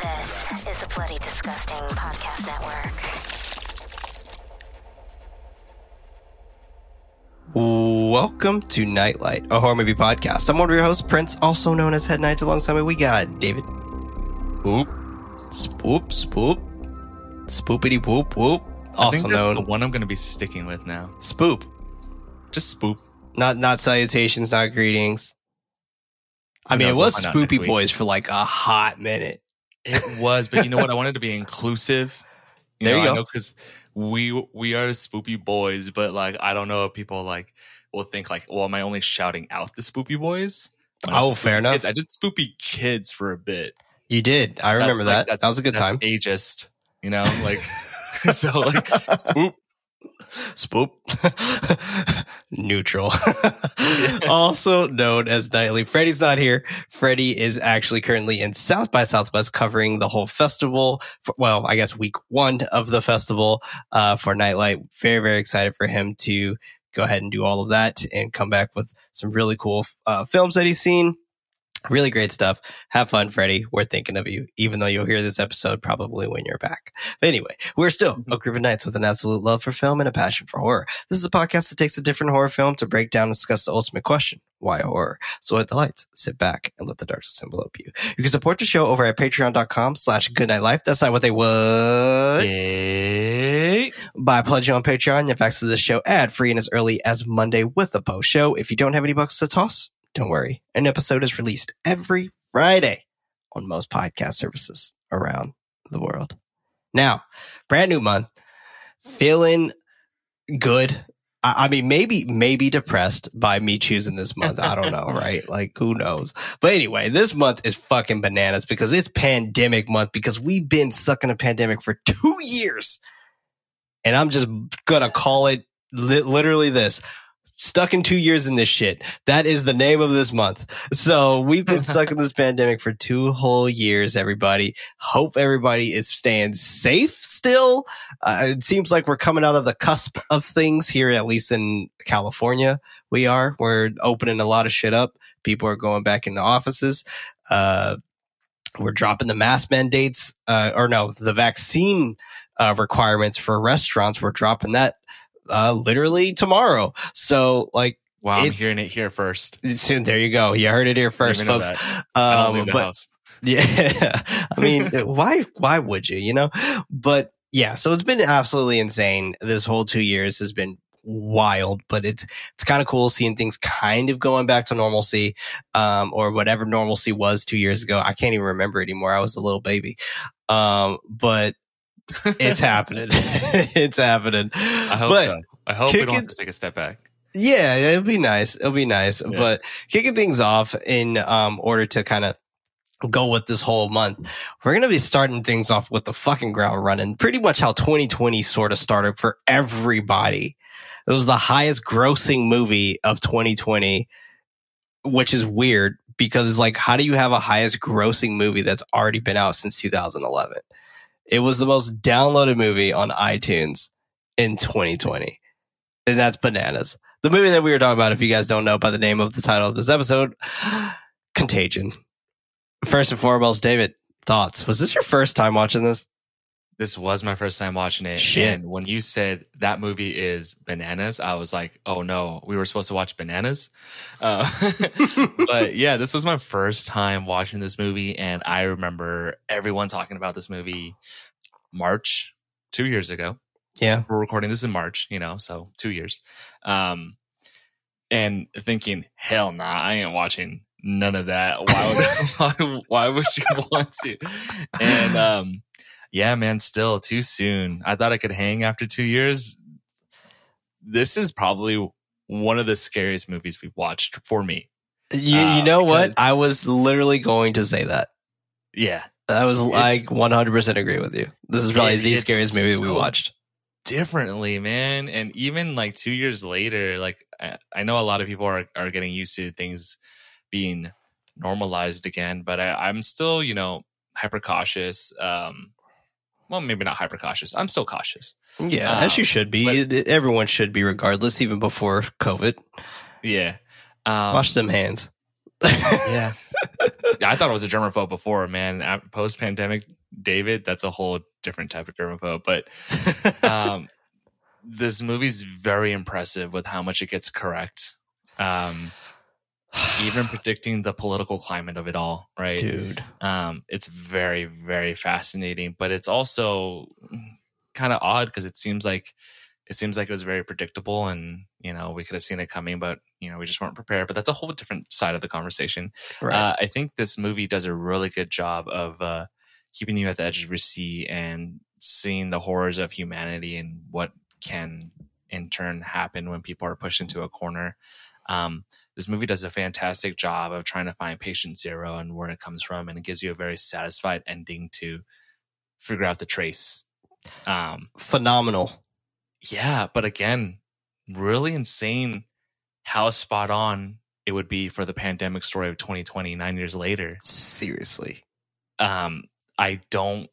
This is the Bloody Disgusting Podcast Network. Welcome to Knight Light, a horror movie podcast. I'm one of your hosts, Prince, also known as Head Knight. Alongside me, we got David. Spoop. Spoop, spoop. Spoopity whoop whoop. I Also think that's known the one I'm going to be sticking with now. spoop. Just spoop. Not not salutations, not greetings. I mean, it was We'll find out next Spoopy. Boys for like a hot minute. It was, but you know what? I wanted to be inclusive. There you go. Because we we are spoopy boys, but like I don't know if people like will think like, well, am I only shouting out the spoopy boys? Oh, fair enough. Kids? I did spoopy kids for a bit. You did. I remember That's, like, that. that was a good that's time. Ageist, you know, like so like spoop. Spoop. Neutral. also known as Nightly. Freddie's not here. Freddie is actually currently in South by Southwest covering the whole festival. For, well, I guess week one of the festival uh, for Knight Light. Very, very excited for him to go ahead and do all of that and come back with some really cool uh, films that he's seen. Really great stuff. Have fun, Freddie. We're thinking of you, even though you'll hear this episode probably when you're back. But anyway, we're still mm-hmm. a group of knights with an absolute love for film and a passion for horror. This is a podcast that takes a different horror film to break down and discuss the ultimate question. Why horror? So at the lights, sit back and let the darkness envelope you. You can support the show over at patreon.com slash goodnightlife. That's not what they would. Yay. By pledging on Patreon, you have access to the show ad free and as early as Monday with the post show. If you don't have any bucks to toss, don't worry. An episode is released every Friday on most podcast services around the world. Now, brand new month, feeling good. I, I mean, maybe, maybe depressed by me choosing this month. I don't know, right? Like, who knows? But anyway, this month is fucking bananas because it's pandemic month because we've been stuck in a pandemic for two years. And I'm just gonna call it li- literally this. Stuck in two years in this shit. That is the name of this month. So we've been stuck in this pandemic for two whole years, everybody. Hope everybody is staying safe still. Uh, it seems like we're coming out of the cusp of things here, at least in California. We are. We're opening a lot of shit up. People are going back into offices. Uh, we're dropping the mask mandates, uh, or no, the vaccine uh, requirements for restaurants. We're dropping that uh, literally tomorrow. So, like, Wow, I'm hearing it here first. soon, there you go. You heard it here first, Didn't even know folks. that. I don't Um, but house. yeah, I mean, why why would you? You know, but yeah. So it's been absolutely insane. This whole two years has been wild, but it's it's kind of cool seeing things kind of going back to normalcy, um, or whatever normalcy was two years ago. I can't even remember anymore. I was a little baby, um, but it's happening. it's happening. I hope but, so. I hope we don't have to take a step back. yeah, it'll be nice. It'll be nice. Yeah. But kicking things off in um, order to kind of go with this whole month, we're going to be starting things off with the fucking ground running. Pretty much how 2020 sort of started for everybody. It was the highest grossing movie of 2020, which is weird because it's like, how do you have a highest grossing movie that's already been out since 2011? It was the most downloaded movie on iTunes in 2020. And that's bananas. The movie that we were talking about, if you guys don't know by the name of the title of this episode, Contagion. First and foremost, David, thoughts. Was this your first time watching this? This was my first time watching it. Shit. And when you said that movie is bananas, I was like, oh no, we were supposed to watch bananas. Uh, but yeah, this was my first time watching this movie. And I remember everyone talking about this movie March, two years ago. Yeah. We're recording this in March, you know, so two years. Um, and thinking, hell nah, I ain't watching none of that. Why would, why, why would you want to? And, um, yeah, man, still too soon. I thought I could hang after two years. This is probably one of the scariest movies we've watched for me. You, Uh, you know what? I was literally going to say that. Yeah. I was like 100% agree with you. This is probably It- the scariest movie we watched. differently, man. And even like two years later, like I, I know a lot of people are, are getting used to things being normalized again, but I, I'm still, you know, hyper cautious. Um, well, maybe not hyper cautious. I'm still cautious. Yeah, Um, as you should be. but- everyone should be, regardless, even before COVID. Yeah. Um, Wash them hands. yeah. I thought it was a germaphobe before, man. Post pandemic, David, that's a whole different type of germaphobe. But um, this movie's very impressive with how much it gets correct. Um, even predicting the political climate of it all, right? Dude. Um, it's very, very fascinating, but it's also kind of odd because it seems like it seems like it was very predictable and you know we could have seen it coming but you know we just weren't prepared but that's a whole different side of the conversation Right. uh, i think this movie does a really good job of uh, keeping you at the edge of your seat and seeing the horrors of humanity and what can in turn happen when people are pushed into a corner um, this movie does a fantastic job of trying to find patient zero and where it comes from and it gives you a very satisfied ending to figure out the trace um, Phenomenal. yeah, but again, really insane how spot on it would be for the pandemic story of 2020, nine years later. Seriously. Um, I don't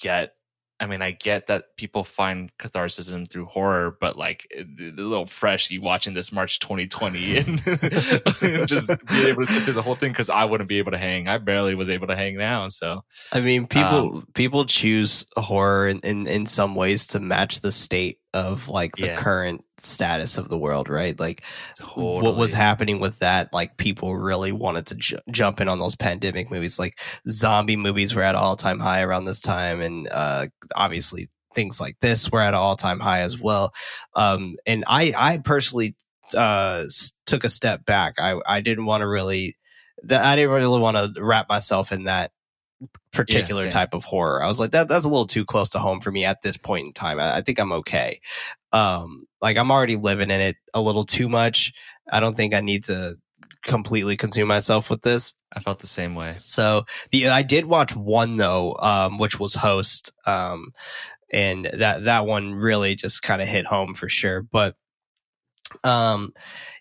get. I mean, I get that people find catharsis through horror, but like a little fresh, you watching this March 2020 and, and just be able to sit through the whole thing because I wouldn't be able to hang. I barely was able to hang now. So I mean, people Um, people choose horror in, in in some ways to match the state of like the Yeah. current status of the world, right? Like totally. what was happening with that? Like people really wanted to ju- jump in on those pandemic movies. Like zombie movies were at all time high around this time, and uh, obviously things like this were at all time high as well. Um, and I I personally uh, took a step back. I I didn't want to really. That I didn't really want to wrap myself in that particular type of horror. I was like, that that's a little too close to home for me at this point in time. I, I think I'm okay. Um, like I'm already living in it a little too much. I don't think I need to completely consume myself with this. I felt the same way. So the I did watch one though, um, which was Host, um, and that that one really just kind of hit home for sure. But um,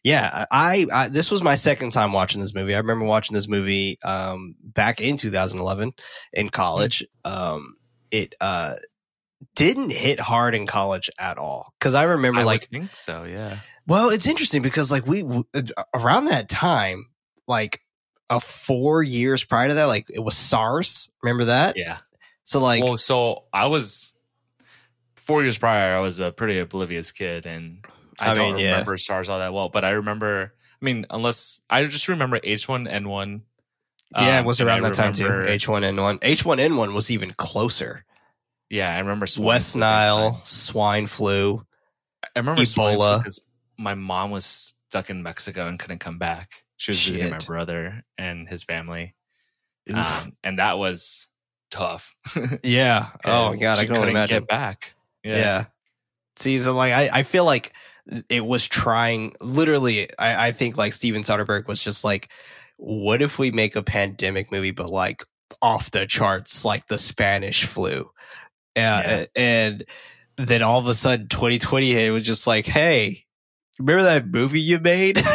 yeah, I, I this was my second time watching this movie. I remember watching this movie um back in 2011 in college. Um, it uh didn't hit hard in college at all because I remember I like think so. Yeah. well, it's interesting because like we w- around that time, like a four years prior to that, like it was SARS. Remember that? Yeah. So like, well, so I was four years prior. I was a pretty oblivious kid, and I, I don't mean, yeah. remember SARS all that well. But I remember. I mean, unless I just remember H one N one. yeah, it was um, around I that time too. H one N one. H one N one was even closer. Yeah, I remember swine West Nile, swine flu. I remember Ebola. because my mom was stuck in Mexico and couldn't come back. She was visiting my brother and his family, um, and that was tough. yeah. Oh my god, I She can only couldn't imagine. get back. Yeah. See, so like I, I feel like it was trying literally I, I think like Steven Soderbergh was just like, what if we make a pandemic movie but like off the charts like the Spanish flu? Uh, Yeah. and then all of a sudden 2020 hit it was just like, hey, remember that movie you made?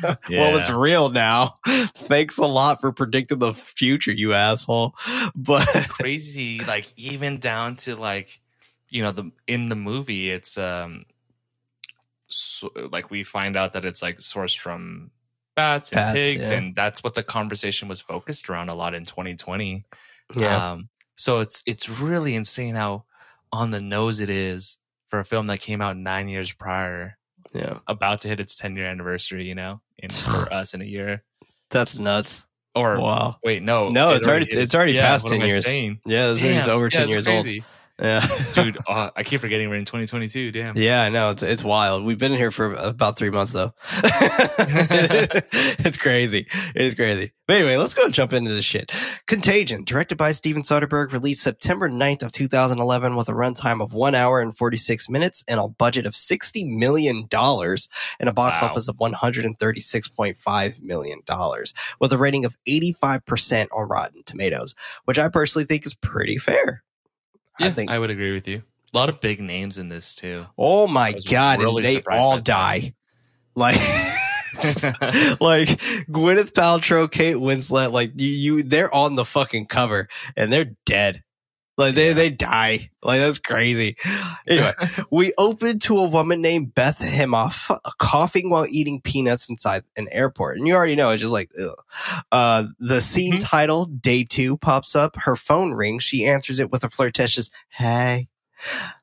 well, it's real now. Thanks a lot for predicting the future, you asshole. But crazy like even down to like you know the in the movie it's um so, like we find out that it's like sourced from bats and Bats, pigs yeah. and that's what the conversation was focused around a lot in 2020 yeah, um so it's it's really insane how on the nose it is for a film that came out nine years prior yeah, about to hit its 10 year anniversary you know in for us in a year that's nuts. or Wow. wait no No, it it's already- is. it's already Yeah, past 10 years. saying? Yeah, this movie's over Yeah, 10 it's years old. Yeah. dude. Uh, I keep forgetting we're in 2022. Damn. yeah, I know. It's, it's wild. We've been here for about three months though. it's crazy. It is crazy. But anyway, let's go jump into this shit. Contagion, directed by Steven Soderbergh, released September 9th of 2011 with a runtime of one hour and 46 minutes and a budget of $60 million and a box Wow. office of $136.5 million with a rating of 85% on Rotten Tomatoes, which I personally think is pretty fair. Yeah, I I, would agree with you. A lot of big names in this too. Oh my god! really and they all by that. die. Like, like Gwyneth Paltrow, Kate Winslet. Like you, you, they're on the fucking cover and they're dead. Like they, they die. Like that's crazy. Anyway, we open to a woman named Beth Emhoff coughing while eating peanuts inside an airport. And you already know it's just like. Uh, the scene Mhm. title, day two, pops up. Her phone rings. She answers it with a flirtatious, hey.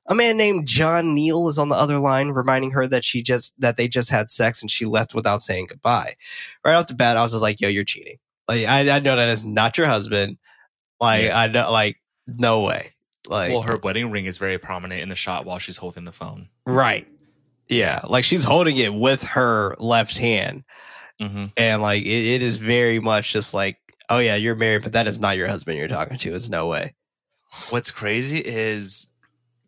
A man named John Neal is on the other line, reminding her that she just, that they just had sex and she left without saying goodbye. Right off the bat, I was just like, yo, you're cheating. Like, I, I know that is not your husband. Like, Yeah. I know, like, no way. Like, well, her wedding ring is very prominent in the shot while she's holding the phone. right. Yeah. Like she's holding it with her left hand. hmm And like, it, it is very much just like, oh yeah, you're married, but that is not your husband you're talking to. It's no way. What's crazy is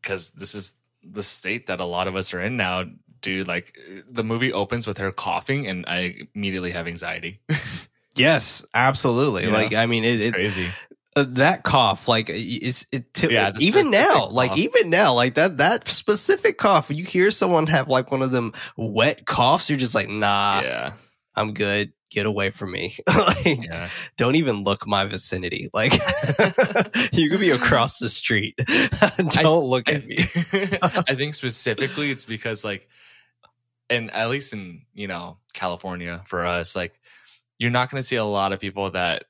because this is the state that a lot of us are in now, dude. Like the movie opens with her coughing, and I immediately have anxiety. Yes, absolutely. You like, I mean, it, it's it, crazy. Uh, that cough, like it's it, t- Yeah, even now, specific like even now, like that that specific cough. You hear someone have like one of them wet coughs, you're just like, nah, yeah, I'm good. Get away from me. like, yeah. don't even look my vicinity. Like you could be across the street. don't look I, at me. I think specifically it's because like, and at least in you know California for us, like you're not going to see a lot of people that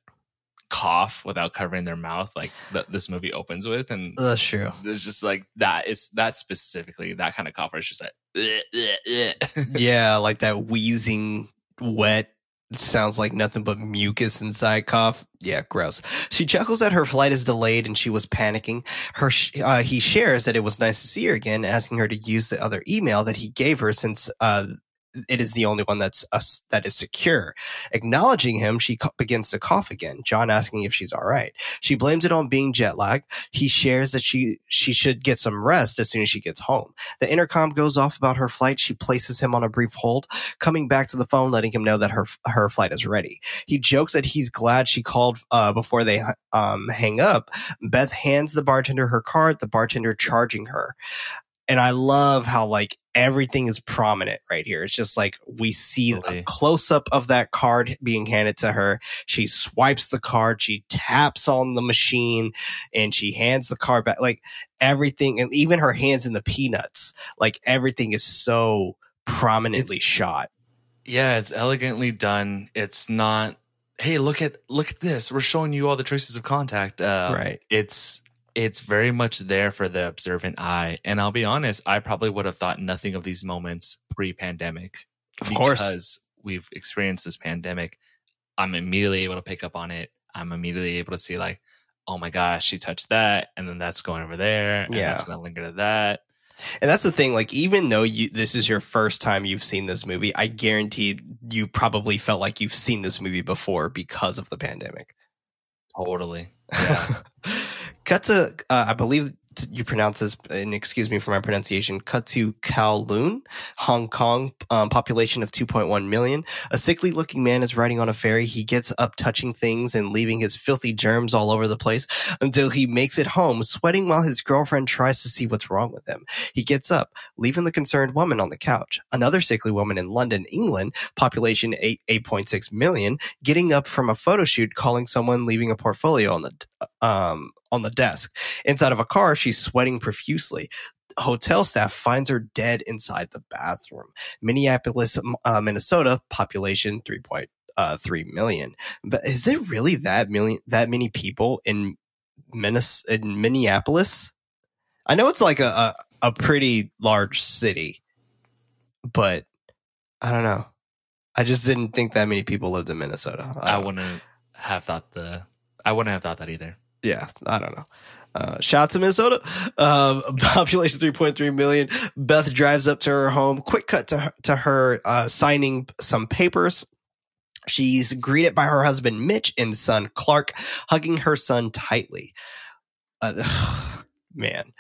cough without covering their mouth, like this movie opens with, and That's true. it's just like that is that specifically that kind of cough where it's just like "Ugh, ugh, ugh." Yeah, like that wheezing, wet. Sounds like nothing but mucus inside cough. Yeah, gross. She chuckles that her flight is delayed and she was panicking. Her sh- uh, he shares that it was nice to see her again, asking her to use the other email that he gave her since uh, it is the only one that's uh, that is secure. Acknowledging him, she co- begins to cough again. John asking if she's all right. She blames it on being jet lag. He shares that she she should get some rest as soon as she gets home. The intercom goes off about her flight. She places him on a brief hold, coming back to the phone, letting him know that her her flight is ready. He jokes that he's glad she called uh, before they um, hang up. Beth hands the bartender her card. The bartender charging her, and I love how like everything is prominent right here. It's just like we see Totally. a close up of that card being handed to her. She swipes the card. She taps on the machine, and she hands the card back. Like everything, and even her hands in the peanuts. Like everything is so prominently It's- shot. yeah, it's elegantly done. It's not. Hey, look at look at this. We're showing you all the traces of contact. Uh, right. it's it's very much there for the observant eye. And I'll be honest, I probably would have thought nothing of these moments pre-pandemic. Of course. because we've experienced this pandemic. I'm immediately able to pick up on it. I'm immediately able to see like, oh my gosh, she touched that, and then that's going over there, and Yeah. that's going to linger to that. And that's the thing. Like, even though you this is your first time you've seen this movie, I guarantee you probably felt like you've seen this movie before because of the pandemic. Totally. Yeah. To, uh, I believe you pronounce this, and excuse me for my pronunciation. To Kowloon, Hong Kong, um, population of 2.1 million. A sickly looking man is riding on a ferry. He gets up touching things and leaving his filthy germs all over the place until he makes it home, sweating while his girlfriend tries to see what's wrong with him. He gets up, leaving the concerned woman on the couch. Another sickly woman in London, England, population 8, 8.6 million, getting up from a photo shoot, calling someone, leaving a portfolio on the, um, on the desk. Inside of a car, she's sweating profusely. Hotel staff finds her dead inside the bathroom. Minneapolis, uh, Minnesota, population 3.3 million. But is it really that million, that many people in Minnes- in Minneapolis? I know it's like a, a, a pretty large city, but I don't know. I just didn't think that many people lived in Minnesota. I don't- wouldn't have thought the. I wouldn't have thought that either. Yeah, I don't know. Uh, out to Minnesota. Um, population 3.3 million. Beth drives up to her home. Quick cut to her, to her uh, signing some papers. She's greeted by her husband Mitch and son Clark, hugging her son tightly. Uh, man,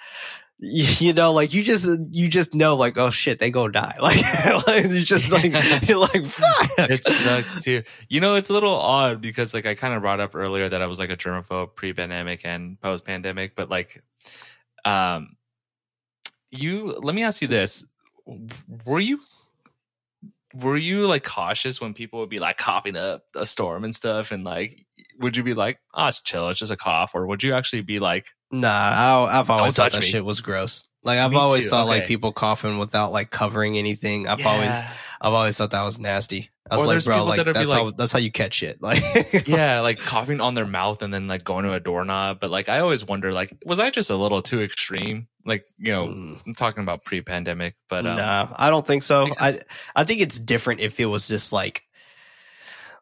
you, know, like you just you just know, like oh shit, they go die. Like, like it's just like you're like fuck. it sucks too. You know, it's a little odd because like I kind of brought up earlier that I was like a germaphobe pre-pandemic and post-pandemic, but like, um, you let me ask you this: Were you were you like cautious when people would be like coughing up a storm and stuff, and like, would you be like, oh, it's chill, it's just a cough, or would you actually be like, Nah, I, I've always Don't thought that me. shit was gross. Like I've Me always too, thought like people coughing without like covering anything. I've always I've always thought that was nasty. I was Or like, bro, like that's how like- that's how you catch shit. Like yeah, like coughing on their mouth and then like going to a doorknob. But like, I always wonder, like, was I just a little too extreme? Like, you know, Mm, I'm talking about pre-pandemic, but um, nah, I don't think so. I I I think it's different if it was just like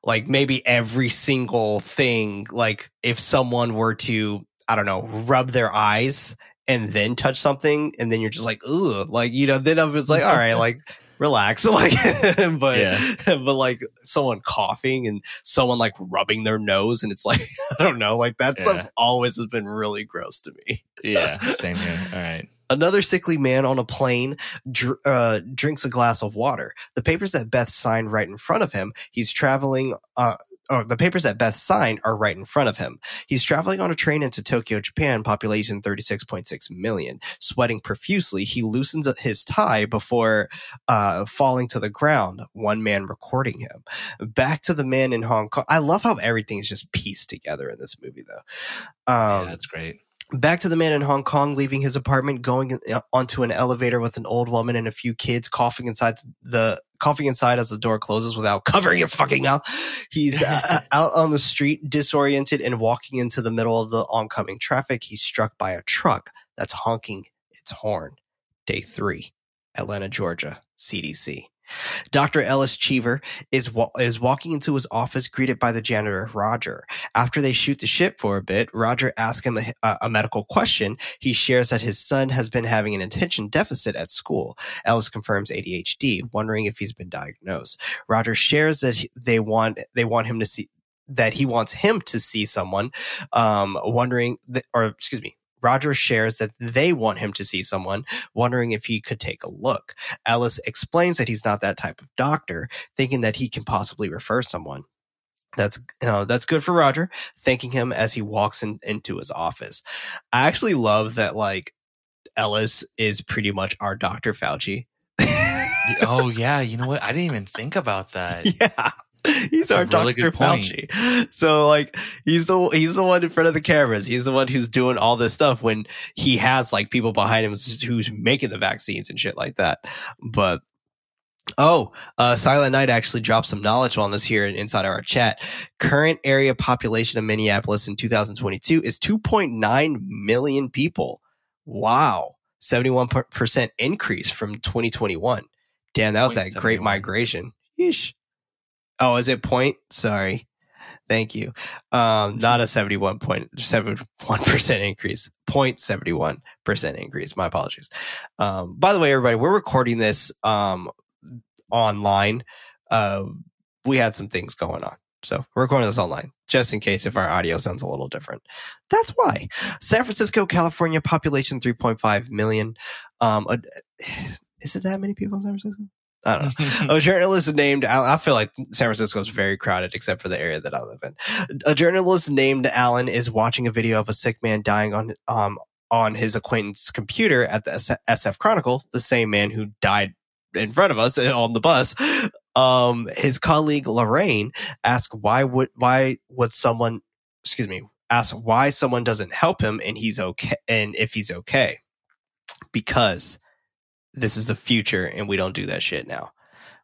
like maybe every single thing like if someone were to I don't know, rub their eyes and then touch something and then you're just like, ugh, like, you know, then I was like, all right, like relax. Like, but, Yeah. but like someone coughing and someone like rubbing their nose and it's like, I don't know, like that Yeah. stuff always has been really gross to me. yeah, same here. All right. Another sickly man on a plane dr- uh, drinks a glass of water. The papers that Beth signed right in front of him. He's traveling. Uh, oh, the papers that Beth signed are right in front of him. He's traveling on a train into Tokyo, Japan, population 36.6 million. Sweating profusely, he loosens his tie before uh, falling to the ground. One man recording him. Back to the man in Hong Kong. I love how everything's just pieced together in this movie, though. yeah, Um, that's great. Back to the man in Hong Kong, leaving his apartment, going uh, onto an elevator with an old woman and a few kids, coughing inside the coughing inside as the door closes without covering his fucking mouth. He's uh, out on the street, disoriented and walking into the middle of the oncoming traffic. He's struck by a truck that's honking its horn. Day three, Atlanta, Georgia, CDC. Dr. Ellis Cheever is wa- is walking into his office, greeted by the janitor Roger. After they shoot the shit for a bit, Roger asks him a, a, medical question. He shares that his son has been having an attention deficit at school. Ellis confirms ADHD, wondering if he's been diagnosed. Roger shares that he- they want they want him to see that he wants him to see someone, um, wondering or excuse me. Roger shares that they want him to see someone, wondering if he could take a look. Ellis explains that he's not that type of doctor, thinking that he can possibly refer someone. That's you know, that's good for Roger, thanking him as he walks in, into his office. I actually love that like Ellis is pretty much our Dr. Fauci. oh yeah, you know what? I didn't even think about that. yeah. He's That's our really Dr. Fauci. So like he's the he's the one in front of the cameras. He's the one who's doing all this stuff when he has like people behind him who's making the vaccines and shit like that. But Oh, uh, Silent Night actually dropped some knowledge on us here inside of our chat. Current area population of Minneapolis in 2022 is 2.9 million people. Wow. 71% increase from 2021. Damn, that was that great migration. Yeesh. Oh, is it point? Sorry. Thank you. Um, not a 71.71% increase. 0.71% increase. My apologies. Um, by the way, everybody, we're recording this, um, online. Uh, we had some things going on. So we're recording this online just in case if our audio sounds a little different. That's why. San Francisco, California, population 3.5 million. Um, is it that many people in San Francisco? I don't know. A journalist named, I I feel like San Francisco is very crowded except for the area that I live in. A journalist named Alan is watching a video of a sick man dying on, um, on his acquaintance computer at the SF Chronicle, the same man who died in front of us on the bus. Um, his colleague Lorraine asked why would, why would someone, excuse me, ask why someone doesn't help him and he's okay, and if he's okay. Because this is the future and we don't do that shit now.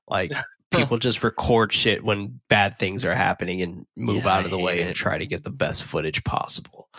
Like people just record shit when bad things are happening and move Yeah, out of the way hate and try to get the best footage possible.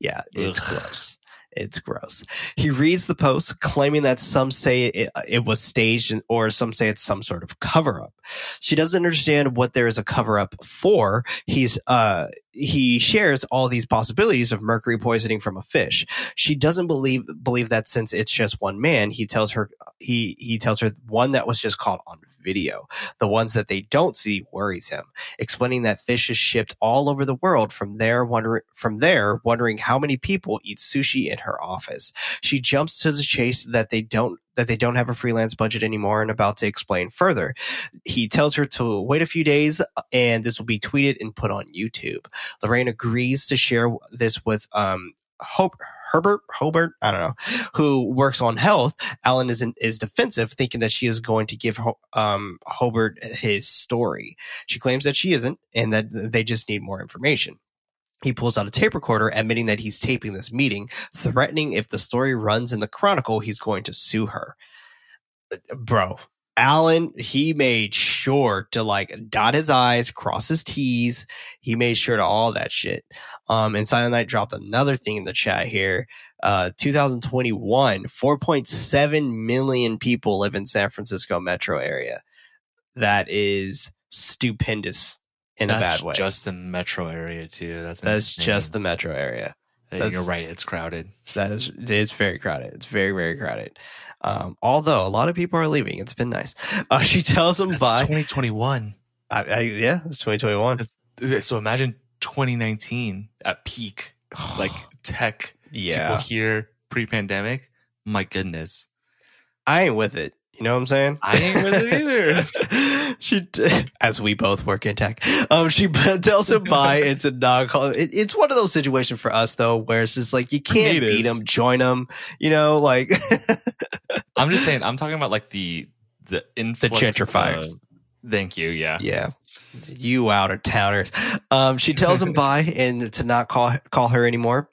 Yeah, it's Ugh. gross. It's gross. He reads the post claiming that some say it, it was staged or some say it's some sort of cover up. She doesn't understand what there is a cover up for. He's, uh, he shares all these possibilities of mercury poisoning from a fish. She doesn't believe, believe that since it's just one man, he tells her, he, he tells her one that was just caught on video. The ones that they don't see worries him, explaining that fish is shipped all over the world from there, wondering, from there, wondering how many people eat sushi in her office. She jumps to the chase that they don't, that they don't have a freelance budget anymore and about to explain further. He tells her to wait a few days and this will be tweeted and put on YouTube. Lorraine agrees to share this with, um, Hope, Herbert, Hobart, I don't know, who works on health. Alan is in, is defensive, thinking that she is going to give um, Hobart his story. She claims that she isn't, and that they just need more information. He pulls out a tape recorder, admitting that he's taping this meeting, threatening if the story runs in the Chronicle, he's going to sue her. Bro, Alan, he made sure to like dot his I's, cross his T's. He made sure to all that shit. Um, and Silent Night dropped another thing in the chat here. Uh, 2021, 4.7 million people live in San Francisco metro area. That is stupendous in a bad way. Just the metro area too. That's That's just the metro area. You're right. It's crowded. That is, it's very crowded. It's very, very crowded. Um, although a lot of people are leaving, it's been nice. Uh, she tells him That's by, 2021. I, I, yeah, it's 2021. So imagine 2019 at peak, like tech yeah, people here pre-pandemic. My goodness, I ain't with it. You know what I'm saying? I ain't with it either. she, as we both work in tech, um, she tells him bye and to not call. It, it's one of those situations for us though, where it's just like you can't Natives. beat them, join them. You know, like I'm just saying. I'm talking about like the the influx gentrifiers. of- thank you. Yeah. Yeah. You out outer towners. Um, she tells him bye and to not call call her anymore.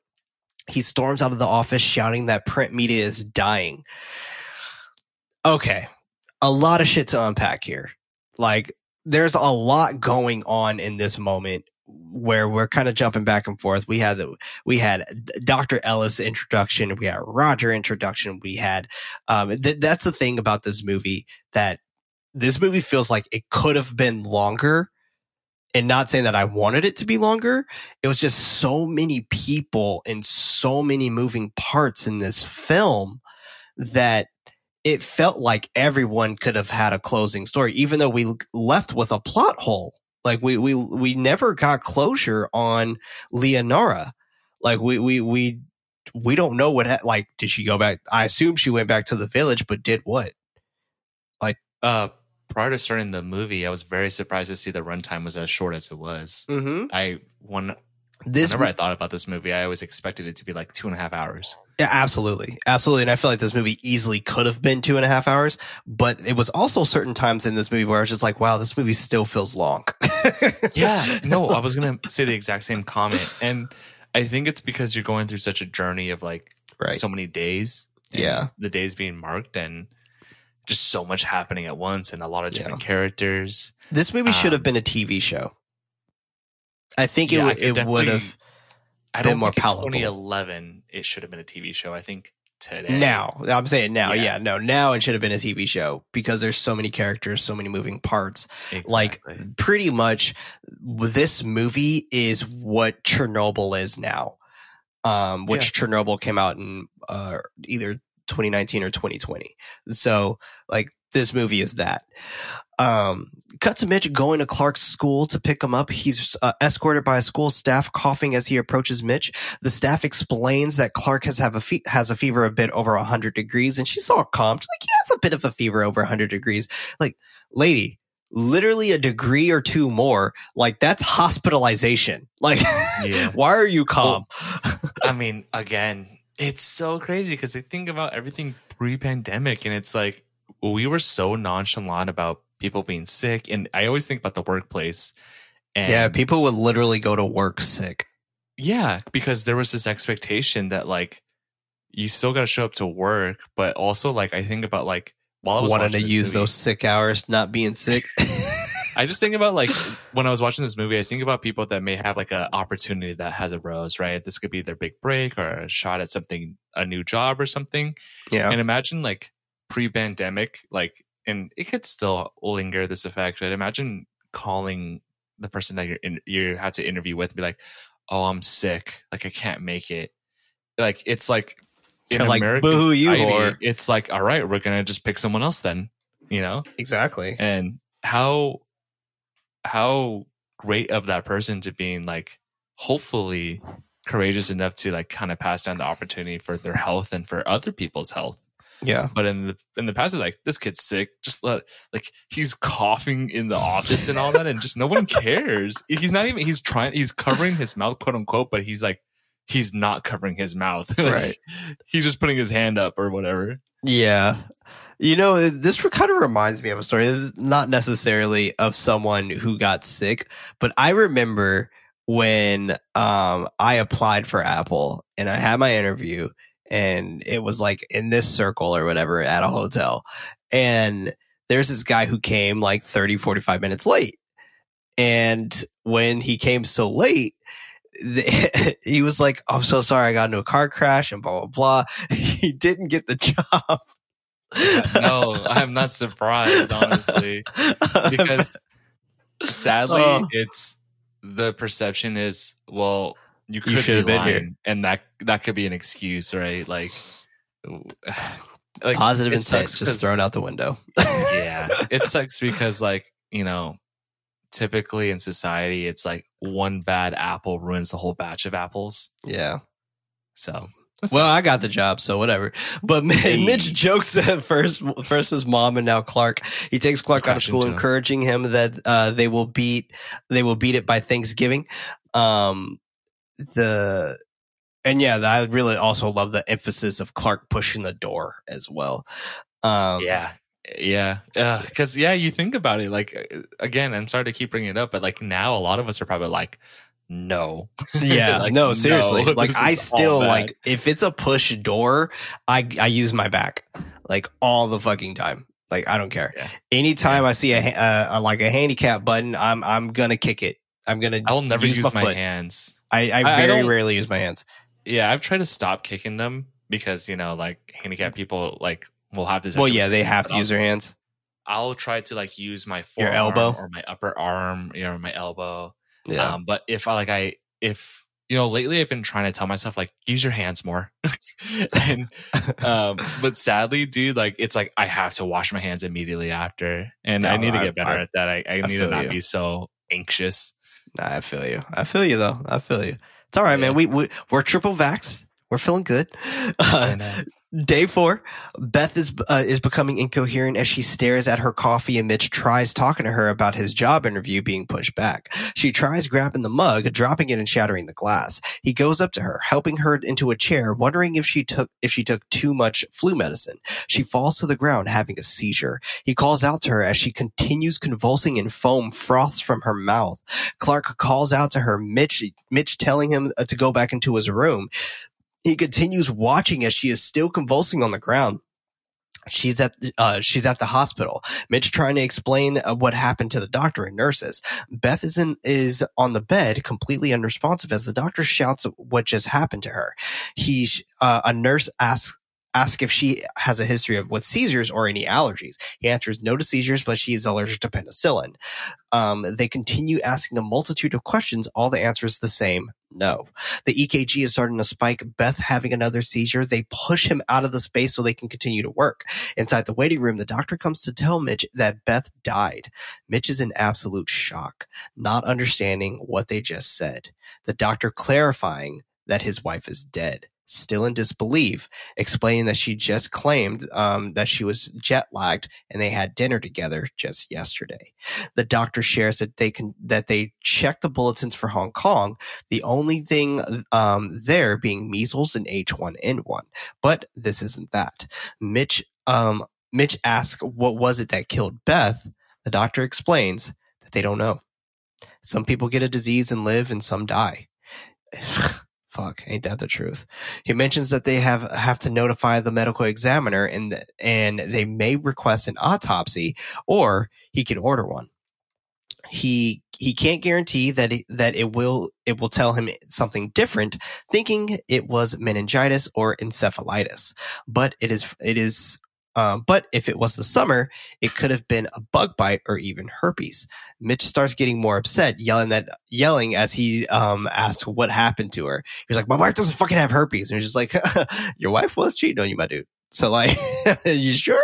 He storms out of the office shouting that print media is dying. Okay. A lot of shit to unpack here. Like there's a lot going on in this moment where we're kind of jumping back and forth. We had the we had Dr. Ellis introduction, we had Roger introduction, we had um th- that's the thing about this movie that this movie feels like it could have been longer and not saying that I wanted it to be longer. It was just so many people and so many moving parts in this film that it felt like everyone could have had a closing story, even though we left with a plot hole. Like we, we, we never got closure on Leonora. Like we, we, we, we don't know what, ha- like, did she go back? I assume she went back to the village, but did what? Like uh, prior to starting the movie, I was very surprised to see the runtime was as short as it was. Mm-hmm. I one This whenever I thought about this movie, I always expected it to be like two and a half hours. Yeah, absolutely. Absolutely. And I feel like this movie easily could have been two and a half hours, but it was also certain times in this movie where I was just like, wow, this movie still feels long. Yeah, no, I was gonna say the exact same comment, and I think it's because you're going through such a journey of like Right. so many days. Yeah. the days being marked and just so much happening at once, and a lot of different Yeah. characters. This movie should have Um, been a TV show. I think it Yeah, I would it would have I Been more palatable. 2011 it should have been a TV show. I think today now. I'm saying now, yeah. Yeah. no, now it should have been a TV show because there's so many characters, so many moving parts. Like pretty much this movie is what Chernobyl is now. Um, which Chernobyl came out in uh, either 2019 or 2020. So like this movie is that. Um, cut to Mitch going to Clark's school to pick him up. He's uh, escorted by a school staff coughing as he approaches Mitch. The staff explains that Clark has have a fe- has a fever a bit over 100 degrees, and she's all calm. She's like, yeah, it's a bit of a fever over 100 degrees. Like, lady, literally a degree or two more. Like that's hospitalization. Like, Yeah. why are you calm? I mean, again, it's so crazy because they think about everything pre-pandemic, and it's like we were so nonchalant about people being sick, and I always think about the workplace. And yeah, people would literally go to work sick. Yeah, because there was this expectation that like you still got to show up to work, but also like I think about like while I was Wanted to use movie, those sick hours, not being sick. I just think about like when I was watching this movie, I think about people that may have like an opportunity that has arose, right? This could be their big break or a shot at something, a new job or something. yeah. And imagine like pre-pandemic, like, and it could still linger this effect. But imagine calling the person that you're in, you had to interview with, and be like, "Oh, I'm sick. Like, I can't make it." Like, it's like in like, American "Boo, you society, whore." it's like, all right, we're gonna just pick someone else then, you know. Exactly. And how how great of that person to being like, hopefully courageous enough to like kind of pass down the opportunity for their health and for other people's health Yeah. but in the in the past, it's like this kid's sick. Just let like he's coughing in the office and all that, and just no one cares. He's not even. He's trying. He's covering his mouth, quote unquote, but he's like he's not covering his mouth. Like, Right. He's just putting his hand up or whatever. Yeah. You know, this kind of reminds me of a story. This is not necessarily of someone who got sick, but I remember when um I applied for Apple and I had my interview and it was like in this circle or whatever at a hotel. And there's this guy who came like 30, 45 minutes late. And when he came so late, the, he was like, oh, I'm so sorry. I got into a car crash and blah, blah, blah. He didn't get the job. no, I'm not surprised, honestly, because sadly, Oh. it's the perception is well, you could should have be been here. lying, and that that could be an excuse, right? Like, like positive it intent sucks just 'cause- thrown out the window. yeah, it sucks because like you know, typically in society, it's like one bad apple ruins the whole batch of apples. yeah. So Well, I got the job, so whatever. But Hey. Mitch jokes at first, first his mom and now Clark. He takes Clark out of school, into him. encouraging him that uh, they will beat they will beat it by Thanksgiving. Um, the and yeah, I really also love the emphasis of Clark pushing the door as well. Um, yeah yeah because yeah you think about it like uh, again i'm sorry to keep bringing it up but like now a lot of us are probably like no yeah, Like, no, seriously. no, like I still like if it's a push door, I I use my back like all the fucking time. Like I don't care. Yeah. Anytime I see a, uh, a like a handicap button, I'm I'm gonna kick it. I'm gonna. i will never use, my, foot. hands I, I I- very rarely use my hands. yeah i've tried to stop kicking them because you know like handicapped people like will have to Well, yeah, they have to use their hands. I'll, try to like use my Your forearm elbow? or my upper arm you know my elbow Yeah, Um, but if I like I if you know lately I've been trying to tell myself like use your hands more, and um, but sadly, dude, like it's like I have to wash my hands immediately after, and I need to get better I- at that. I, I, I need to not you. be so anxious. Nah, I feel you. I feel you though. I feel you. It's all right, man. We, we we're triple vaxxed. We're feeling good. Uh, Day four, Beth is uh, is becoming incoherent as she stares at her coffee and Mitch tries talking to her about his job interview being pushed back. She tries grabbing the mug, dropping it and shattering the glass. He goes up to her, helping her into a chair, wondering if she took if she took too much flu medicine. She falls to the ground, having a seizure. He calls out to her as she continues convulsing and foam froths from her mouth. Clark calls out to her, Mitch Mitch telling him uh, to go back into his room. He continues watching as she is still convulsing on the ground. She's at uh, she's at the hospital. Mitch trying to explain uh, what happened to the doctor and nurses. Beth is in, is on the bed, completely unresponsive as the doctor shouts what just happened to her. He uh, a nurse asks ask if she has a history of with seizures or any allergies. He answers no to seizures, but she is allergic to penicillin. Um, they continue asking a multitude of questions. All the answers the same. No. The EKG is starting to spike. Beth having another seizure. They push him out of the space so they can continue to work. Inside the waiting room, the doctor comes to tell Mitch that Beth died. Mitch is in absolute shock, not understanding what they just said. The doctor clarifying that his wife is dead. Still in disbelief, explaining that she just claimed um, that she was jet lagged and they had dinner together just yesterday. The doctor shares that they can that they checked the bulletins for Hong Kong the only thing um, there being measles and H1N1. But this isn't that. Mitch, um, Mitch asks, what was it that killed Beth? The doctor explains that they don't know. Some people get a disease and live and some die. Fuck, ain't that the truth? He mentions that they have have to notify the medical examiner and and they may request an autopsy or he can order one he he can't guarantee that it, that it will it will tell him something different thinking it was meningitis or encephalitis but it is it is um, but if it was the summer, it could have been a bug bite or even herpes. Mitch starts getting more upset, yelling that yelling as he um, asks what happened to her. He's like, "My wife doesn't fucking have herpes," and he's just like, "Your wife was cheating on you, my dude." So like, you sure?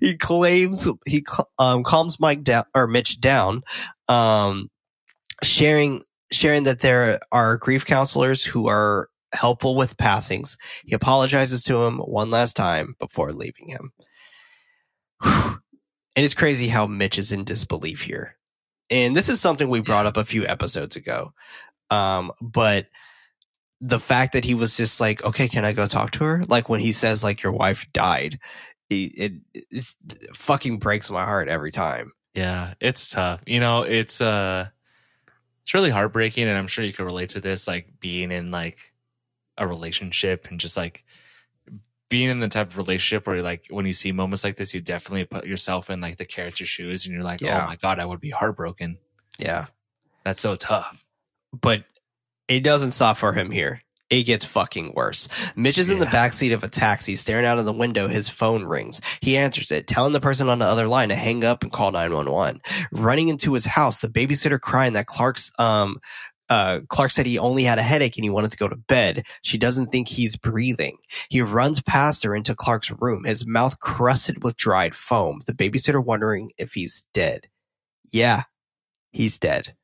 He claims he um, calms Mike down or Mitch down, um, sharing sharing that there are grief counselors who are helpful with passings. He apologizes to him one last time before leaving him. Whew. And it's crazy how Mitch is in disbelief here. And this is something we brought up a few episodes ago. Um, but the fact that he was just like, okay, can I go talk to her? Like when he says like your wife died, it, it, it fucking breaks my heart every time. Yeah, it's tough. You know, it's uh it's really heartbreaking, and I'm sure you could relate to this, like being in like a relationship and just like being in the type of relationship where like when you see moments like this, you definitely put yourself in like the character's shoes, and you're like, Yeah. oh my god, I would be heartbroken. Yeah. That's so tough. But it doesn't stop for him here. It gets fucking worse. Mitch is in the Yeah. backseat of a taxi, staring out of the window. His phone rings. He answers it, telling the person on the other line to hang up and call 911. Running into his house, the babysitter crying that Clark's, um, uh, Clark said he only had a headache and he wanted to go to bed. She doesn't think he's breathing. He runs past her into Clark's room, his mouth crusted with dried foam. The babysitter wondering if he's dead. Yeah, he's dead.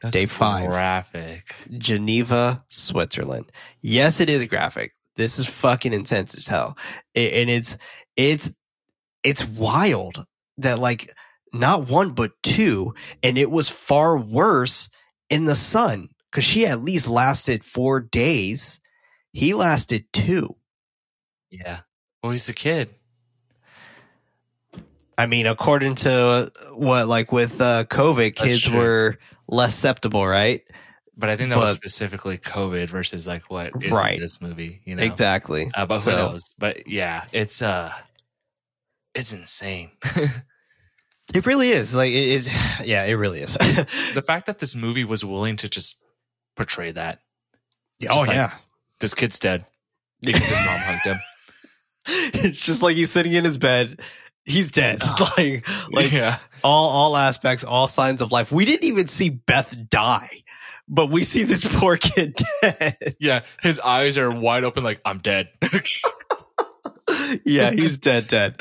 That's Day five. graphic. Geneva, Switzerland. Yes, it is graphic. This is fucking intense as hell. And it's, it's, it's wild that like not one, but two. And it was far worse in the son because she at least lasted four days. He lasted two. Yeah. Well, he's a kid. I mean, according to what, like with uh, COVID, kids were less susceptible, right? But I think that was specifically COVID versus like what is Right. in this movie, you know? Exactly. Uh, but who So- knows? But yeah, it's uh, it's insane. It really is. Like, it is. Yeah, it really is. the fact that this movie was willing to just portray that oh, like- yeah. this kid's dead because his mom hugged him. it's just like he's sitting in his bed. He's dead. like, like yeah, all, all aspects, all signs of life. We didn't even see Beth die, but we see this poor kid dead. yeah. His eyes are wide open, like I'm dead. yeah, he's dead, dead.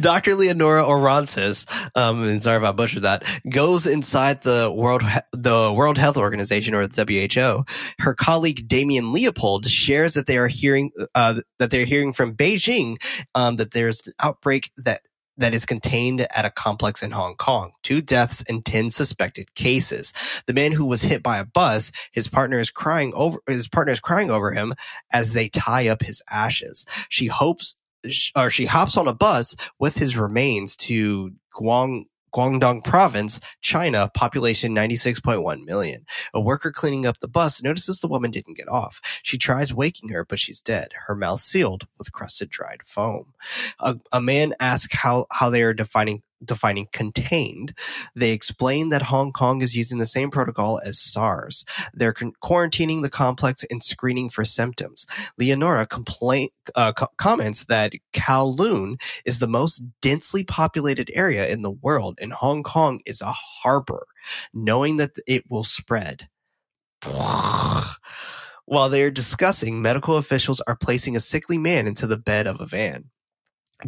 Dr. Leonora Orantes, um, and sorry if I butchered that, goes inside the World the World Health Organization or the WHO. Her colleague Damien Leopold shares that they are hearing uh, that they're hearing from Beijing um, that there's an outbreak that that is contained at a complex in Hong Kong. Two deaths and 10 suspected cases. The man who was hit by a bus, his partner is crying over, his partner is crying over him as they tie up his ashes. She hopes, or she hops on a bus with his remains to Guang, Guangdong province, China, population 96.1 million. A worker cleaning up the bus notices the woman didn't get off. She tries waking her, but she's dead, her mouth sealed with crusted dried foam. A, a man asks how, how they are defining defining contained. They explain that Hong Kong is using the same protocol as SARS. They're quarantining the complex and screening for symptoms. Leonora complain, uh, co- comments that Kowloon is the most densely populated area in the world and Hong Kong is a harbor, knowing that it will spread. While they are discussing, medical officials are placing a sickly man into the bed of a van.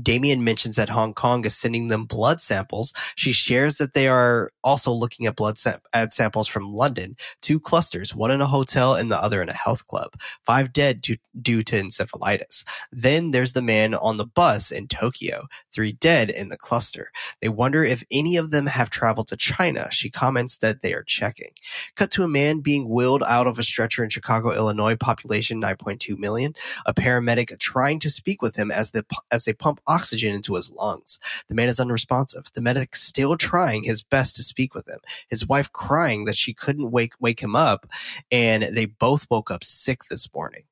Damien mentions that Hong Kong is sending them blood samples. She shares that they are also looking at blood sam- at samples from London, two clusters, one in a hotel and the other in a health club. Five dead due, due to encephalitis. Then there's the man on the bus in Tokyo, three dead in the cluster. They wonder if any of them have traveled to China. She comments that they are checking. Cut to a man being wheeled out of a stretcher in Chicago, Illinois, population 9.2 million. A paramedic trying to speak with him as they as they pump oxygen into his lungs. The man is unresponsive. The medic still trying his best to speak with him. His wife crying that she couldn't wake wake him up, and they both woke up sick this morning.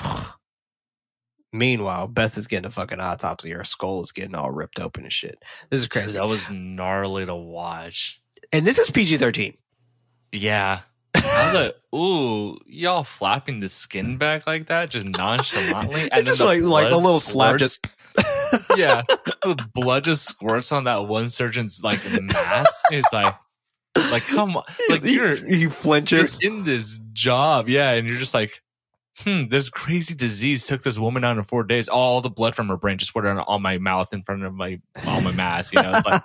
Meanwhile, Beth is getting a fucking autopsy. Her skull is getting all ripped open and shit. This is crazy. that was gnarly to watch. And this is PG thirteen. Yeah. I was like, ooh, y'all flapping the skin back like that, just nonchalantly. And just then like like the little slap just yeah, the blood just squirts on that one surgeon's like mask. He's like, like come on, like he, you're he you're flinches. in this job, yeah, and you're just like, hmm, this crazy disease took this woman out in four days. All the blood from her brain just went on, on my mouth in front of my on my mask. You know, it's like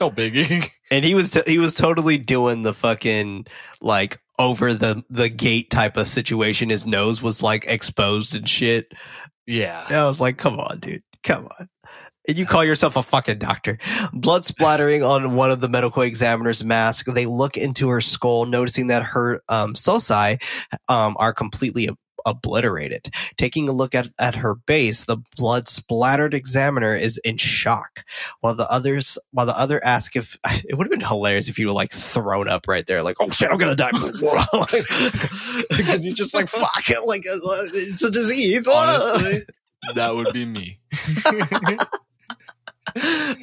no biggie. and he was t- he was totally doing the fucking like over the the gate type of situation. His nose was like exposed and shit. yeah, And I was like, come on, dude, come on. And you call yourself a fucking doctor. Blood splattering on one of the medical examiner's mask. They look into her skull, noticing that her um, sulci um, are completely obliterated. Taking a look at, at her base, the blood splattered examiner is in shock, while the others, while the other ask if it would have been hilarious if you were like thrown up right there, like, oh shit, I'm gonna die. Because you're just like, fuck it, like, uh, it's a disease. Honestly, that would be me.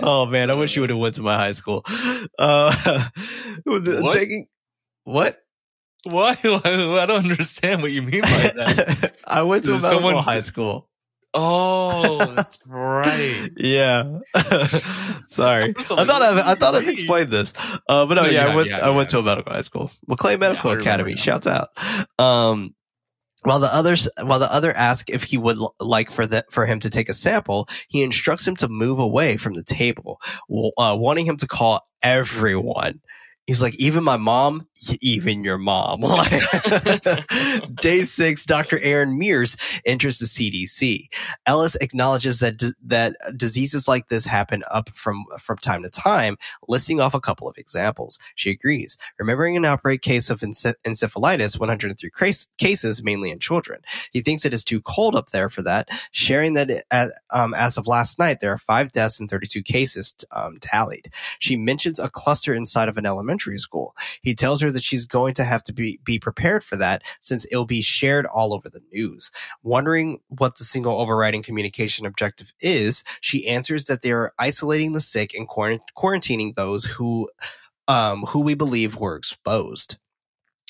oh man, I wish you would have went to my high school. Uh, What? Taking, what? Why? I don't understand what you mean by that. I went to a medical someone- high school. Oh, that's right. Yeah. Sorry. I thought I've, I thought I've explained this. Uh, but no, No, yeah, yeah, I went, yeah, I went yeah. to a medical high school. McLean Medical Academy. Shouts out. Um, while the others, while the other ask if he would l- like for the, for him to take a sample, he instructs him to move away from the table, w- uh, wanting him to call everyone. He's like, even my mom, even your mom. Day six, Dr. Erin Mears enters the CDC. Ellis acknowledges that d- that diseases like this happen up from from time to time, listing off a couple of examples. She agrees, remembering an outbreak case of ence- encephalitis, 103 case- cases, mainly in children. He thinks it is too cold up there for that, sharing that at, um, as of last night, there are five deaths and 32 cases um, tallied. She mentions a cluster inside of an elementary school. He tells her that she's going to have to be, be prepared for that since it'll be shared all over the news. Wondering what the single overriding communication objective is, she answers that they are isolating the sick and quarant- quarantining those who, um, who we believe were exposed.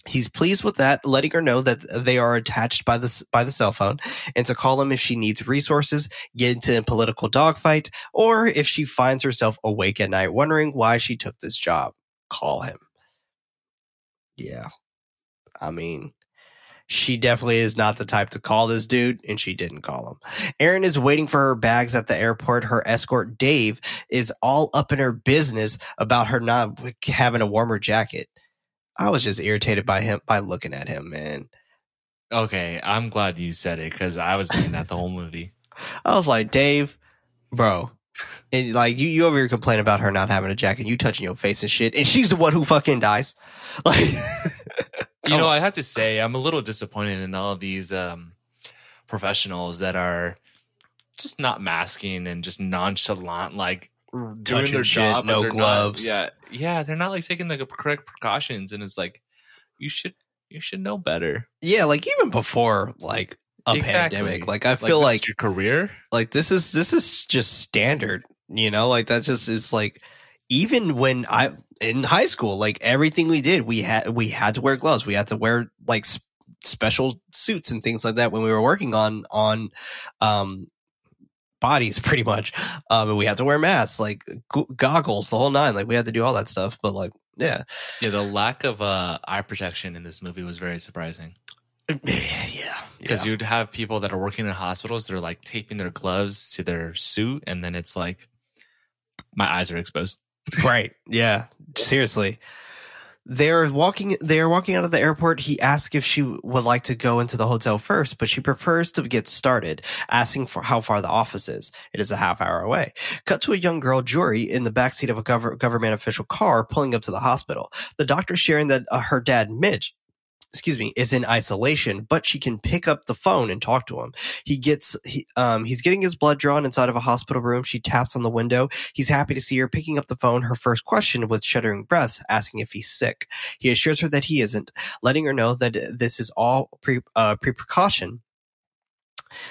He's pleased with that, letting her know that they are attached by the by the cell phone, and to call him if she needs resources, get into a political dogfight, or if she finds herself awake at night wondering why she took this job. Call him. Yeah, I mean, she definitely is not the type to call this dude, and she didn't call him. Erin is waiting for her bags at the airport. Her escort, Dave, is all up in her business about her not having a warmer jacket. I was just irritated by him by looking at him, man. Okay, I'm glad you said it because I was thinking that the whole movie. I was like, Dave, bro. And like you, you over here complaining about her not having a jacket, you touching your face and shit, and she's the one who fucking dies. Like, You know, I have to say, I'm a little disappointed in all of these um, professionals that are just not masking and just nonchalant, like doing Touching their shit, job. no they're not- gloves. yeah, yeah, they're not like taking the correct precautions, and it's like you should you should know better. yeah, like even before like a Exactly. pandemic, like I feel is like your career. like this is this is just standard you know like that just is like even when i in high school like everything we did we had we had to wear gloves we had to wear like s- special suits and things like that when we were working on on um bodies pretty much um and we had to wear masks like go- goggles the whole nine like we had to do all that stuff but like yeah Yeah, the lack of uh, eye protection in this movie was very surprising. yeah because yeah. you'd have people that are working in hospitals that are like taping their gloves to their suit and then it's like my eyes are exposed Right. Yeah. Seriously. They're walking they're walking out of the airport. He asks if she would like to go into the hotel first, but she prefers to get started, asking for how far the office is. It is a half hour away. Cut to a young girl, Jory, in the backseat of a gov- government official car pulling up to the hospital. The doctor sharing that uh, her dad, Mitch, excuse me, is in isolation, but she can pick up the phone and talk to him. He gets, he, um, he's getting his blood drawn inside of a hospital room. She taps on the window. He's happy to see her picking up the phone. Her first question with shuddering breaths, asking if he's sick. He assures her that he isn't, letting her know that this is all pre, uh, pre precaution.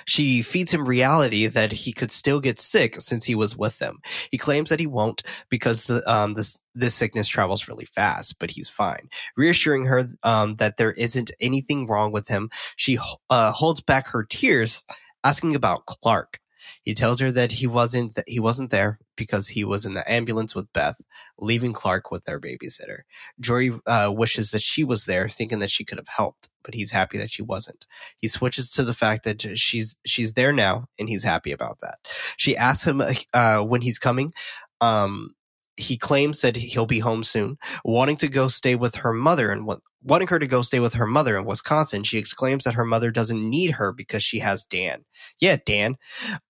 She feeds him reality that he could still get sick since he was with them. He claims that he won't because the um this this sickness travels really fast, but he's fine. Reassuring her um that there isn't anything wrong with him, she uh, holds back her tears, asking about Clark. He tells her that he wasn't that he wasn't there because he was in the ambulance with Beth, leaving Clark with their babysitter. Jory uh, wishes that she was there, thinking that she could have helped, but he's happy that she wasn't. He switches to the fact that she's she's there now, and he's happy about that. She asks him uh, when he's coming. Um, he claims that he'll be home soon, wanting to go stay with her mother and wanting her to go stay with her mother in Wisconsin. She exclaims that her mother doesn't need her because she has Dan. Yeah, Dan.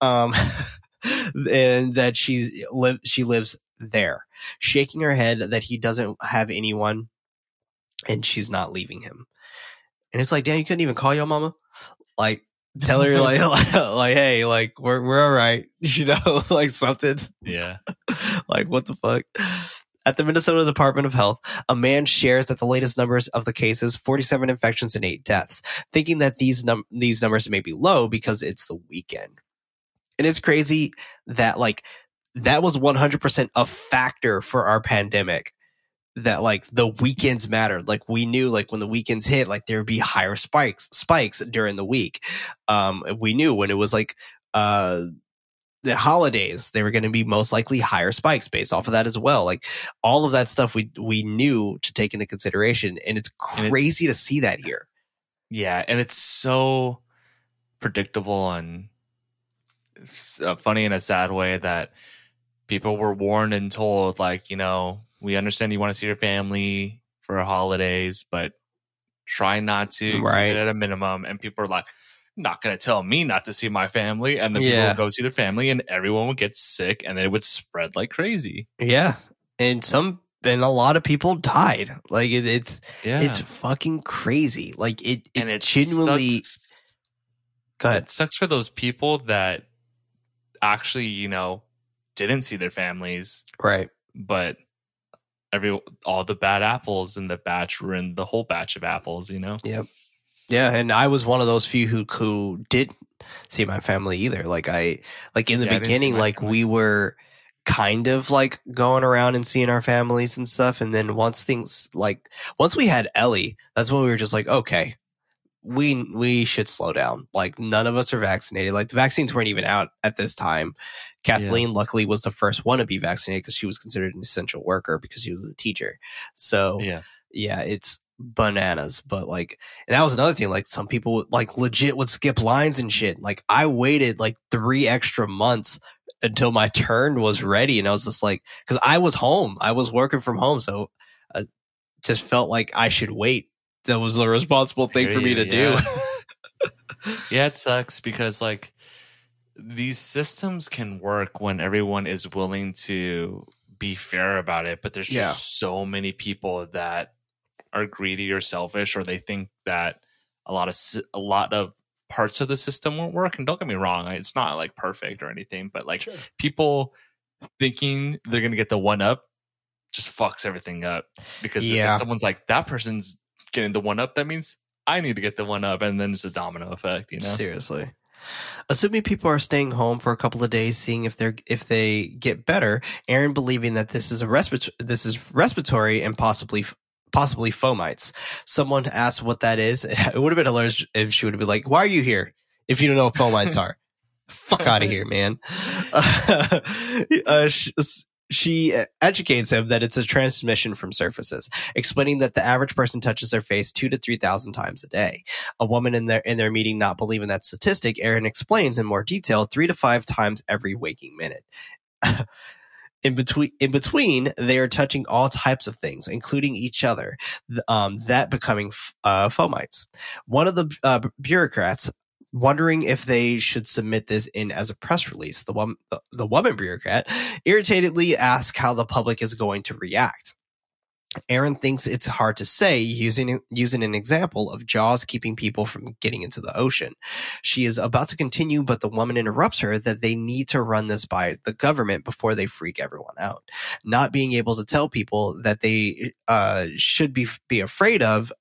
Um, and that she live she lives there, shaking her head that he doesn't have anyone, and she's not leaving him. And it's like, damn, you couldn't even call your mama. Like tell her like like hey, like we're we're all right, you know, like something. Yeah. like what the fuck. At the Minnesota Department of Health, a man shares that the latest numbers of the cases, 47 infections and 8 deaths, thinking that these num- these numbers may be low because it's the weekend. And it's crazy that like that was 100% a factor for our pandemic that like the weekends mattered. Like we knew like when the weekends hit, like there would be higher spikes, spikes during the week. Um, we knew when it was like, uh, the holidays, they were going to be most likely higher spikes based off of that as well. Like all of that stuff we, we knew to take into consideration. And it's And it- crazy to see that here. Yeah, and it's so predictable and uh, funny in a sad way that people were warned and told, like, you know, we understand you want to see your family for holidays, but try not to Right. at a minimum. And people are like, not going to tell me not to see my family. And then people Yeah. would go see their family and everyone would get sick and then it would spread like crazy. Yeah. And some, and a lot of people died. Like it, it's, Yeah. it's fucking crazy. Like it, it and it genuinely, sucks. go ahead. It sucks for those people that actually, you know, didn't see their families, Right. but every all the bad apples in the batch were in the whole batch of apples, you know? Yep. Yeah, and I was one of those few who who didn't see my family either. Like I like in the Yeah, I didn't see beginning, like family. we were kind of like going around and seeing our families and stuff. And then once things like once we had Ellie, that's when we were just like, okay, we we should slow down. Like none of us are vaccinated. Like the vaccines weren't even out at this time. Kathleen luckily was the first one to be vaccinated because she was considered an essential worker because she was a teacher. So Yeah. yeah, it's bananas. But like, and that was another thing. Like, some people like legit would skip lines and shit. Like, I waited like three extra months until my turn was ready, and I was just like, because I was home, I was working from home, so I just felt like I should wait. That was the responsible thing for me to do. yeah. It sucks because like these systems can work when everyone is willing to be fair about it, but there's just so many people that are greedy or selfish, or they think that a lot of a lot of parts of the system won't work. And don't get me wrong, it's not like perfect or anything, but like people thinking they're gonna get the one up just fucks everything up because if Yeah. someone's like that person's getting the one up, that means I need to get the one up, and then it's a domino effect, you know. Seriously. Assuming people are staying home for a couple of days, seeing if they're if they get better, Erin believing that this is a respiratory this is respiratory and possibly possibly fomites. Someone asked what that is. It would have been hilarious if she would have been like, "Why are you here? If you don't know what fomites are, fuck out of here, man." uh, she, she educates him that it's a transmission from surfaces, explaining that the average person touches their face two to three thousand times a day a woman in their in their meeting not believing that statistic, Erin explains in more detail three to five times every waking minute. in between, in between, they are touching all types of things, including each other. Um, that becoming uh, fomites. One of the uh, bureaucrats wondering if they should submit this in as a press release. The one, the, the woman bureaucrat irritatedly asks how the public is going to react. Erin thinks it's hard to say using using an example of Jaws keeping people from getting into the ocean. She is about to continue, but the woman interrupts her that they need to run this by the government before they freak everyone out. Not being able to tell people that they uh, should be be afraid of.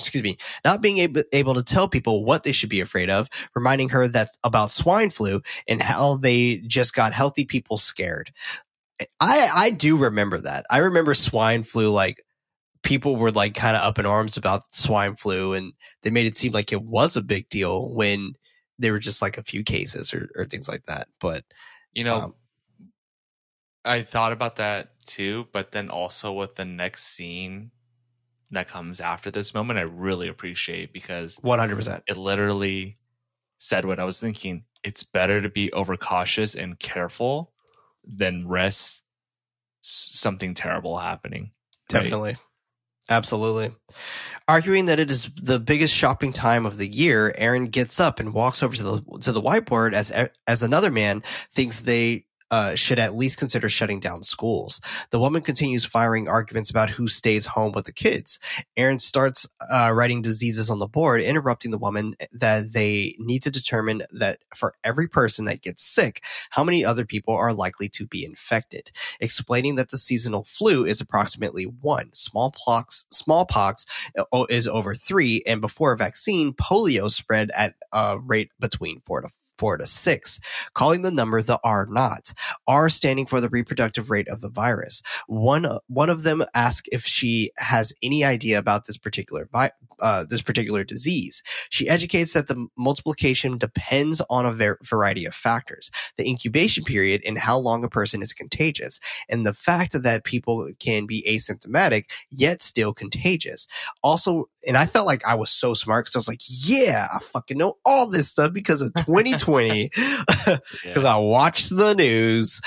Excuse me, not being able, able to tell people what they should be afraid of, reminding her that about swine flu and how they just got healthy people scared. I I do remember that. I remember swine flu like people were like kind of up in arms about swine flu and they made it seem like it was a big deal when there were just like a few cases or, or things like that. But You know, Um, I thought about that too, but then also with the next scene that comes after this moment, I really appreciate because 100%. it literally said what I was thinking. It's better to be overcautious and careful than risk something terrible happening. right? Definitely. Absolutely. Arguing that it is the biggest shopping time of the year, Erin gets up and walks over to the to the whiteboard as as another man thinks they uh, should at least consider shutting down schools. The woman continues firing arguments about who stays home with the kids. Erin starts uh, writing diseases on the board, interrupting the woman that they need to determine that for every person that gets sick, how many other people are likely to be infected, explaining that the seasonal flu is approximately one, smallpox, smallpox uh, is over three, and before a vaccine, polio spread at a rate between four to four to six, calling the number the R naught. R standing for the reproductive rate of the virus. One one of them asks if she has any idea about this particular uh, this particular disease. She educates that the multiplication depends on a ver- variety of factors, the incubation period and how long a person is contagious, and the fact that people can be asymptomatic yet still contagious. Also, and I felt like I was so smart because I was like, yeah, I fucking know all this stuff because of 2020 because I watched the news.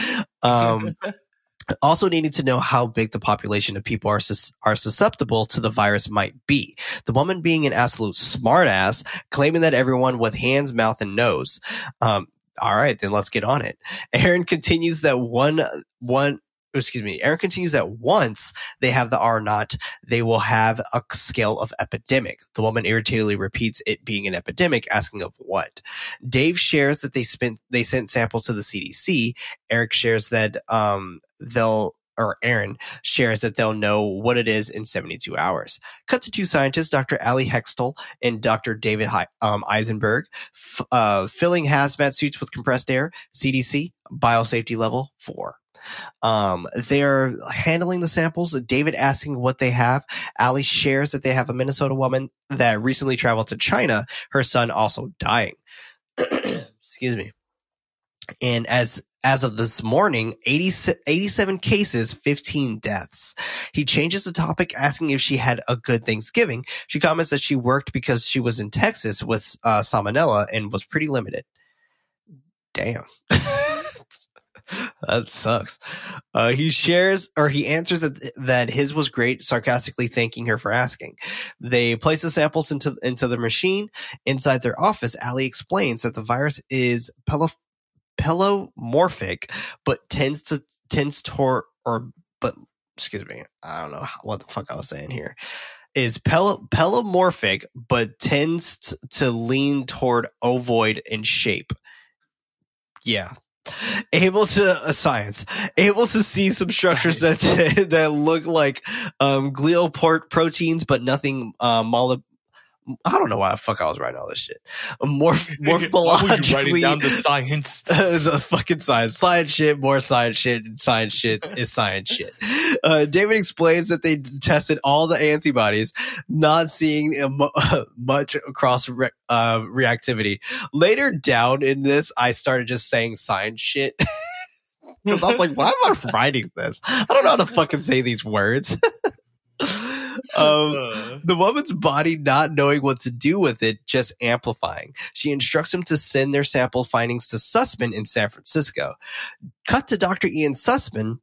Um, also needing to know how big the population of people are sus- are susceptible to the virus might be. The woman being an absolute smartass, claiming that everyone with hands, mouth, and nose. Um, all right, then let's get on it. Erin continues that one one excuse me, Erin continues that once they have the R naught, they will have a scale of epidemic. The woman irritatedly repeats it being an epidemic, asking of what. Dave shares that they spent they sent samples to the CDC. Eric shares that um they'll or Erin shares that they'll know what it is in 72 hours. Cut to two scientists, Dr. Ali Hextall and Dr. David um, Eisenberg, f- uh, filling hazmat suits with compressed air, CDC, biosafety level four. Um, they're handling the samples. David asking what they have. Ali shares that they have a Minnesota woman that recently traveled to China. Her son also dying. Excuse me. And as as of this morning, 80, 87 cases, 15 deaths. He changes the topic, asking if she had a good Thanksgiving. She comments that she worked because she was in Texas with uh, salmonella and was pretty limited. Damn. that sucks. Uh, he shares or he answers that that his was great, sarcastically thanking her for asking. They place the samples into into the machine inside their office. Ali explains that the virus is pelo- pelomorphic, but tends to tends toward or but excuse me, I don't know what the fuck I was saying here. Is pel- pelomorphic, but tends t- to lean toward ovoid in shape. Yeah, able to uh, science. Able to see some structures that that look like um glial proteins but nothing uh I don't know why the fuck I was writing all this shit. Morph, morphologically, writing down the science, the fucking science, science shit, more science shit, science shit is science shit. Uh, David explains that they tested all the antibodies, not seeing much cross re- uh, reactivity. Later down in this, I started just saying science shit. Because I was like, why am I writing this? I don't know how to fucking say these words. um, the woman's body not knowing what to do with it, just amplifying. She instructs him to send their sample findings to Sussman in San Francisco. Cut to Dr. Ian Sussman,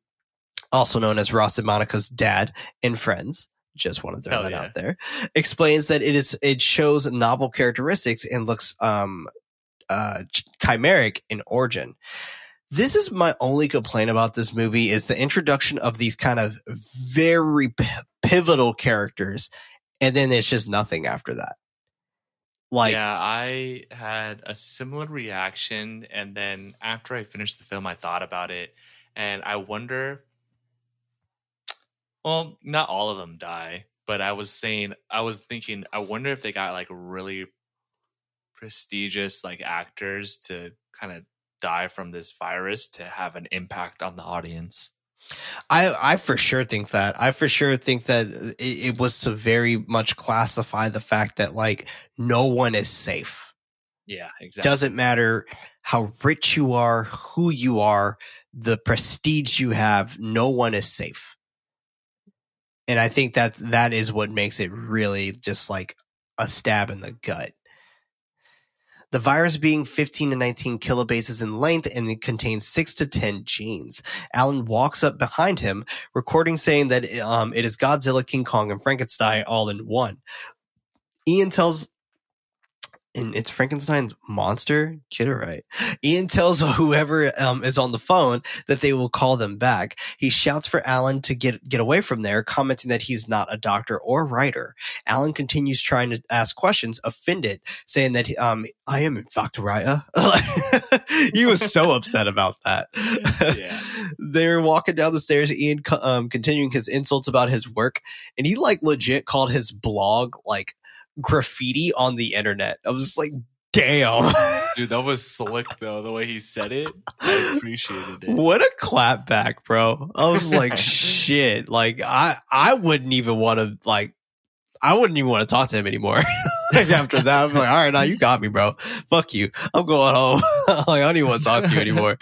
also known as Ross and Monica's dad and friends. Just want to throw Hell that yeah. out there. Explains that it is it shows novel characteristics and looks um uh chimeric in origin this is my only complaint about this movie is the introduction of these kind of very p- pivotal characters and then it's just nothing after that. Like yeah i had a similar reaction and then after i finished the film i thought about it and i wonder well not all of them die but i was saying i was thinking i wonder if they got like really prestigious like actors to kind of die from this virus to have an impact on the audience. I I for sure think that. I for sure think that it, it, was to very much classify the fact that like no one is safe. Yeah, exactly. Doesn't matter how rich you are, who you are, the prestige you have, no one is safe. And I think that that is what makes it really just like a stab in the gut. The virus being 15 to 19 kilobases in length and it contains 6 to 10 genes. Alan walks up behind him, recording saying that um, it is Godzilla, King Kong, and Frankenstein all in one. Ian tells and it's Frankenstein's monster. Get it right. Ian tells whoever um, is on the phone that they will call them back. He shouts for Alan to get get away from there, commenting that he's not a doctor or writer. Alan continues trying to ask questions, offended, saying that um, I am in fact a writer. he was so upset about that. Yeah. They're walking down the stairs. Ian um, continuing his insults about his work, and he like legit called his blog like graffiti on the internet. I was just like, damn. Dude, that was slick though. The way he said it, I appreciated it. what a clapback, bro. I was like, shit. Like I I wouldn't even want to like I wouldn't even want to talk to him anymore. like after that, I'm like, all right, now you got me, bro. Fuck you. I'm going home. like I don't even want to talk to you anymore.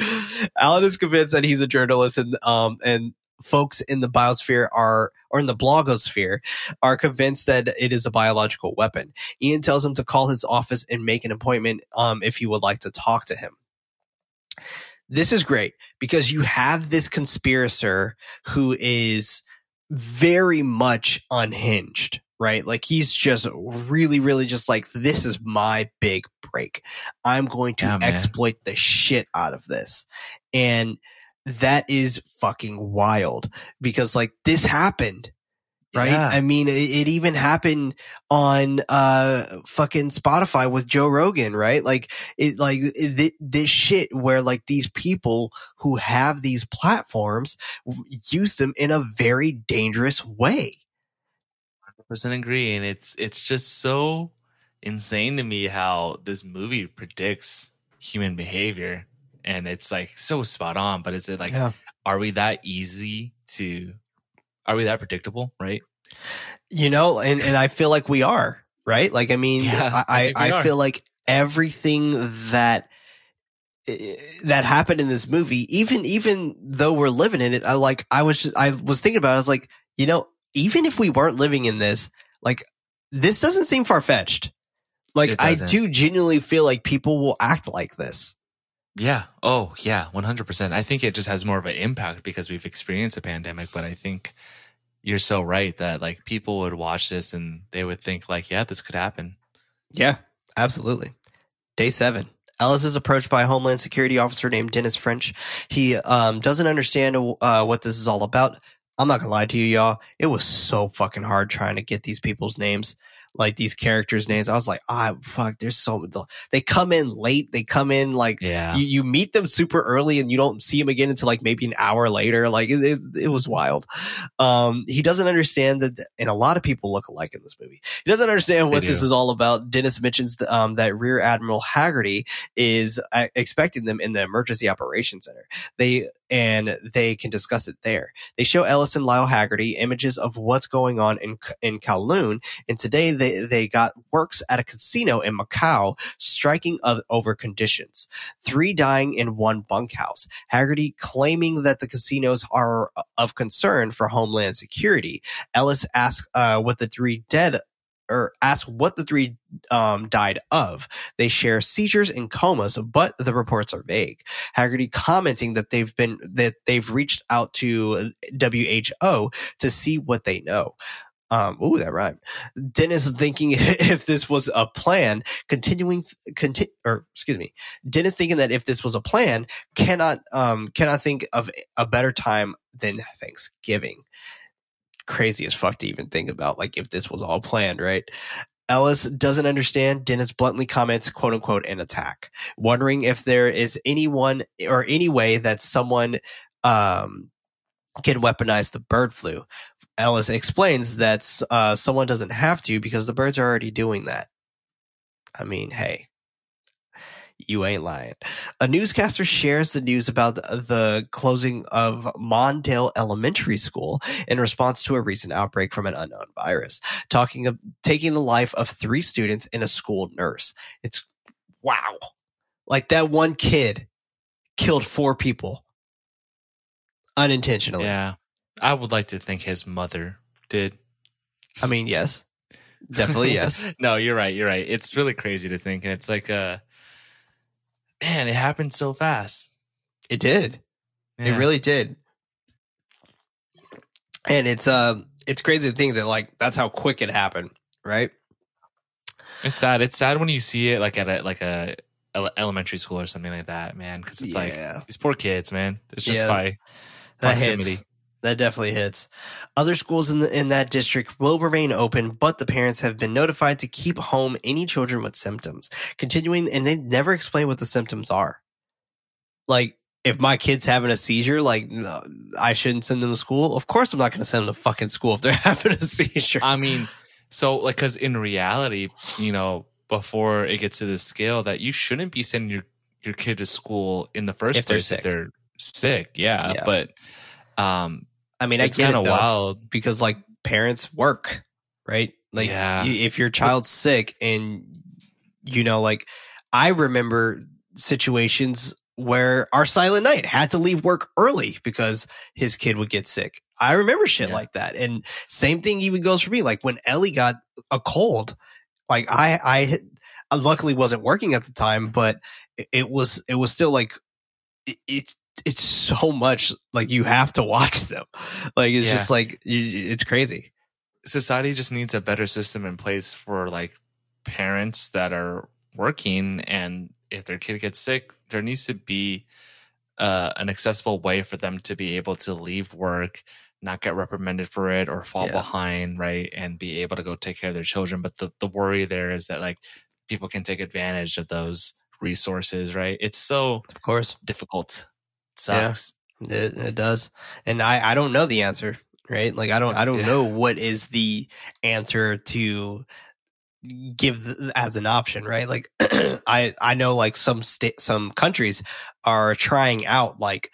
Alan is convinced that he's a journalist and um and folks in the biosphere are or in the blogosphere are convinced that it is a biological weapon. Ian tells him to call his office and make an appointment um if he would like to talk to him. This is great because you have this conspirator who is very much unhinged, right? Like he's just really, really just like, this is my big break. I'm going to Yeah, exploit the shit out of this. And that is fucking wild because like this happened right? Yeah. I mean, it, it even happened on uh fucking Spotify with Joe Rogan, right? Like it, like this shit where like these people who have these platforms w- use them in a very dangerous way. percent agree, and it's it's just so insane to me how this movie predicts human behavior, and it's like so spot on. But is it like, Yeah. are we that easy to? Are we that predictable? Right? You know, and and I feel like we are, right? Like I mean, Yeah, I I I, feel like everything that eh, that happened in this movie, even even though we're living in it, I like I was just, I was thinking about it, I was like, you know, even if we weren't living in this, like this doesn't seem far fetched. Like I do genuinely feel like people will act like this. Yeah. Oh, yeah. One hundred percent. I think it just has more of an impact because we've experienced a pandemic. But I think you're so right that like people would watch this and they would think like, yeah, this could happen. Yeah, absolutely. Day seven. Ellis is approached by a Homeland Security officer named Dennis French. He um, doesn't understand uh, what this is all about. I'm not gonna lie to you, y'all. It was so fucking hard trying to get these people's names, like these characters' names. I was like, ah, fuck. There's so they come in late. They come in like Yeah. you, you meet them super early and you don't see them again until like maybe an hour later. Like it, it, it was wild. Um, he doesn't understand that, and a lot of people look alike in this movie. He doesn't understand what this is all about. Dennis mentions the, um, that Rear Admiral Haggerty is uh, expecting them in the emergency operations center. They and they can discuss it there. They show Ellis and Lyle Haggerty images of what's going on in in Kowloon, and today they they got works at a casino in Macau, striking over conditions. Three dying in one bunkhouse. Haggerty claiming that the casinos are of concern for Homeland Security. Ellis asks uh, what the three dead or ask what the three um, died of. They share seizures and comas, but the reports are vague. Haggerty commenting that they've been that they've reached out to WHO to see what they know. Um, ooh, that rhymed. Dennis thinking if this was a plan, continuing, conti- or excuse me, Dennis thinking that if this was a plan, cannot, um, cannot think of a better time than Thanksgiving. Crazy as fuck to even think about, like if this was all planned, right? Ellis doesn't understand. Dennis bluntly comments, quote unquote, an attack, wondering if there is anyone or any way that someone, um, can weaponize the bird flu. Ellis explains that uh, someone doesn't have to because the birds are already doing that. I mean, hey, you ain't lying. A newscaster shares the news about the, closing of Mondale Elementary School in response to a recent outbreak from an unknown virus, talking of taking the life of three students and a school nurse. It's wow. Like that one kid killed four people unintentionally. Yeah. I would like to think his mother did. I mean, yes. Definitely yes. no, you're right. You're right. It's really crazy to think. And it's like, uh, man, it happened so fast. It did. It really did. And it's um it's crazy to think that like that's how quick it happened, right? It's sad. It's sad when you see it like at a like a ele- elementary school or something like that, man. Because it's like these poor kids, man. It's just Yeah. by That proximity. That definitely hits. Other schools in the, in that district will remain open, but the parents have been notified to keep home any children with symptoms. Continuing, and they never explain what the symptoms are. Like, if my kid's having a seizure, like no, I shouldn't send them to school. Of course, I'm not going to send them to fucking school if they're having a seizure. I mean, so like, because in reality, you know, before it gets to this scale, that you shouldn't be sending your your kid to school in the first If they're place sick. if they're sick. Yeah, Yeah. but um, I mean, I it's get kind it of though. wild. because like parents work, right? Like Yeah. you, if your child's sick and you know, like I remember situations where our silent night had to leave work early because his kid would get sick. I remember shit Yeah. like that. And same thing even goes for me. Like when Ellie got a cold, like I, I, I luckily wasn't working at the time, but it, it was, it was still like, it, it it's so much like you have to watch them. Like it's Yeah. just like you, it's crazy. Society just needs a better system in place for like parents that are working, and if their kid gets sick, there needs to be uh, an accessible way for them to be able to leave work, not get reprimanded for it or fall Yeah. behind, right? And be able to go take care of their children. But the, the worry there is that like people can take advantage of those resources, right? It's so Of course, difficult. It Yeah. sucks. it, it does. And I, I don't know the answer, right? Like I don't, I don't know what is the answer to give as an option, right? Like I, I know like some state, some countries are trying out like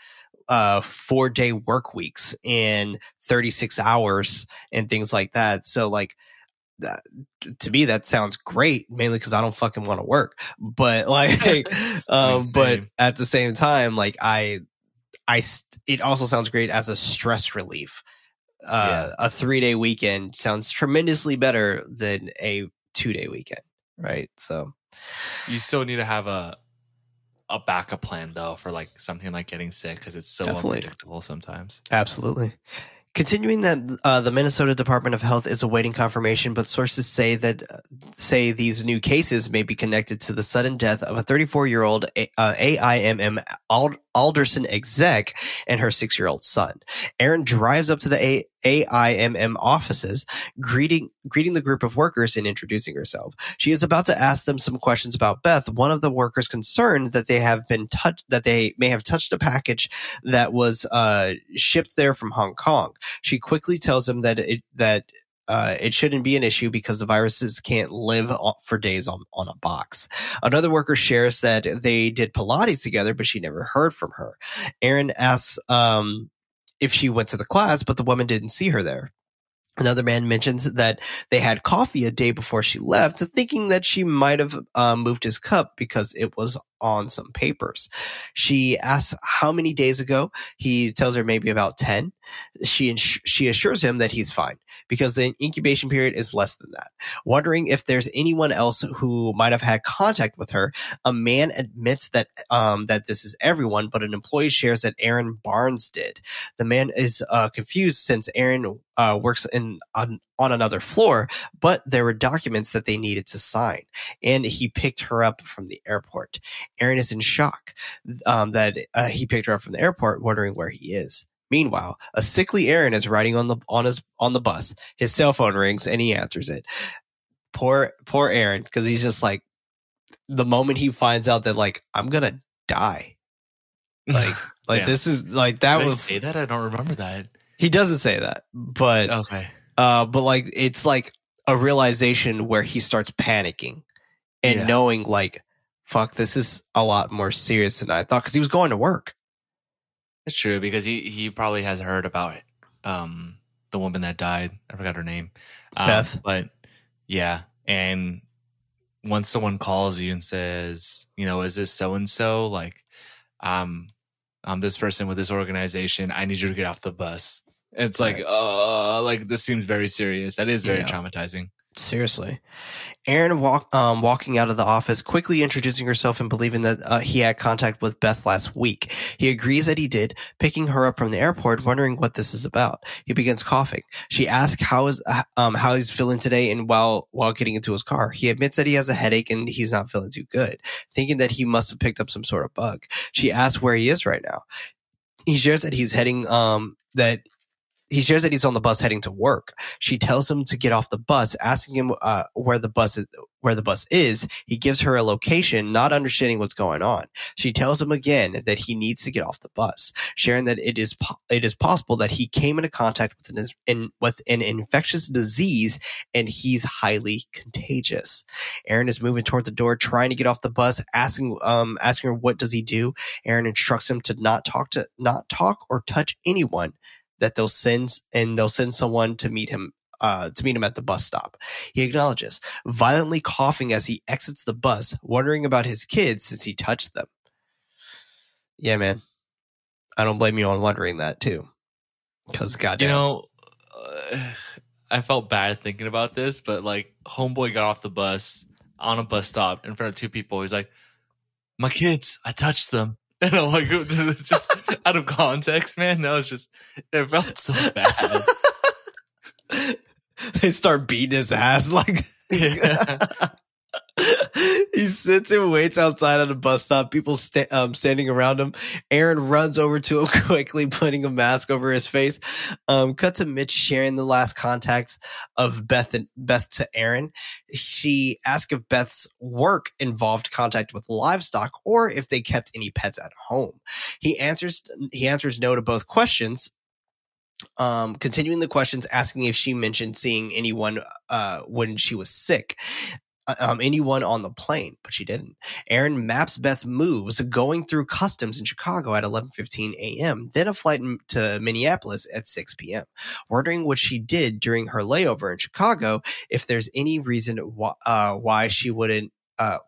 uh four day work weeks in 36 hours and things like that. So like that, to me that sounds great mainly because i don't fucking want to work but like um but at the same time like i i it also sounds great as a stress relief uh a three day weekend sounds tremendously better than a two day weekend right so You still need to have a a backup plan though for like something like getting sick because it's so Definitely. unpredictable sometimes. Absolutely. Continuing that, uh, the Minnesota Department of Health is awaiting confirmation, but sources say that uh, say these new cases may be connected to the sudden death of a 34 year old uh, AIMM Ald- Alderson exec and her six year old son. Erin drives up to the A- AIMM offices, greeting greeting the group of workers and introducing herself. She is about to ask them some questions about Beth. One of the workers concerned that they have been touched that they may have touched a package that was uh, shipped there from Hong Kong. She quickly tells him that it that uh, it shouldn't be an issue because the viruses can't live for days on, on a box. Another worker shares that they did Pilates together, but she never heard from her. Erin asks um, if she went to the class, but the woman didn't see her there. Another man mentions that they had coffee a day before she left, thinking that she might have uh, moved his cup because it was on some papers. She asks how many days ago. He tells her maybe about 10. She, ins- she assures him that he's fine because the incubation period is less than that. Wondering if there's anyone else who might have had contact with her, a man admits that, um, that this is everyone, but an employee shares that Aaron Barnes did. The man is, uh, confused since Aaron, uh, works in, on, on another floor, but there were documents that they needed to sign and he picked her up from the airport. Erin is in shock um, that uh, he picked her up from the airport, wondering where he is. Meanwhile, a sickly Aaron is riding on the on his on the bus. His cell phone rings and he answers it. Poor poor Aaron, because he's just like the moment he finds out that like I'm gonna die. Like like Damn. this is like that Did I was say that? I don't remember that. he doesn't say that, but Okay. Uh, but like it's like a realization where he starts panicking and Yeah. knowing like, fuck, this is a lot more serious than I thought because he was going to work. It's true because he he probably has heard about it. Um, the woman that died, I forgot her name, um, Beth. But yeah, and once someone calls you and says, you know, is this so and so? Like, um, I'm this person with this organization. I need you to get off the bus. And it's like, Right. uh, like this seems very serious. That is very Yeah. traumatizing. Seriously. Erin walk, um, walking out of the office, quickly introducing herself and believing that uh, he had contact with Beth last week. He agrees that he did, picking her up from the airport, wondering what this is about. He begins coughing. She asks how is um, how he's feeling today, and while while getting into his car, he admits that he has a headache and he's not feeling too good, thinking that he must have picked up some sort of bug. She asks where he is right now. He shares that he's heading um that he shares that he's on the bus heading to work. She tells him to get off the bus, asking him uh, where the bus is. Where the bus is, he gives her a location, not understanding what's going on. She tells him again that he needs to get off the bus, sharing that it is po- it is possible that he came into contact with an in, with an infectious disease and he's highly contagious. Aaron is moving toward the door, trying to get off the bus, asking um asking her what does he do. Erin instructs him to not talk to not talk or touch anyone that they'll send and they'll send someone to meet him uh, to meet him at the bus stop. He acknowledges, violently coughing as he exits the bus, wondering about his kids since he touched them. Yeah, man. I don't blame you on wondering that too. Because goddamn, You know, uh, I felt bad thinking about this, but like, homeboy got off the bus on a bus stop in front of two people. He's like, "My kids, I touched them," and I'm like, it's just out of context, man. That was just it felt so bad. they start beating his ass like. Yeah. He sits and waits outside on a bus stop. People um, standing around him. Erin runs over to him quickly, putting a mask over his face. Um, cut to Mitch sharing the last contacts of Beth and Beth to Erin. She asks if Beth's work involved contact with livestock or if they kept any pets at home. He answers he answers no to both questions. Um, continuing the questions, asking if she mentioned seeing anyone uh, when she was sick um, anyone on the plane, but she didn't. Erin maps Beth's moves going through customs in Chicago at 11:15 a.m., then a flight to Minneapolis at 6 p.m. Wondering what she did during her layover in Chicago, if there's any reason why, uh, why she wouldn't, uh,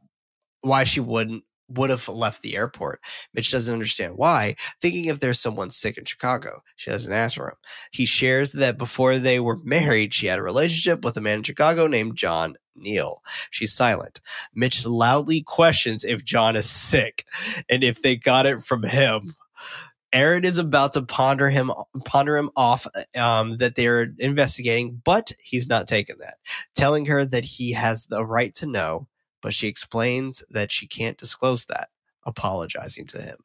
why she wouldn't would have left the airport. Mitch doesn't understand why, thinking if there's someone sick in Chicago. She doesn't answer him. He shares that before they were married, she had a relationship with a man in Chicago named John Neal. She's silent. Mitch loudly questions if John is sick and if they got it from him. Erin is about to ponder him ponder him off um, that they're investigating, but he's not taking that, telling her that he has the right to know, but she explains that she can't disclose that, apologizing to him.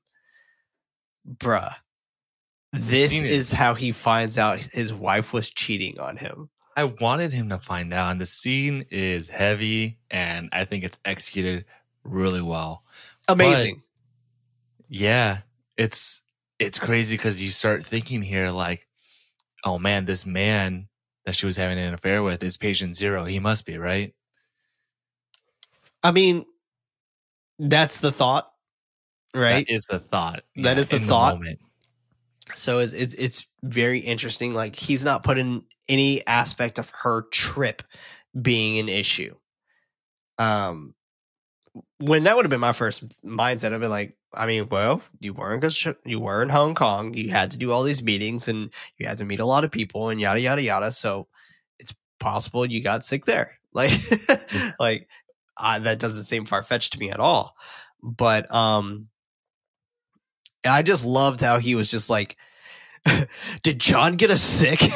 Bruh. This is how he finds out his wife was cheating on him. I wanted him to find out, and the scene is heavy, and I think it's executed really well. Amazing. Yeah, it's it's crazy because you start thinking here like, oh man, this man that she was having an affair with is patient zero. He must be right. I mean, that's the thought, right? That is the thought. That Yeah, is the thought. moment. so it's, it's it's very interesting. Like he's not putting any aspect of her trip being an issue. Um, when that would have been my first mindset, I'd be like, I mean, well, you were in Gus- you were in Hong Kong, you had to do all these meetings, and you had to meet a lot of people, and yada yada yada. So it's possible you got sick there. Like, like uh, that doesn't seem far fetched to me at all. But um, I just loved how he was just like, "Did John get us sick?"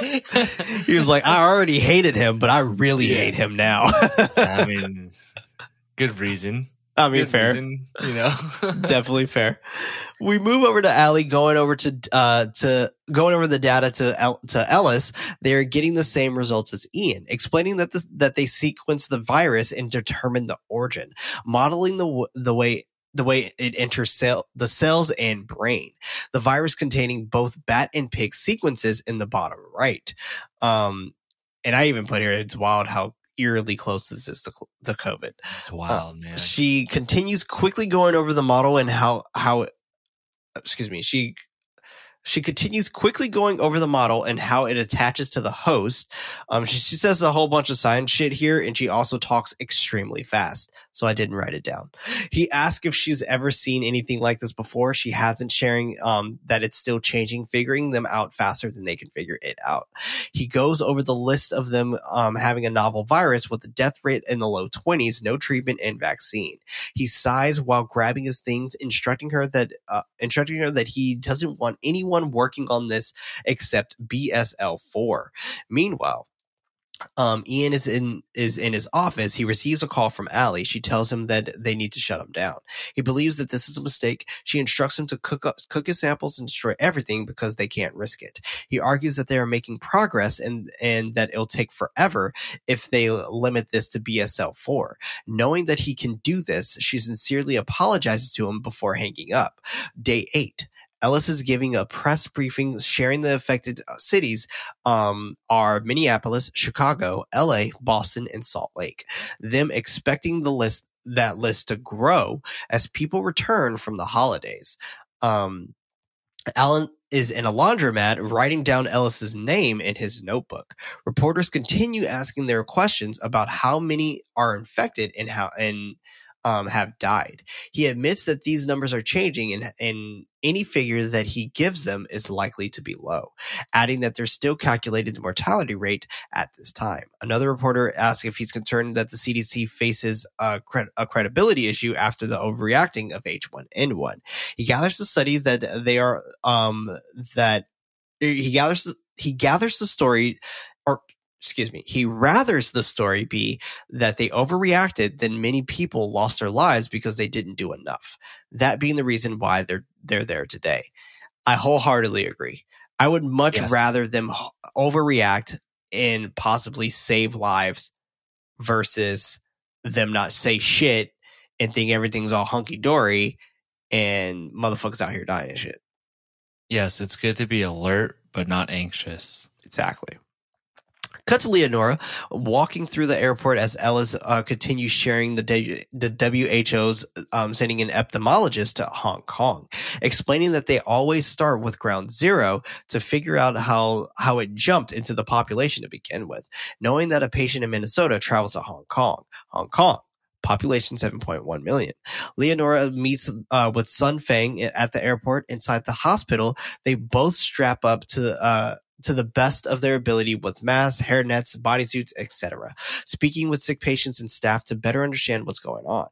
he was like, "I already hated him, but I really Yeah. hate him now." I mean, good reason. I mean, Good fair. reason, you know. definitely fair. We move over to Allie, going over to uh to going over the data to El- to Ellis. They are getting the same results as Ian, explaining that the, that they sequence the virus and determine the origin, modeling the w- the way the way it enters cell the cells and brain. The virus containing both bat and pig sequences in the bottom right. Um, and I even put here it's wild how eerily close this is to, to COVID. It's wild, man. She continues quickly going over the model and how how excuse me, she She continues quickly going over the model and how it attaches to the host. Um, she, she says a whole bunch of science shit here, and she also talks extremely fast. So I didn't write it down. He asks if she's ever seen anything like this before. She hasn't, sharing um, that it's still changing, figuring them out faster than they can figure it out. He goes over the list of them um, having a novel virus with a death rate in the low 20s, no treatment and vaccine. He sighs while grabbing his things, instructing her that uh, instructing her that he doesn't want anyone working on this except BSL4. Meanwhile, um, Ian is in is in his office. He receives a call from Allie. She tells him that they need to shut him down. He believes that this is a mistake. She instructs him to cook up, cook his samples and destroy everything because they can't risk it. He argues that they are making progress and and that it'll take forever if they limit this to BSL four. Knowing that he can do this, she sincerely apologizes to him before hanging up. Day eight. Ellis is giving a press briefing sharing the affected uh, cities um, are Minneapolis, Chicago, LA, Boston, and Salt Lake. Them expecting the list that list to grow as people return from the holidays. Um, Alan is in a laundromat writing down Ellis's name in his notebook. Reporters continue asking their questions about how many are infected and how and um, have died. He admits that these numbers are changing and, and any figure that he gives them is likely to be low, adding that they're still calculating the mortality rate at this time. Another reporter asks if he's concerned that the CDC faces a, a credibility issue after the overreacting of H1N1. He gathers the study that they are, um, that he gathers, he gathers the story or excuse me, he rathers the story be that they overreacted, than many people lost their lives because they didn't do enough. That being the reason why they're they're there today. I wholeheartedly agree. I would much yes. rather them overreact and possibly save lives versus them not say shit and think everything's all hunky dory and motherfuckers out here dying and shit. Yes, it's good to be alert but not anxious. Exactly. Cut to Leonora walking through the airport as Ellis uh, continues sharing the, D- the WHO's um, sending an ophthalmologist to Hong Kong, explaining that they always start with ground zero to figure out how how it jumped into the population to begin with, knowing that a patient in Minnesota travels to Hong Kong. Hong Kong population 7.1 million. Leonora meets uh, with Sun Feng at the airport inside the hospital. They both strap up to uh, to the best of their ability with masks, hairnets, bodysuits, etc. Speaking with sick patients and staff to better understand what's going on.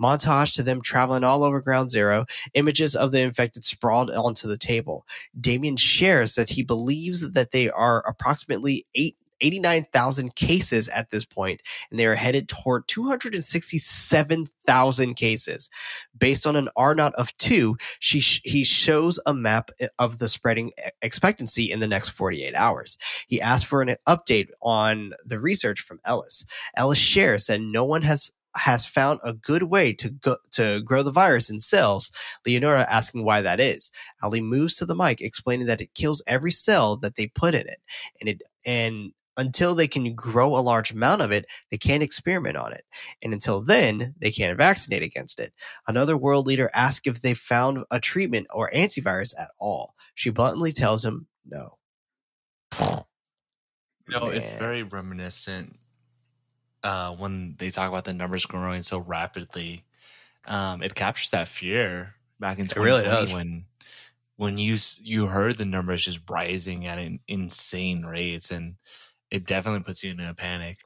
Montage to them traveling all over ground zero, images of the infected sprawled onto the table. Damien shares that he believes that they are approximately eight 89,000 cases at this point, and they are headed toward 267,000 cases. Based on an R naught of two, she sh- he shows a map eh, of the spreading eh, expectancy in the next 48 hours. He asks for an update on the research from Ellis. Ellis shares that no one has has found a good way to go, to grow the virus in cells. Leonora asking why that is. Ali moves to the mic, explaining that it kills every cell that they put in it, and it and until they can grow a large amount of it, they can't experiment on it. And until then, they can't vaccinate against it. Another world leader asks if they found a treatment or antivirus at all. She bluntly tells him no. You know, Man. it's very reminiscent uh, when they talk about the numbers growing so rapidly. Um, it captures that fear back in 2020 really when when you you heard the numbers just rising at an insane rates and it definitely puts you in a panic.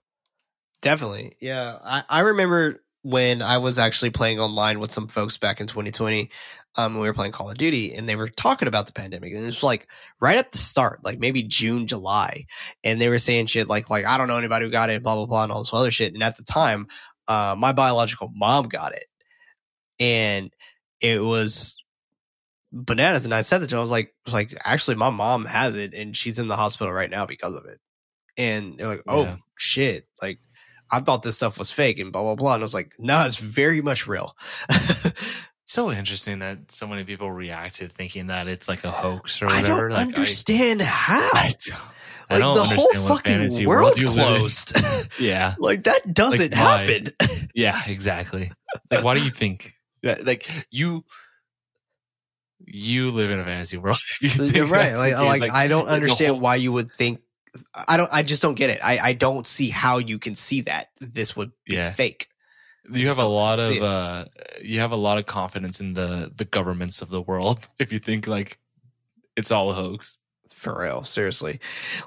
Definitely. Yeah. I, I remember when I was actually playing online with some folks back in 2020, um, we were playing Call of Duty and they were talking about the pandemic and it was like right at the start, like maybe June, July. And they were saying shit like, like, I don't know anybody who got it, blah, blah, blah, and all this other shit. And at the time, uh, my biological mom got it and it was bananas. And I said that to him, I was like, was like, actually my mom has it and she's in the hospital right now because of it and they're like, "Oh yeah. shit!" Like I thought this stuff was fake and blah blah blah. And I was like, "No, it's very much real." so interesting that so many people reacted thinking that it's like a hoax or whatever. I don't like, understand I, how. I don't, like the whole fucking world, world closed. yeah, like that doesn't like, happen. yeah, exactly. Like, why do you think? That, Like, you you live in a fantasy world. You're right. Like, like, I don't understand whole- why you would think. I don't. I just don't get it. I, I don't see how you can see that this would be Yeah. fake. you have a lot of uh you have a lot of confidence in the the governments of the world if you think like it's all a hoax For real, seriously.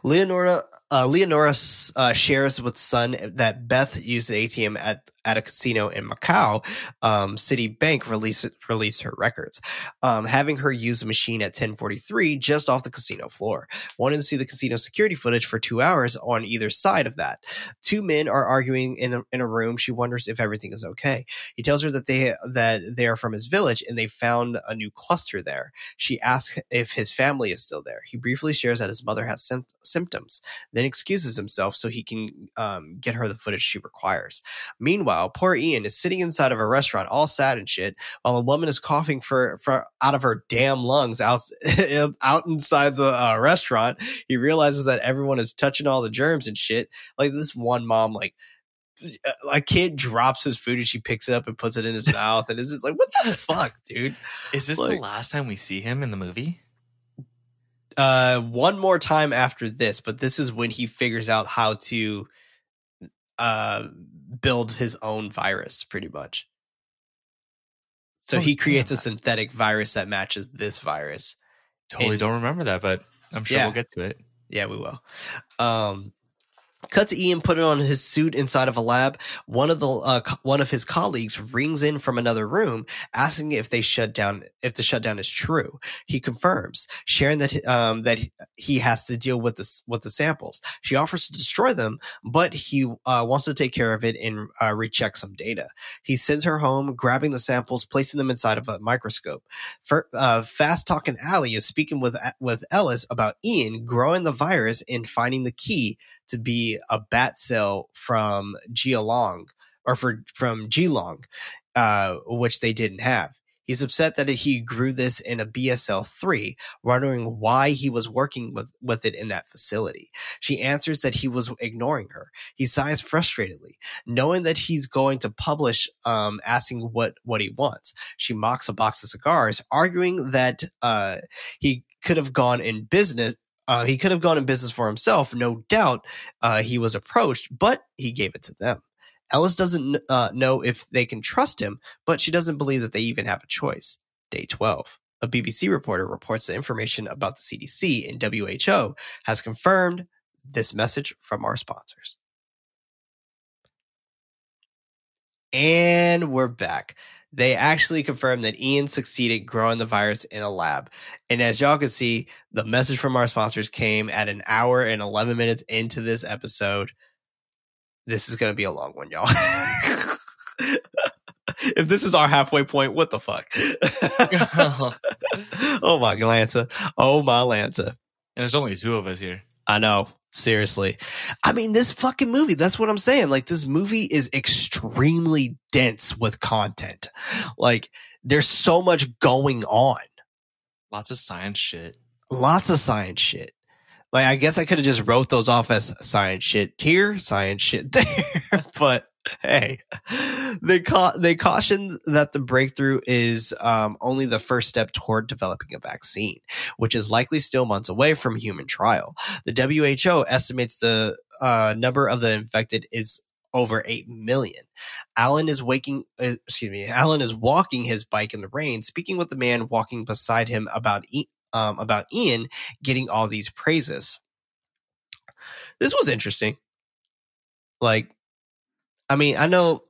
Leonora uh, Leonora uh, shares with Sun that Beth used the ATM at, at a casino in Macau. Um, Citibank released released her records, um, having her use the machine at 10:43 just off the casino floor. Wanted to see the casino security footage for two hours on either side of that. Two men are arguing in a, in a room. She wonders if everything is okay. He tells her that they that they are from his village and they found a new cluster there. She asks if his family is still there. He briefly shares that his mother has sym- symptoms, then excuses himself so he can um, get her the footage she requires. Meanwhile, poor Ian is sitting inside of a restaurant, all sad and shit, while a woman is coughing for, for out of her damn lungs out, out inside the uh, restaurant. He realizes that everyone is touching all the germs and shit. Like this one mom, like a kid drops his food and she picks it up and puts it in his mouth, and it's just like, what the fuck, dude? is this Like- the last time we see him in the movie uh one more time after this but this is when he figures out how to uh build his own virus pretty much. So Oh, he creates a synthetic virus that matches this virus totally And- don't remember that but i'm sure Yeah. we'll get to it. Yeah we will. Um Cut to Ian putting on his suit inside of a lab. One of the uh, co- one of his colleagues rings in from another room, asking if they shut down if the shutdown is true. He confirms, sharing that um, that he- has to deal with the with the samples. She offers to destroy them, but he uh, wants to take care of it and uh, recheck some data. He sends her home, grabbing the samples, placing them inside of a microscope. Uh, Fast talking Allie is speaking with with Ellis about Ian growing the virus and finding the key to be a bat cell from Geelong or for from Geelong, uh, which they didn't have. He's upset that he grew this in a BSL 3, wondering why he was working with, with it in that facility. She answers that he was ignoring her. He sighs frustratedly, knowing that he's going to publish, um, asking what, what he wants. She mocks a box of cigars, arguing that, uh, he could have gone in business, uh, he could have gone in business for himself. No doubt, uh, he was approached, but he gave it to them. Ellis doesn't uh, know if they can trust him, but she doesn't believe that they even have a choice. Day 12. A BBC reporter reports the information about the CDC and WHO has confirmed this message from our sponsors. And we're back. They actually confirmed that Ian succeeded growing the virus in a lab. And as y'all can see, the message from our sponsors came at an hour and 11 minutes into this episode. This is going to be a long one, y'all. if this is our halfway point, what the fuck? oh my Lanta. Oh my Lanta. and there's only two of us here I know. Seriously. I mean, this fucking movie, that's what I'm saying. Like, this movie is extremely dense with content. Like, there's so much going on. lots of science shit Lots of science shit. Like, I guess I could have just wrote those off as science shit here, science shit there. but hey, they ca- they caution that the breakthrough is um, only the first step toward developing a vaccine, which is likely still months away from human trial. The WHO estimates the uh, number of the infected is over 8 million. Alan is waking, uh, excuse me, Alan is walking his bike in the rain, speaking with the man walking beside him about, I- um, about Ian getting all these praises. This was interesting. Like, I mean, I know,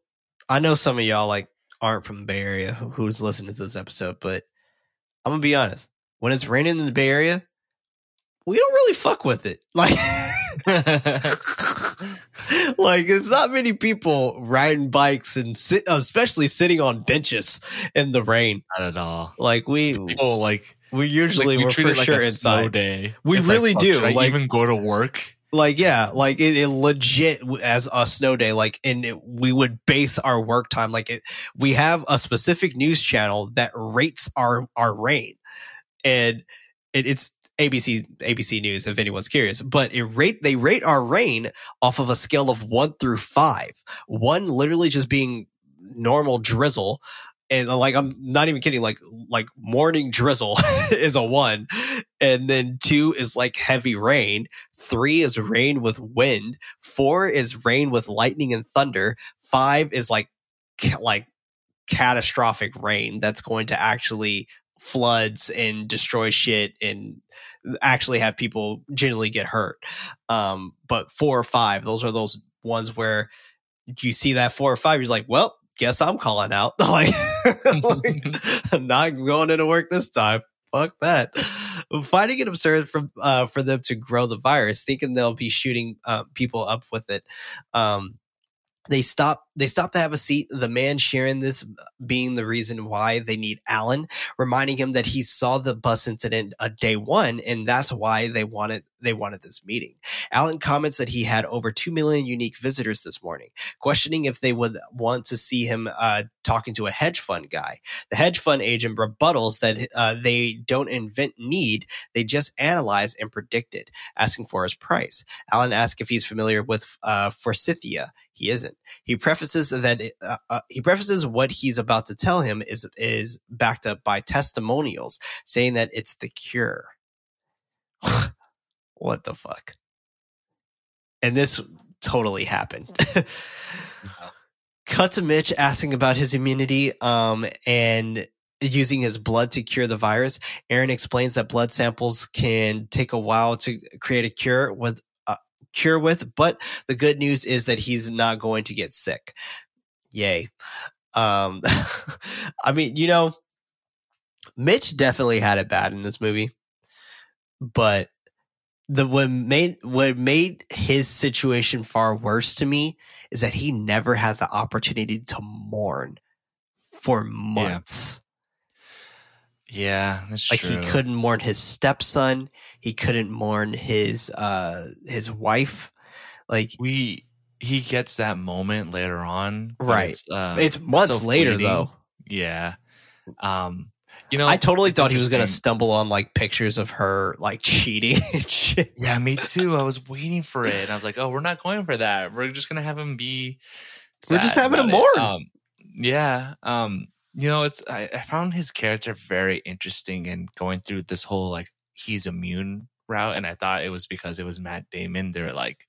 I know some of y'all like aren't from the Bay Area who's listening to this episode, but I'm gonna be honest. When it's raining in the Bay Area, we don't really fuck with it. Like, like it's not many people riding bikes and sit, especially sitting on benches in the rain. not at all Like we, people like we usually like, we we're treat for it like sure a snow inside. day We It's really fuck, do, should I like- even go to work Like yeah, like it, it legit as a snow day. Like and it, we would base our work time like it. We have a specific news channel that rates our our rain, and it, it's ABC ABC News if anyone's curious. But it rate they rate our rain off of a scale of one through five. One literally just being normal drizzle, and like I'm not even kidding. Like like morning drizzle is a one, and then two is like heavy rain. Three is rain with wind. Four is rain with lightning and thunder. Five is like ca- like catastrophic rain that's going to actually floods and destroy shit and actually have people genuinely get hurt. Um, but four or five, those are those ones where you see that four or five, you're like, well, guess I'm calling out. like, like, I'm not going into work this time. Fuck that. Finding it absurd for uh, for them to grow the virus, thinking they'll be shooting uh, people up with it. Um, they stop they stop to have a seat the man sharing this being the reason why they need alan reminding him that he saw the bus incident a day one and that's why they wanted they wanted this meeting. Alan comments that he had over 2 million unique visitors this morning questioning if they would want to see him uh, talking to a hedge fund guy. The hedge fund agent rebuttals that uh, they don't invent need they just analyze and predict it asking for his price. Alan asks if he's familiar with uh, forsythia he isn't. He prefaces that it, uh, uh, he prefaces what he's about to tell him is is backed up by testimonials, saying that it's the cure. what the fuck? And this totally happened. Cut to Mitch asking about his immunity, um, and using his blood to cure the virus. Erin explains that blood samples can take a while to create a cure with cure with. But the good news is that he's not going to get sick. Yay. Um, I mean, you know, Mitch definitely had it bad in this movie, but the what made what made his situation far worse to me is that he never had the opportunity to mourn for months. Yeah, that's like true. he couldn't mourn his stepson he couldn't mourn his uh his wife like we he gets that moment later on, Right. It's, uh, it's months so later fleeting. though Yeah, um, you know, i totally thought he was gonna stumble on like pictures of her like cheating and shit Yeah, me too. I was waiting for it. And I was like, oh, we're not going for that. We're just gonna have him be. We're just having him about mourn. Um, yeah. Um. You know, it's I, I found his character very interesting and going through this whole like he's immune route, and I thought it was because it was Matt Damon. They're like,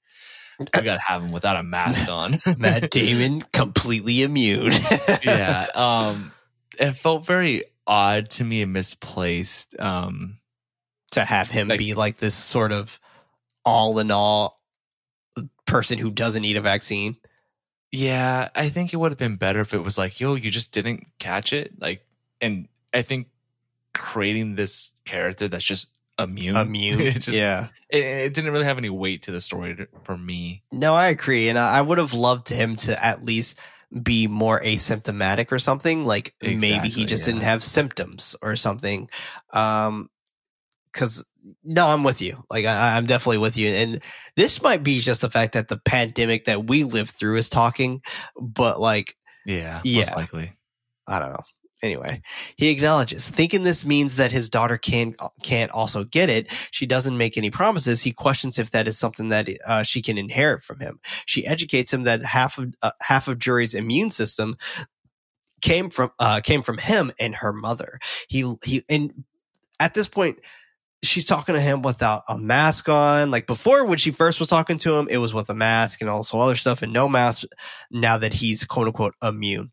we gotta have him without a mask on. matt damon completely immune yeah. Um. It felt very odd to me and misplaced. Um. to have him Like- be like this sort of all in all person who doesn't need a vaccine Yeah, I think it would have been better if it was like, yo, you just didn't catch it. Like, and I think creating this character that's just immune, immune it, just, yeah it, it didn't really have any weight to the story to- for me. No, I agree, and I I would have loved him to at least be more asymptomatic or something. Like maybe he just yeah. didn't have symptoms or something. Um, because no, I'm with you. Like I, I'm definitely with you, and this might be just the fact that the pandemic that we lived through is talking, but like Yeah, Yeah. most likely. I don't know. Anyway, he acknowledges, thinking this means that his daughter can can't also get it. She doesn't make any promises. He questions if that is something that uh, she can inherit from him. She educates him that half of uh, half of Jory's immune system came from uh, came from him and her mother. He he and at this point. She's talking to him without a mask on. Like before, when she first was talking to him, it was with a mask and also other stuff and no mask. Now that he's quote unquote immune,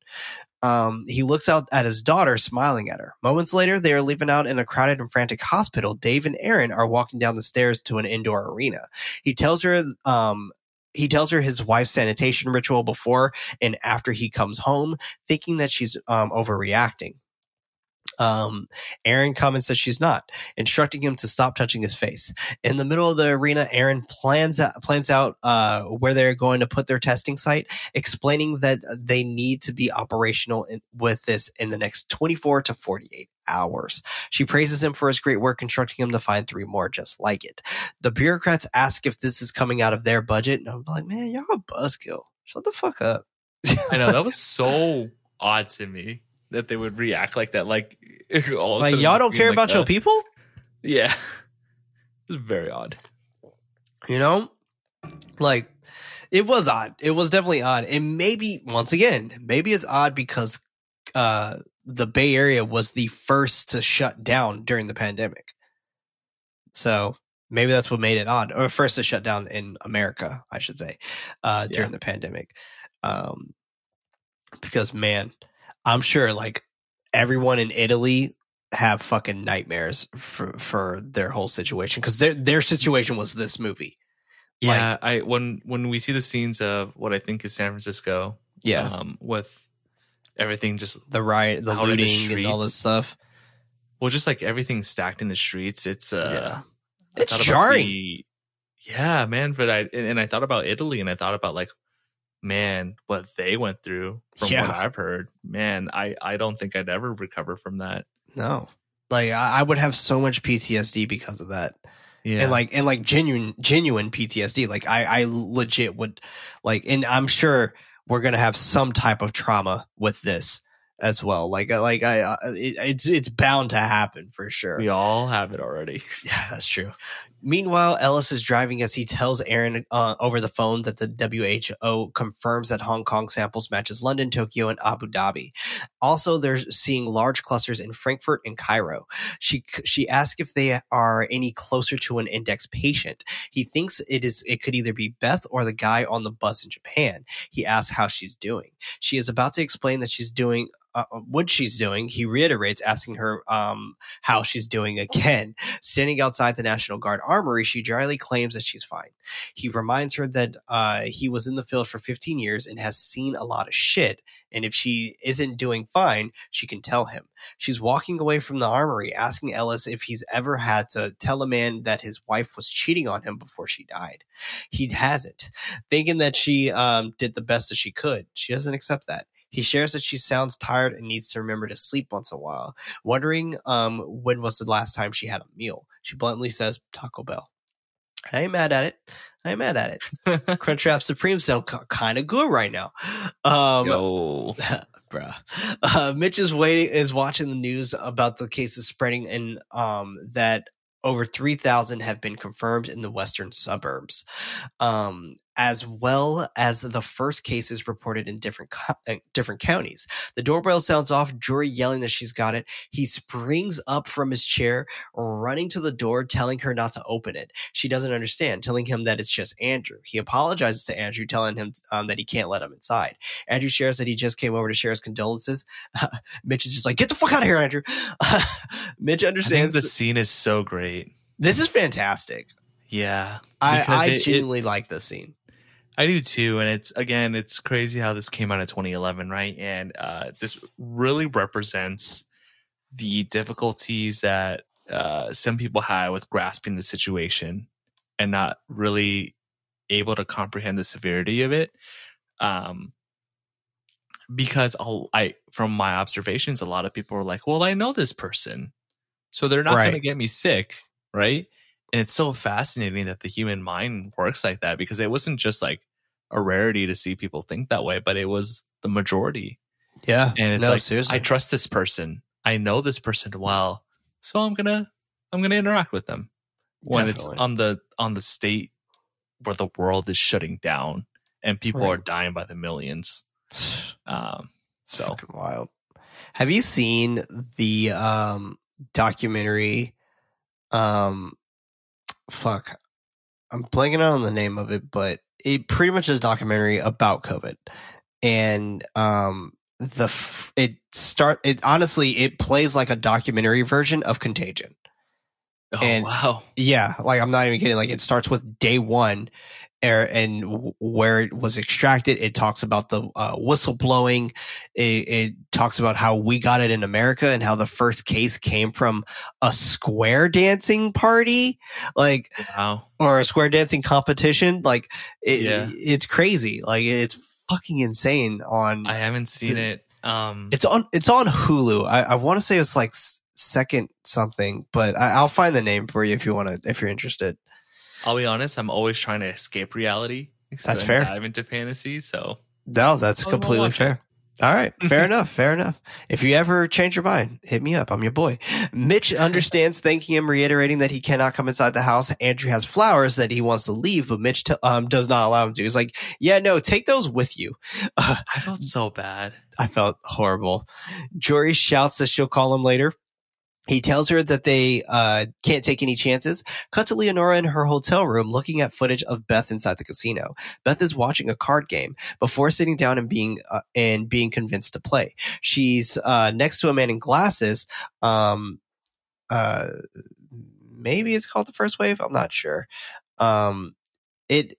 um, he looks out at his daughter, smiling at her. Moments later, they are leaving out in a crowded and frantic hospital. Dave and Erin are walking down the stairs to an indoor arena. He tells her, um, he tells her his wife's sanitation ritual before and after he comes home, thinking that she's um, overreacting. Um, Erin comments that she's not, instructing him to stop touching his face. In the middle of the arena, Erin plans out, plans out uh, where they're going to put their testing site, explaining that they need to be operational in, with this in the next 24 to 48 hours. She praises him for his great work, instructing him to find three more just like it. The bureaucrats ask if this is coming out of their budget, and I'm like, man, y'all a buzzkill. Shut the fuck up. I know that was so odd to me that they would react like that. Like, all like y'all don't care like about your people, Yeah, it's very odd. you know? Like it was odd. It was definitely odd. And maybe once again, maybe it's odd because uh the Bay Area was the first to shut down during the pandemic. So maybe that's what made it odd, or first to shut down in America, I should say, uh, during Yeah. the pandemic. Um, because man, I'm sure like everyone in Italy have fucking nightmares for for their whole situation because their their situation was this movie. Like- Yeah, I when when we see the scenes of what I think is San Francisco, Yeah, um, with everything just the riot, the out in the looting, and all this stuff. well, just like everything stacked in the streets. It's uh, yeah, it's jarring. the- yeah, man. But I and I thought about Italy, and I thought about like, man, what they went through. From Yeah. what I've heard, man, I I don't think I'd ever recover from that. No, like I, I would have so much PTSD because of that. Yeah, and like and like genuine genuine PTSD. Like I I legit would like, and I'm sure we're gonna have some type of trauma with this as well. Like uh, like I uh, it, it's it's bound to happen for sure. we all have it already. Yeah, that's true. Meanwhile, Ellis is driving as he tells Erin uh, over the phone that the WHO confirms that Hong Kong samples matches London, Tokyo, and Abu Dhabi. Also, they're seeing large clusters in Frankfurt and Cairo. She she asks if they are any closer to an index patient. He thinks it is it could either be Beth or the guy on the bus in Japan. He asks how she's doing. She is about to explain that she's doing uh, what she's doing. He reiterates, asking her um, how she's doing again. Standing outside the National Guard armory, she dryly claims that she's fine. He reminds her that uh, he was in the field for 15 years and has seen a lot of shit. And if she isn't doing fine, she can tell him. She's walking away from the armory, asking Ellis if he's ever had to tell a man that his wife was cheating on him before she died. He hasn't, thinking that she um, did the best that she could. She doesn't accept that. He shares that she sounds tired and needs to remember to sleep once in a while wondering um, when was the last time she had a meal. She bluntly says Taco Bell. I ain't mad at it. I ain't mad at it. Crunchwrap Supreme sound kind of good right now. Um, Yo, bruh. Uh, Mitch is waiting is watching the news about the cases spreading and um that over 3000 have been confirmed in the western suburbs um as well as the first cases reported in different co- uh, different counties the doorbell sounds off Jory yelling that she's got it he springs up from his chair running to the door telling her not to open it she doesn't understand telling him that it's just andrew he apologizes to andrew telling him um, that he can't let him inside Andrew shares that he just came over to share his condolences. Mitch is just like, get the fuck out of here, Andrew. Mitch I think understands. the th- scene is so great. this is fantastic. Yeah, I, I it- it- genuinely like this scene. I do too, and it's again, it's crazy how this came out in 2011, right? And uh, this really represents the difficulties that uh, some people had with grasping the situation and not really able to comprehend the severity of it. Um, because I'll, I, from my observations, a lot of people are like, "Well, I know this person, so they're not going to get me sick, right?" And it's so fascinating that the human mind works like that because it wasn't just like a rarity to see people think that way, but it was the majority. Yeah. And it's no, like seriously. I trust this person. I know this person well, so I'm gonna I'm gonna interact with them when Definitely. it's on the on the state where the world is shutting down and people Right. are dying by the millions. Um, so fucking wild. Have you seen the um documentary? Um, fuck, I'm blanking out on the name of it, but it pretty much is a documentary about COVID, and um, the f- it start it honestly it plays like a documentary version of Contagion. oh And- wow, Yeah, like I'm not even kidding. Like it starts with day one, and where it was extracted. It talks about the uh, whistleblowing. It, it talks about how we got it in America and how the first case came from a square dancing party, like wow, or a square dancing competition. Like it, Yeah. it's crazy. Like it's fucking insane. On I haven't seen The- it. Um, it's on it's on Hulu. I, I want to say it's like second something, but I, I'll find the name for you if you want to if you're interested. I'll be honest. I'm always trying to escape reality. That's and fair. Dive into fantasy. So No, that's we'll completely watch it. fair. All right, fair enough, fair enough. If you ever change your mind, hit me up. I'm your boy. Mitch understands, thanking him, reiterating that he cannot come inside the house. Andrew has flowers that he wants to leave, but Mitch t- um, does not allow him to. He's like, "Yeah, no, take those with you." Uh, I felt so bad. I felt horrible. Jory shouts that she'll call him later. He tells her that they uh, can't take any chances. Cut to Leonora in her hotel room looking at footage of Beth inside the casino. Beth is watching a card game before sitting down and being uh, and being convinced to play. She's uh, next to a man in glasses. Um, uh, maybe it's called the first wave. I'm not sure. Um, it.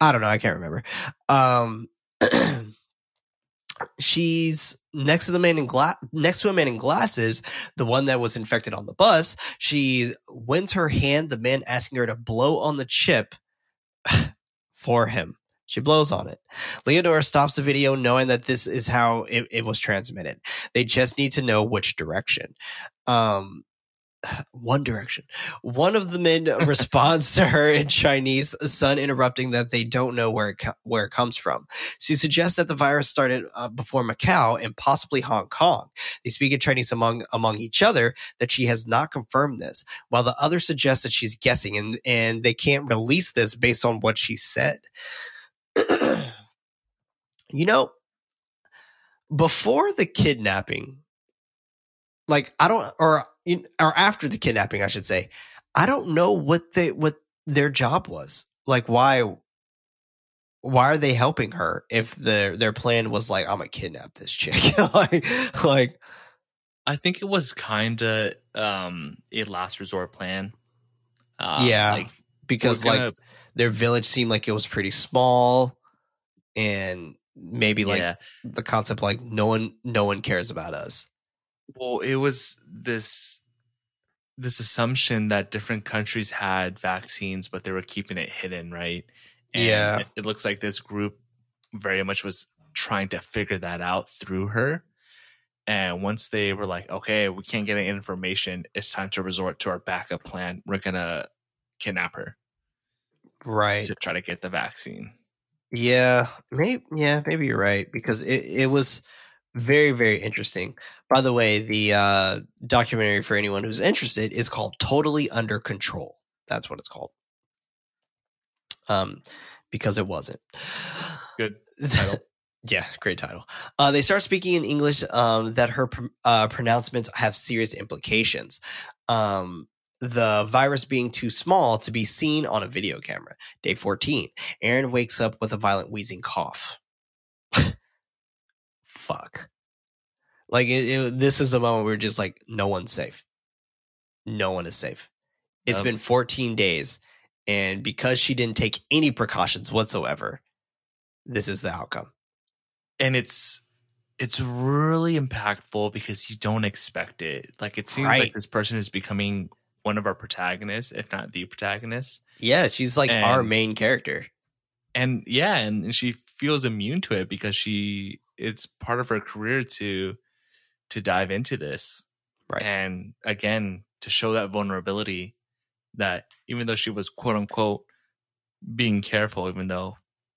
I don't know. I can't remember. Um, she's next to the man in glass next to a man in glasses the one that was infected on the bus she wins her hand the man asking her to blow on the chip for him. She blows on it. Leonora stops the video knowing that this is how it, it was transmitted. They just need to know which direction. Um one direction. One of the men responds to her in Chinese, Sun interrupting that they don't know where it co- where it comes from. She suggests that the virus started uh, before Macau and possibly Hong Kong. They speak in Chinese among among each other that she has not confirmed this, while the other suggests that she's guessing and and they can't release this based on what she said. you know, before the kidnapping, like I don't or or after the kidnapping, I should say. I don't know what they what their job was. Like why why are they helping her if their their plan was like I'm gonna kidnap this chick? like like I think it was kind of um, a last resort plan. Uh, Yeah, like because we're like their village seemed like it was pretty small and maybe like yeah. the concept like no one no one cares about us. Well, it was this this assumption that different countries had vaccines, but they were keeping it hidden, right? Yeah. it, it looks like this group very much was trying to figure that out through her. And once they were like, okay, we can't get any information, it's time to resort to our backup plan. We're gonna kidnap her Right. to try to get the vaccine. Yeah, maybe yeah, maybe you're right because it it was very very interesting. By the way, the uh documentary for anyone who's interested is called Totally Under Control. That's what it's called. Um because it wasn't. Good title. yeah, great title. Uh, they start speaking in English um, that her pr- uh, pronouncements have serious implications. Um, the virus being too small to be seen on a video camera. Day 14. Erin wakes up with a violent wheezing cough. Fuck. Like, it, it- this is the moment where we're just like, no one's safe. No one is safe. It's Yep. been 14 days. And because she didn't take any precautions whatsoever, this is the outcome. and it's it's really impactful because you don't expect it. Like it seems Right. like this person is becoming one of our protagonists, if not the protagonist. Yeah, she's like our main character. And yeah, and, and she feels immune to it because she it's part of her career to to dive into this. Right. And again, to show that vulnerability that even though she was quote unquote being careful, even though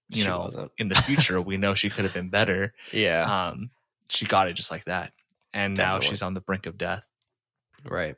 you She know wasn't. in the future we know she could have been better. Yeah, um, she got it just like that. And now she's on the brink of death. right.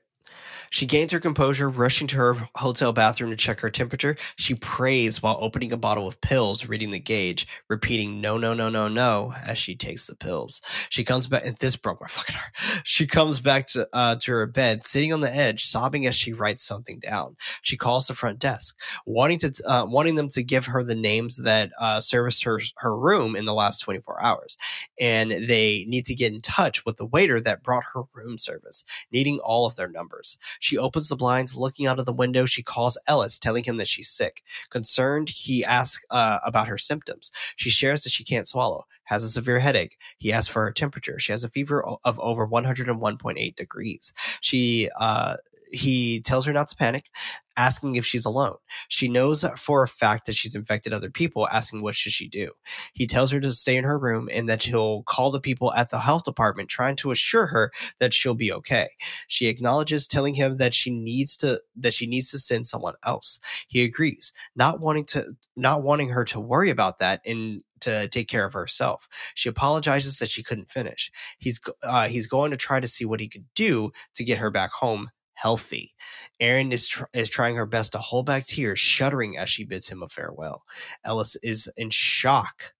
She gains her composure, rushing to her hotel bathroom to check her temperature. She prays while opening a bottle of pills, reading the gauge, repeating "no, no, no, no, no" as she takes the pills. She comes back, and this broke my fucking heart. She comes back to uh, to her bed, sitting on the edge, sobbing as she writes something down. She calls the front desk, wanting to uh, wanting them to give her the names that uh, serviced her her room in the last twenty four hours, and they need to get in touch with the waiter that brought her room service, needing all of their numbers. She opens the blinds, looking out of the window. She calls Ellis, telling him that she's sick. Concerned, he asks uh, about her symptoms. She shares that she can't swallow, has a severe headache. He asks for her temperature. She has a fever of over 101.8 degrees. She, uh, he tells her not to panic, asking if she's alone. She knows for a fact that she's infected other people, asking what should she do. He tells her to stay in her room and that he'll call the people at the health department, trying to assure her that she'll be okay. She acknowledges, telling him that she needs to that she needs to send someone else. He agrees, not wanting to not wanting her to worry about that and to take care of herself. She apologizes that she couldn't finish. He's uh, he's going to try to see what he could do to get her back home healthy. Erin is tr- is trying her best to hold back tears, shuddering as she bids him a farewell. Ellis is in shock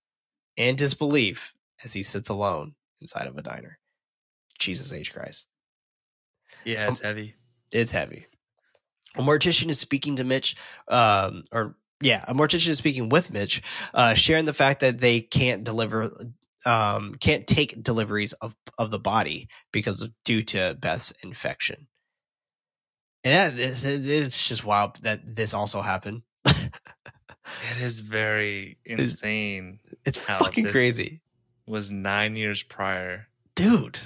and disbelief as he sits alone inside of a diner. Jesus H Christ. Yeah, it's heavy. It's heavy. A mortician is speaking to Mitch, um, or yeah, a mortician is speaking with Mitch, uh, sharing the fact that they can't deliver, um, can't take deliveries of of the body because of due to Beth's infection. And that, it's, it's just wild that this also happened. It is very insane. It's How fucking crazy. Was nine years prior. dude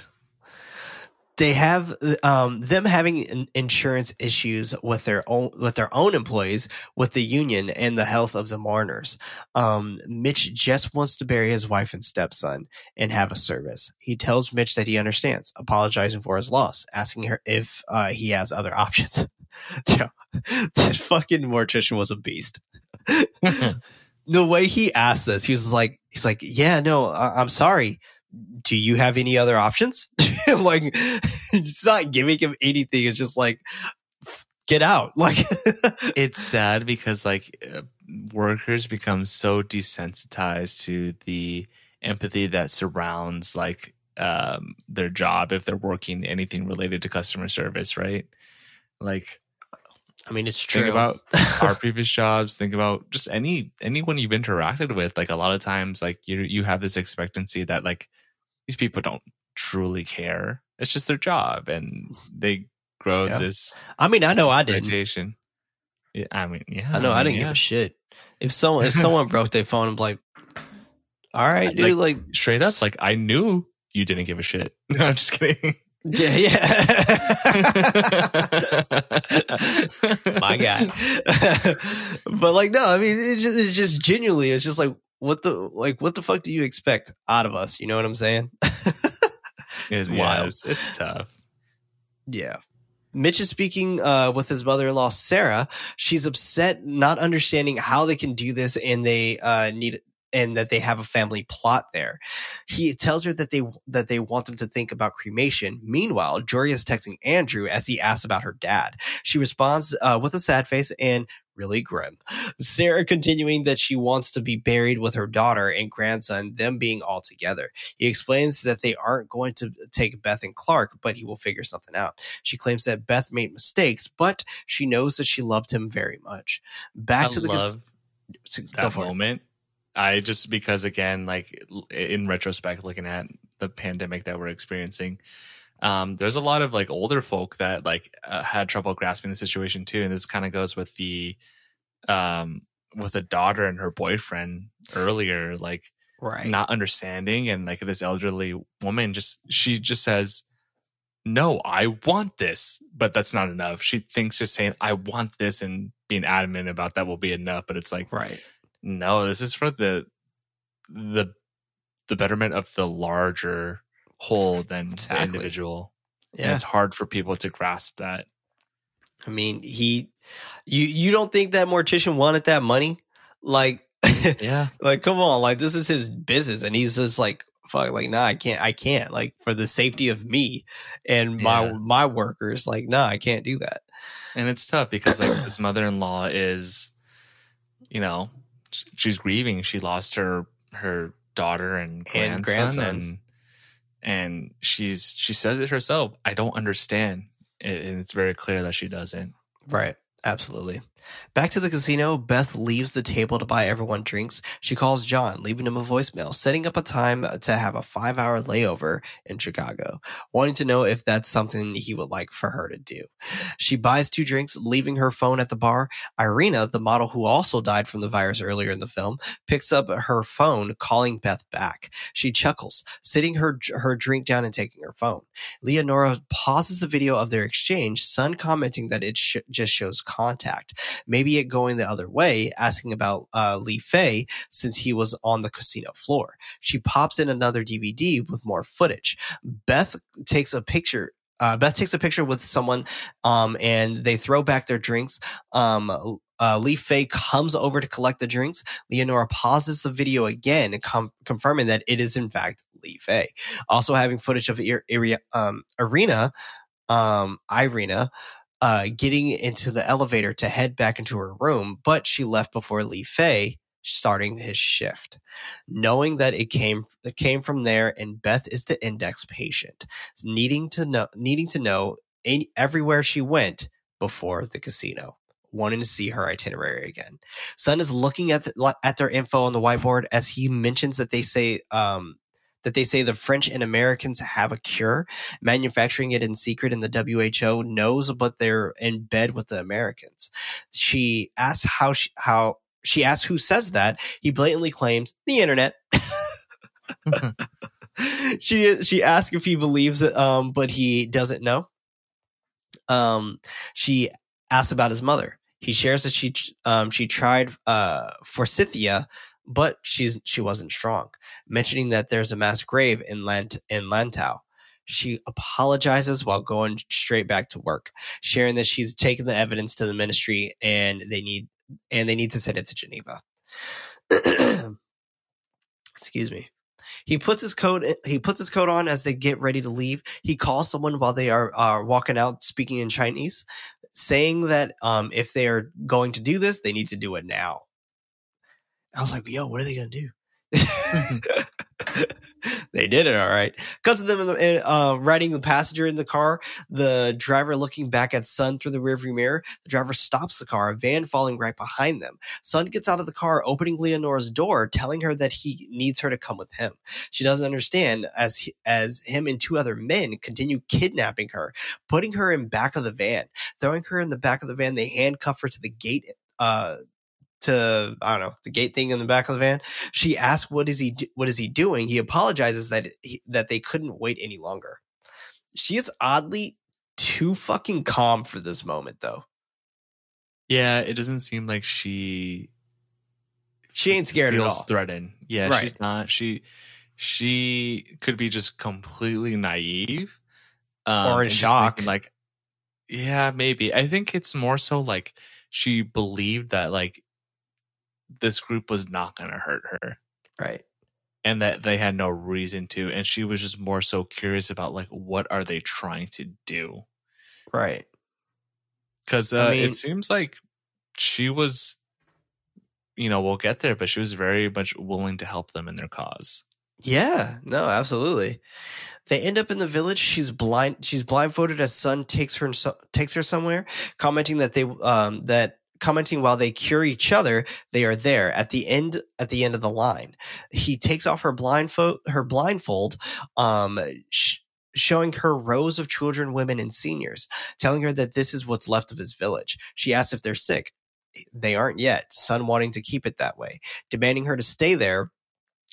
they have um them having insurance issues with their own with their own employees with the union and the health of the mourners um mitch just wants to bury his wife and stepson and have a service he tells mitch that he understands apologizing for his loss asking her if uh, he has other options Yo, this fucking mortician was a beast the way he asked this, he was like, he's like, yeah, no, I- I'm sorry. Do you have any other options? like, it's not giving him anything. It's just like, get out. Like, it's sad because like uh, workers become so desensitized to the empathy that surrounds like um, their job if they're working anything related to customer service, right? Like I mean, it's true. think about our previous jobs think about just any anyone you've interacted with like a lot of times like you you have this expectancy that like these people don't truly care it's just their job and they grow Yeah. this I mean, I know I didn't. yeah, i mean yeah I know I mean, didn't give a shit. If someone, if someone broke their phone, I'm like, all right, Like- dude, like, straight up like i knew you didn't give a shit no i'm just kidding yeah, yeah. my guy. but like, no, I mean, it's just, it's just genuinely, it's just like, what the, like, what the fuck do you expect out of us? You know what I'm saying? it's wild. wild it's, it's tough yeah. Mitch is speaking uh, with his mother-in-law Sarah. She's upset, not understanding how they can do this, and they uh, need and that they have a family plot there. He tells her that they that they want them to think about cremation. Meanwhile, Jory is texting Andrew as he asks about her dad. She responds uh, with a sad face and really grim. Sarah continuing that she wants to be buried with her daughter and grandson, them being all together. He explains that they aren't going to take Beth and Clark, but he will figure something out. She claims that Beth made mistakes, but she knows that she loved him very much. Back I to the love cons- that it. moment. I just because again, like in retrospect, looking at the pandemic that we're experiencing, um, there's a lot of like older folk that like uh, had trouble grasping the situation too, and this kind of goes with the um with a daughter and her boyfriend earlier, like right. not understanding, and like this elderly woman just she just says. No, I want this, but that's not enough. She thinks just saying "I want this" and being adamant about that will be enough, but it's like right. no, this is for the the the betterment of the larger whole than Exactly. the individual. And Yeah. it's hard for people to grasp that. I mean, he, you, you don't think that mortician wanted that money? Like, Yeah. like, come on, like this is his business, and he's just like, fuck, like, nah, I can't, I can't, like, for the safety of me and my Yeah. my workers, like, nah, I can't do that. And it's tough because like his mother-in-law is you know, she's grieving. She lost her her daughter and grandson And grandson. and and she's she says it herself. I don't understand. And it's very clear that she doesn't. Right. Absolutely. Back to the casino, Beth leaves the table to buy everyone drinks. She calls John, leaving him a voicemail, setting up a time to have a five hour layover in Chicago, wanting to know if that's something he would like for her to do. She buys two drinks, leaving her phone at the bar. Irina, the model who also died from the virus earlier in the film, picks up her phone, calling Beth back. She chuckles, sitting her, her drink down and taking her phone. Leonora pauses the video of their exchange, Sun commenting that it sh- just shows contact. Maybe it going the other way, asking about uh, Lee Fei since he was on the casino floor. She pops in another DVD with more footage. Beth takes a picture. Uh, Beth takes a picture with someone, um, and they throw back their drinks. Um, uh, Lee Fei comes over to collect the drinks. Leonora pauses the video again, com- confirming that it is in fact Lee Fei. Also having footage of Ir- Ir- um, Irina, um, Irina, uh, getting into the elevator to head back into her room, but she left before Lee Fei starting his shift, knowing that it came it came from there, and Beth is the index patient, needing to know needing to know everywhere she went before the casino. Wanting to see her itinerary again. Sun is looking at the, at their info on the whiteboard as he mentions that they say um, that they say the French and Americans have a cure, manufacturing it in secret, and the WHO knows, but they're in bed with the Americans. She asks how she, how she asks who says that. He blatantly claims the internet. she she asks if he believes it, um, but he doesn't know. Um, she asks about his mother. He shares that she um she tried uh forsythia, but she's she wasn't strong. Mentioning that there's a mass grave in in Lantau. She apologizes while going straight back to work, sharing that she's taken the evidence to the ministry and they need and they need to send it to Geneva. Excuse me. He puts his coat. He puts his coat on as they get ready to leave. He calls someone while they are are walking out, speaking in Chinese, saying that um, if they are going to do this, they need to do it now. I was like, "Yo, what are they gonna do?" they did it all right. Cuts to them uh, riding the passenger in the car. The driver looking back at Sun through the rearview mirror. The driver stops the car, a van falling right behind them. Sun gets out of the car, opening Leonora's door, telling her that he needs her to come with him. She doesn't understand as he, as him and two other men continue kidnapping her, putting her in back of the van, throwing her in the back of the van. They handcuff her to the gate. Uh, to I don't know the gate thing in the back of the van. She asks, "What is he? What is he doing?" He apologizes that he, that they couldn't wait any longer. She is oddly too fucking calm for this moment, though. Yeah, it doesn't seem like she she ain't scared at all. Threatened. Yeah, Right. she's not. She she could be just completely naive um, Or in shock. thinking, Like, yeah, maybe. I think it's more so like she believed that like this group was not going to hurt her Right. and that they had no reason to and she was just more so curious about like what are they trying to do Right. because I uh, mean- it seems like she was you know we'll get there but she was very much willing to help them in their cause Yeah, no, absolutely. They end up in the village. She's blind. She's blindfolded as Sun takes her takes her somewhere, commenting that they um that commenting while they cure each other, they are there at the end at the end of the line. He takes off her blindfold her blindfold, um. Sh- Showing her rows of children, women, and seniors, telling her that this is what's left of his village. She asks if they're sick. They aren't yet. Sun wanting to keep it that way, demanding her to stay there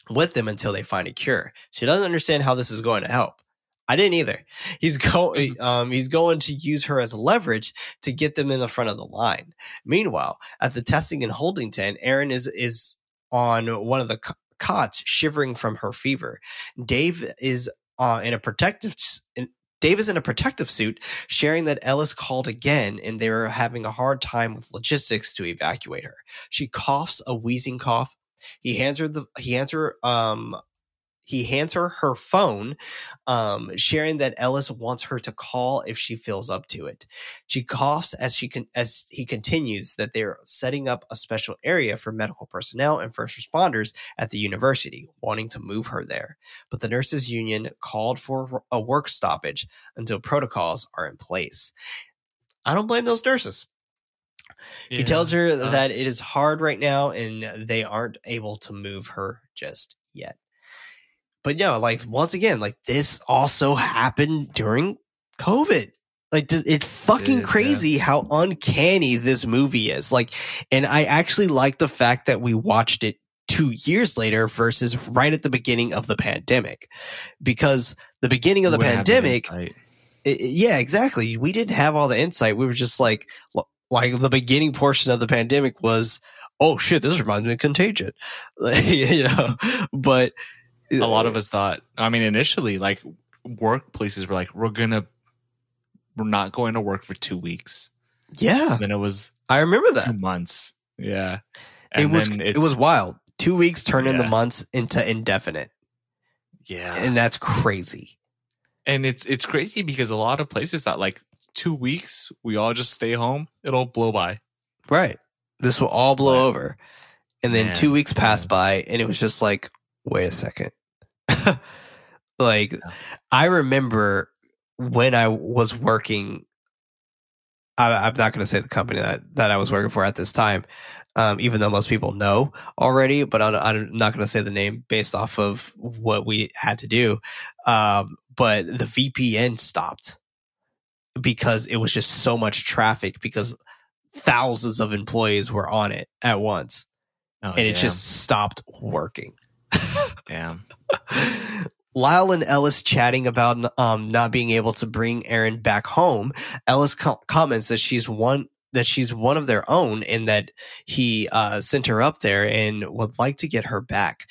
with them until they find a cure. She doesn't understand how this is going to help. I didn't either. He's going, um, he's going to use her as leverage to get them in the front of the line. Meanwhile, at the testing and holding tent, Erin is is on one of the co- cots, shivering from her fever. Dave is uh, in a protective. In, Dave is in a protective suit, sharing that Ellis called again and they were having a hard time with logistics to evacuate her. She coughs a wheezing cough he hands her the he hands her um he hands her her phone, um, sharing that Ellis wants her to call if she feels up to it. She coughs as she can as he continues that they're setting up a special area for medical personnel and first responders at the university, wanting to move her there. But the nurses union called for a work stoppage until protocols are in place. I don't blame those nurses. He tells her uh, that it is hard right now and they aren't able to move her just yet. But no, like once again, like this also happened during COVID. Like it's fucking is, yeah. crazy how uncanny this movie is. Like, and I actually like the fact that we watched it two years later versus right at the beginning of the pandemic, because the beginning of the wouldn't have that pandemic, insight. I- I- yeah, exactly. We didn't have all the insight. We were just like, like the beginning portion of the pandemic was, oh shit, this reminds me of Contagion, you know. But a lot of us thought i mean initially like workplaces were like we're gonna we're not going to work for two weeks Yeah, Then it was I remember that. months. Yeah. It was it was wild. Two weeks turning the Yeah. months into indefinite, yeah. and that's crazy. And it's it's crazy because a lot of places that like two weeks we all just stay home, it'll blow by. Right. This will all blow over. And then Man, two weeks passed by and it was just like, wait a second. like, I remember when I was working, I, I'm not going to say the company that, that I was working for at this time, um, even though most people know already, but I'm, I'm not going to say the name based off of what we had to do. Um, but the VPN stopped because it was just so much traffic because thousands of employees were on it at once Oh, and it damn, just stopped working. Damn. Lyle and Ellis chatting about um, not being able to bring Erin back home. Ellis co- comments that she's one that she's one of their own and that he uh, sent her up there and would like to get her back.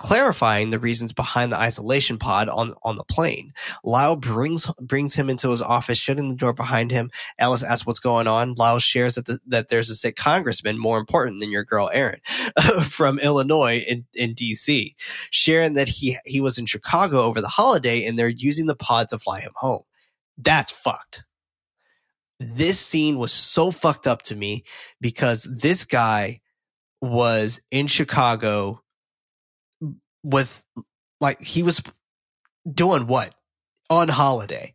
Clarifying the reasons behind the isolation pod on on the plane, Lyle brings brings him into his office, shutting the door behind him. Ellis asks what's going on. Lyle shares that the, that there's a sick congressman more important than your girl Erin from Illinois in, in DC, sharing that he he was in Chicago over the holiday and they're using the pod to fly him home. That's fucked. This scene was so fucked up to me because this guy was in Chicago with like he was doing what on holiday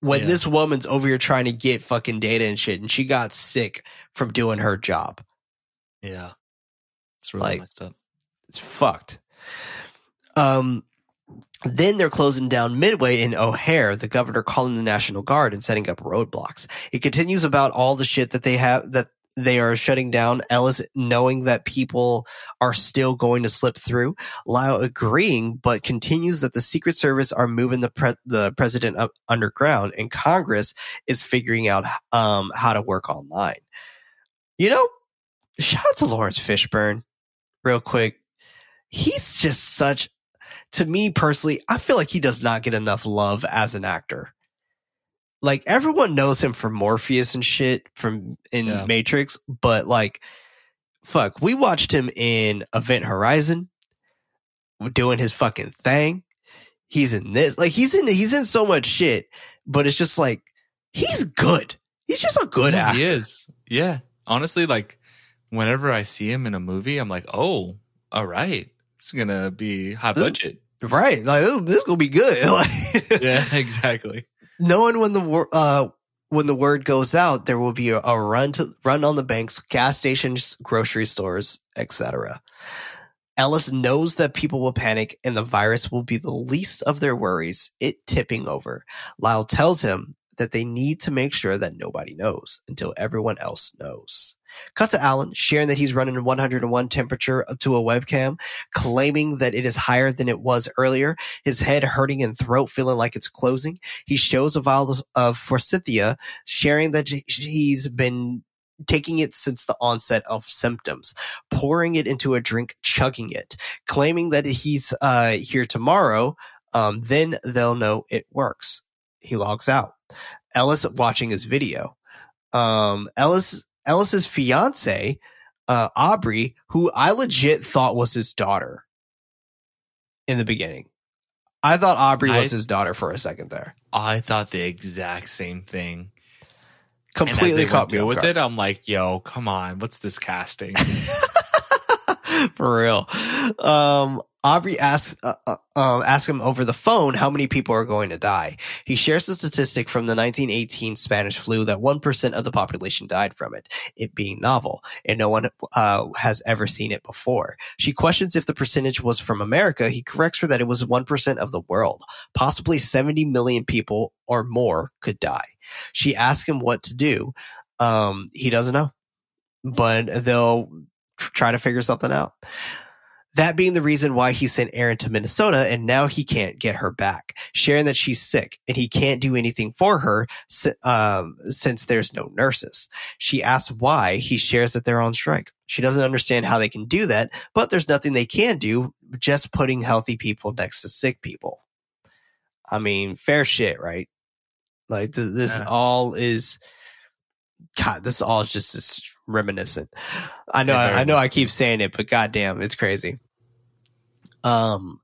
when Yeah. this woman's over here trying to get fucking data and shit and she got sick from doing her job. Yeah. It's really Like- messed up. It's fucked. Um, then they're closing down Midway in O'Hare, the governor calling the National Guard and setting up roadblocks. It continues about all the shit that they have that they are shutting down. Ellis knowing that people are still going to slip through. Lyle agreeing, but continues that the Secret Service are moving the pre- the president up underground, and Congress is figuring out um how to work online. You know, shout out to Laurence Fishburne, real quick. He's just such to me personally, I feel like he does not get enough love as an actor. Like everyone knows him from Morpheus and shit from in Yeah. Matrix, but like fuck, we watched him in Event Horizon doing his fucking thing. He's in this. Like he's in he's in so much shit, but it's just like he's good. He's just a good Yeah, actor. He is. Yeah. Honestly, like whenever I see him in a movie, I'm like, oh, all right. It's gonna be high budget. Right. Like this, this gonna be good. Like yeah, exactly. Knowing when the uh when the word goes out, there will be a, a run to run on the banks, gas stations, grocery stores, etc. Ellis knows that people will panic and the virus will be the least of their worries, it tipping over. Lyle tells him that they need to make sure that nobody knows until everyone else knows. Cut to Alan sharing that he's running 101 temperature to a webcam, claiming that it is higher than it was earlier, his head hurting and throat feeling like it's closing. He shows a vial of forsythia, sharing that he's been taking it since the onset of symptoms, pouring it into a drink, chugging it, claiming that he's uh, here tomorrow. Um, then they'll know it works. He logs out. Ellis watching his video. Um, Ellis Ellis's fiance, uh, Aubrey, who I legit thought was his daughter in the beginning. I thought Aubrey was his daughter for a second there. I thought the exact same thing. Completely and as they caught me with it. I'm like, yo, come on, what's this casting? For real. Um, Aubrey asks, uh, uh, um, asks him over the phone how many people are going to die. He shares a statistic from the 1918 Spanish flu that 1% of the population died from it, it being novel, and no one uh, has ever seen it before. She questions if the percentage was from America. He corrects her that it was 1% of the world. Possibly 70 million people or more could die. She asks him what to do. Um, he doesn't know, but they'll try to figure something out. That being the reason why he sent Erin to Minnesota and now he can't get her back, sharing that she's sick and he can't do anything for her um, since there's no nurses. She asks why he shares that they're on strike. She doesn't understand how they can do that, but there's nothing they can do, just putting healthy people next to sick people. I mean, fair shit, right? Like th- this Yeah. all is God, this all just is reminiscent. I know, I, I know, I keep saying it, but goddamn, it's crazy. Um,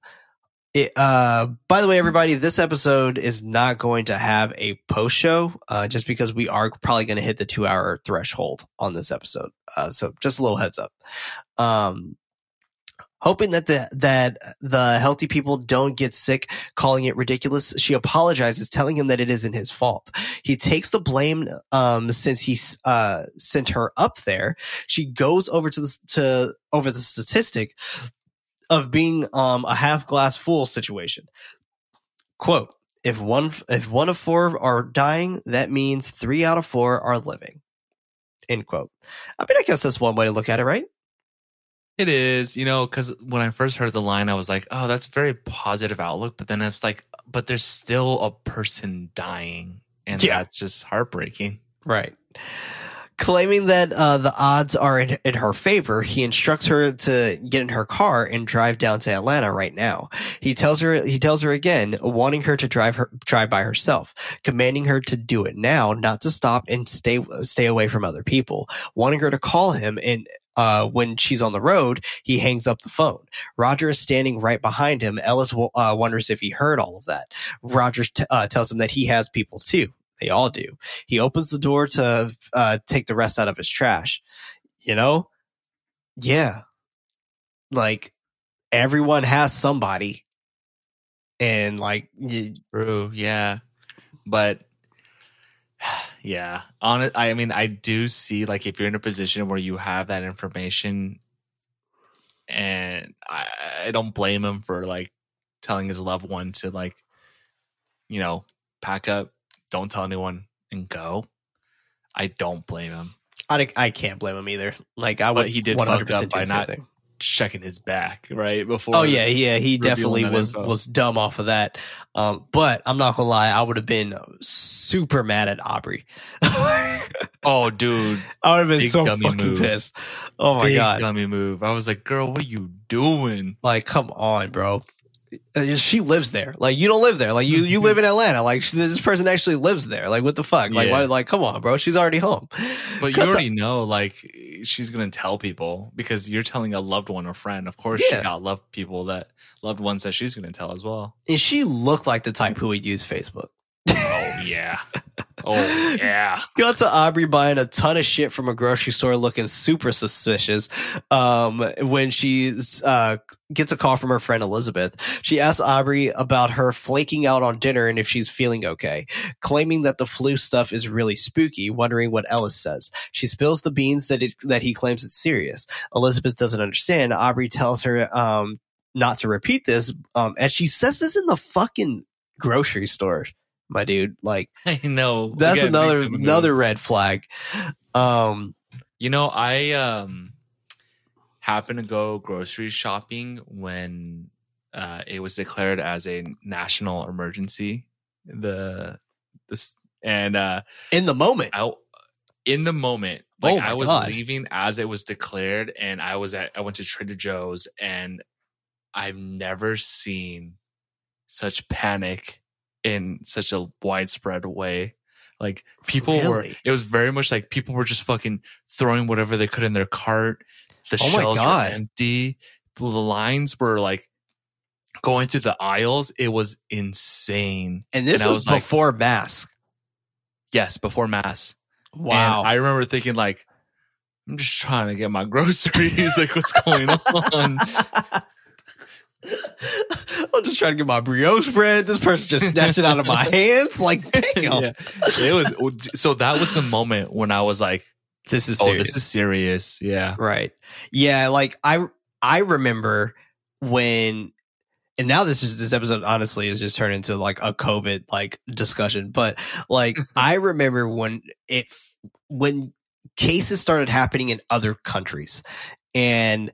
it, uh, by the way, everybody, this episode is not going to have a post show, uh, just because we are probably going to hit the two hour threshold on this episode. Uh, so just a little heads up. Um, hoping that the that the healthy people don't get sick calling it ridiculous she apologizes telling him that it isn't his fault he takes the blame um since he uh sent her up there she goes over to the to over the statistic of being um a half glass full situation quote if one if one of four are dying that means three out of four are living end quote i mean i guess that's one way to look at it right It is, you know, because when I first heard the line, I was like, oh, that's a very positive outlook. But then it's like, but there's still a person dying. And Yeah. that's just heartbreaking. Right. Claiming that uh, the odds are in, in her favor, he instructs her to get in her car and drive down to Atlanta right now. He tells her he tells her again, wanting her to drive her drive by herself, commanding her to do it now, not to stop and stay stay away from other people, wanting her to call him and uh, when she's on the road, he hangs up the phone. Roger is standing right behind him. Ellis uh, wonders if he heard all of that. Roger t- uh, tells him that he has people too. They all do. He opens the door to uh, take the rest out of his trash. You know? Yeah. Like everyone has somebody. And like, y- True. Yeah. But yeah, on. I mean, I do see like if you're in a position where you have that information, and I, I don't blame him for like telling his loved one to like, you know, pack up, don't tell anyone, and go. I don't blame him. I, I can't blame him either. Like I But would he did 100% fuck up by not thing. checking his back right before. Oh yeah, yeah, he definitely was info. was dumb off of that. Um, but I'm not gonna lie, I would have been super mad at Aubrey. Oh, dude, I would have been Big so fucking move. pissed. Oh my big god! dummy move. I was like, girl, what are you doing? Like, come on, bro. Uh, She lives there. Like, you don't live there. Like, you you live in Atlanta. Like, she, this person actually lives there. Like, what the fuck? Like, Yeah. why? Like, come on, bro. She's already home. But you already know, like, she's gonna tell people because you're telling a loved one or friend. Of course, Yeah. she got loved people that loved ones that she's gonna tell as well. and she looked like the type who would use Facebook. Yeah, oh yeah. Got to Aubrey buying a ton of shit from a grocery store looking super suspicious. Um, when she's, uh, gets a call from her friend Elizabeth. She asks Aubrey about her flaking out on dinner and if she's feeling okay, claiming that the flu stuff is really spooky, wondering what Ellis says. She spills the beans that it, that he claims it's serious. Elizabeth doesn't understand. Aubrey tells her, um, not to repeat this. Um, and she says this in the fucking grocery store, my dude. Like, I know. that's another another red flag. Um, You know, I um happened to go grocery shopping when uh, it was declared as a national emergency. The this and uh, in the moment, I in the moment, like Oh I was God. leaving as it was declared, and I was at I went to Trader Joe's, and I've never seen such panic in such a widespread way. Like people were, it was very much like people were just fucking throwing whatever they could in their cart. The Oh shelves were empty. The lines were like going through the aisles. It was insane. and this and was was like- before mask. Yes, before mass. Wow. And I remember thinking like, I'm just trying to get my groceries. like, what's going on? I'm just trying to get my brioche bread. This person just snatched it out of my hands. Like, damn, yeah. It was oh, so that was the moment when I was like, this is oh, serious. this is serious. Yeah. right. Yeah, like I I remember when and now this is this episode honestly is just turned into like a COVID like discussion. But like I remember when it when cases started happening in other countries and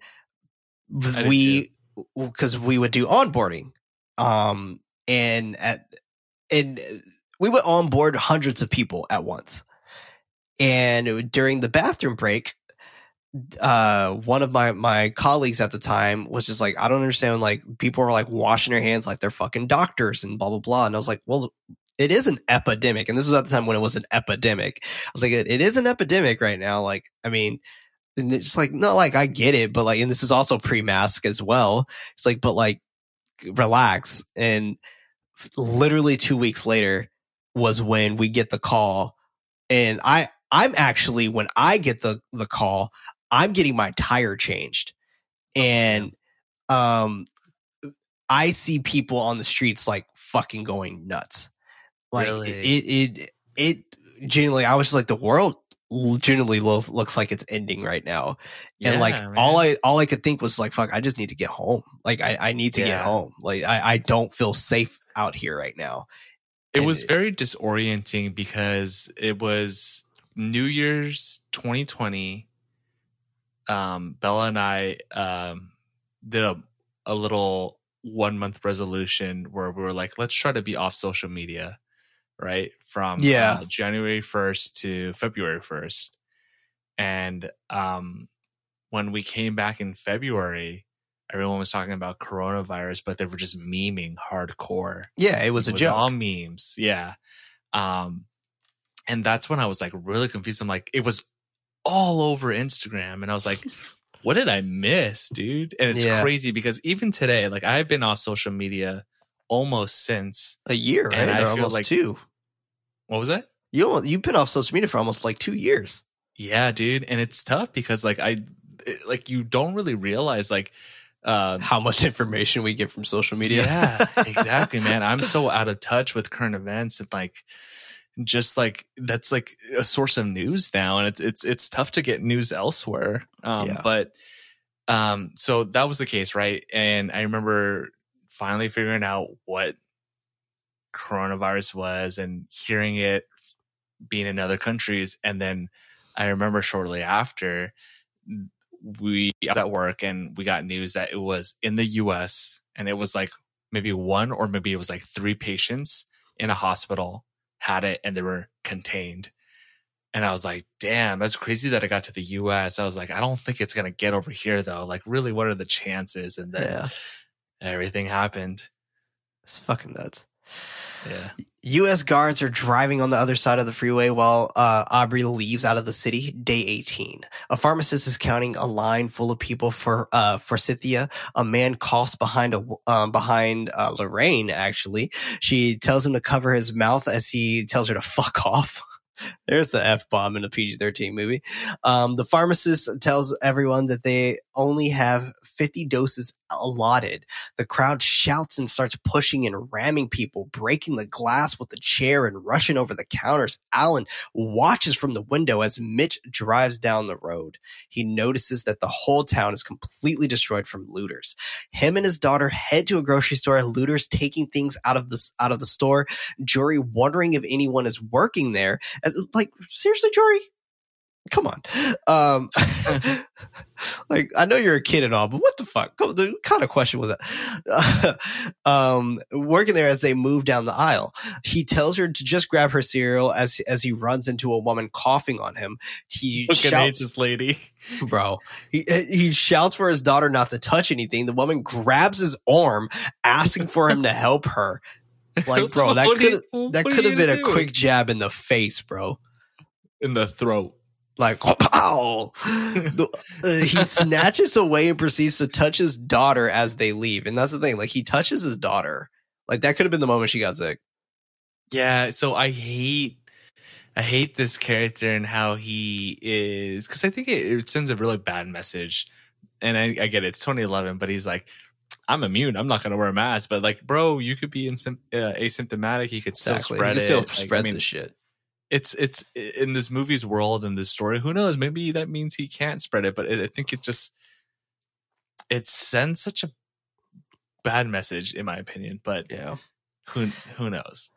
we because we would do onboarding um and at and we would onboard hundreds of people at once and during the bathroom break uh one of my my colleagues at the time was just like i don't understand like people are like washing their hands like they're fucking doctors and blah blah blah and i was like well it is an epidemic, and this was at the time when it was an epidemic. I was like, it, it is an epidemic right now. Like, I mean, and it's just like, not like I get it, but like, and this is also pre-mask as well. It's like, but like, relax. And literally two weeks later was when we get the call, and I, I'm actually when I get the the call, I'm getting my tire changed, and um, I see people on the streets like fucking going nuts. Like Really? it, it, it, genuinely, I was just like, the world genuinely lo- looks like it's ending right now. and like Yeah, all. I, all I could think was like, fuck, I just need to get home. Like I, I need to get home. Like I, I don't feel safe out here right now. it and was it- very disorienting because it was New Year's 2020. Um, Bella and I um, did a a little one month resolution where we were like, let's try to be off social media, right? From Yeah. uh, January 1st to February 1st. And um, when we came back in February, everyone was talking about coronavirus, but they were just memeing hardcore Yeah, it was a was joke. all memes. Yeah. Um, and that's when I was like really confused. I'm like, it was all over Instagram. And I was like, what did I miss, dude? And it's Yeah. crazy because even today, like I've been off social media almost since a year, right? and I or feel almost like- two. What was that? You almost, you've been off social media for almost like two years. Yeah, dude. And it's tough because like I it- like you don't really realize like uh How much information we get from social media? Yeah, exactly, man. I'm so out of touch with current events and like just like that's like a source of news now and it's it's it's tough to get news elsewhere. Um Yeah. but um so that was the case, right? And I remember finally figuring out what coronavirus was and hearing it being in other countries and then I remember shortly after we got at work and we got news that it was in the US and it was like maybe one or maybe it was like three patients in a hospital had it and they were contained. And I was like, damn, that's crazy that I got to the US. I was like, I don't think it's going to get over here though. Like, really, what are the chances? And then yeah, everything happened. it's fucking nuts. U.S. guards are driving on the other side of the freeway while uh, Aubrey leaves out of the city. Day 18. A pharmacist is counting a line full of people for uh, Forsythia. A man coughs behind a um, behind uh, Lorraine. Actually, she tells him to cover his mouth as he tells her to fuck off. There's the f bomb in a PG-13 movie. Um, the pharmacist tells everyone that they only have 50 doses allotted. The crowd shouts and starts pushing and ramming people, breaking the glass with the chair and rushing over the counters. Alan watches from the window as Mitch drives down the road. He notices that the whole town is completely destroyed from looters. Him and his daughter head to a grocery store. Looters taking things out of the out of the store. Jory wondering if anyone is working there. As, like seriously, Jory. Come on. Um, like, I know you're a kid and all, but what the fuck? The kind of question was that? um, working there as they move down the aisle. He tells her to just grab her cereal as, as he runs into a woman coughing on him. He Look at shouts, this lady. bro. He, he shouts for his daughter not to touch anything. The woman grabs his arm, asking for him to help her. Like, bro, that What are you- could that could have been a quick jab in the face, bro. in the throat. Like pow. The- uh, he snatches away and proceeds to touch his daughter as they leave and that's the thing like he touches his daughter like that could have been the moment she got sick Yeah, so I hate I hate this character and how he is because I think it, it sends a really bad message. And I, I get it, it's 2011, but he's like, I'm immune. I'm not going to wear a mask. But like, bro, you could be in, uh, asymptomatic. You could still exactly spread he it. can still Like, spread I mean, this shit it's it's in this movie's world and this story. Who knows? Maybe that means he can't spread it. But it, I think it just it sends such a bad message, in my opinion. But yeah who who knows?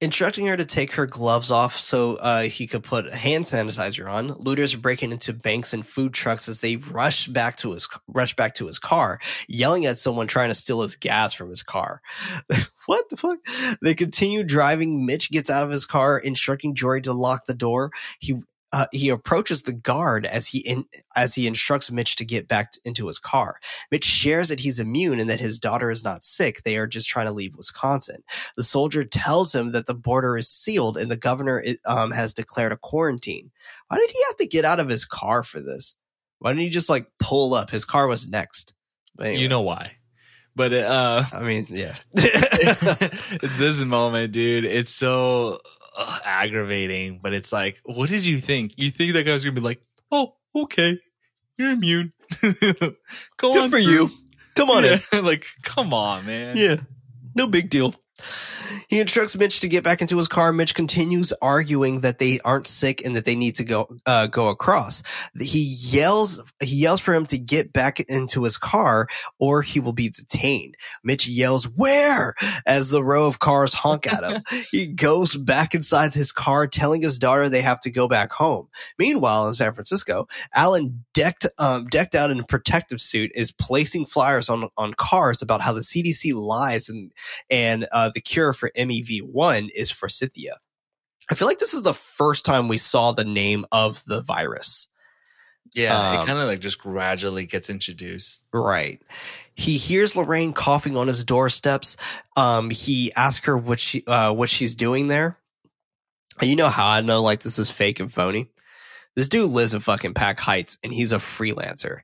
Instructing her to take her gloves off so uh, he could put hand sanitizer on. Looters are breaking into banks and food trucks as they rush back to his rush back to his car, yelling at someone trying to steal his gas from his car. what the fuck? They continue driving. Mitch gets out of his car, instructing Jory to lock the door. He uh, he approaches the guard as he in, as he instructs Mitch to get back into his car. Mitch shares that he's immune and that his daughter is not sick. They are just trying to leave Wisconsin. The soldier tells him that the border is sealed and the governor um, has declared a quarantine. Why did he have to get out of his car for this? Why didn't he just like pull up? His car was next. Anyway. You know why? But uh, I mean, yeah. this moment, dude, it's so uh, aggravating. But it's like, what did you think? You think that guy's gonna be like, oh, okay, you're immune. Go Good on for through. you. Come on yeah. in. like, come on, man. Yeah, no big deal. He instructs Mitch to get back into his car. Mitch continues arguing that they aren't sick and that they need to go uh, go across. He yells he yells for him to get back into his car or he will be detained. Mitch yells "Where?" as the row of cars honk at him. he goes back inside his car, telling his daughter they have to go back home. Meanwhile, in San Francisco, Alan decked um, decked out in a protective suit is placing flyers on on cars about how the CDC lies and and uh, the cure for MEV1 is forsythia. I feel like this is the first time we saw the name of the virus. Yeah, um, it kind of like just gradually gets introduced. Right. He hears Lorraine coughing on his doorsteps. Um, he asks her what she uh, what she's doing there. And you know how I know like this is fake and phony. This dude lives in fucking Pac Heights and he's a freelancer.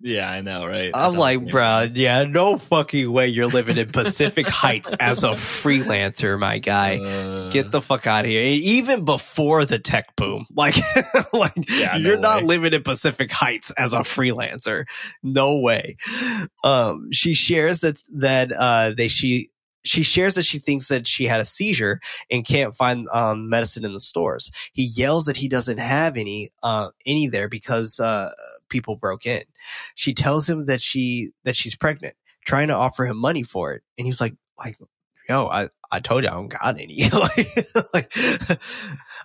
Yeah, I know, right? I'm like, bro, yeah, no fucking way you're living in Pacific Heights as a freelancer, my guy. Uh, Get the fuck out of here. Even before the tech boom, like, like yeah, you're no not way. living in Pacific Heights as a freelancer. No way. Um, she shares that that uh, they she she shares that she thinks that she had a seizure and can't find um, medicine in the stores. He yells that he doesn't have any uh, any there because uh, people broke in. She tells him that she that she's pregnant, trying to offer him money for it, and he's like, like, yo, I I told you I don't got any. like, like,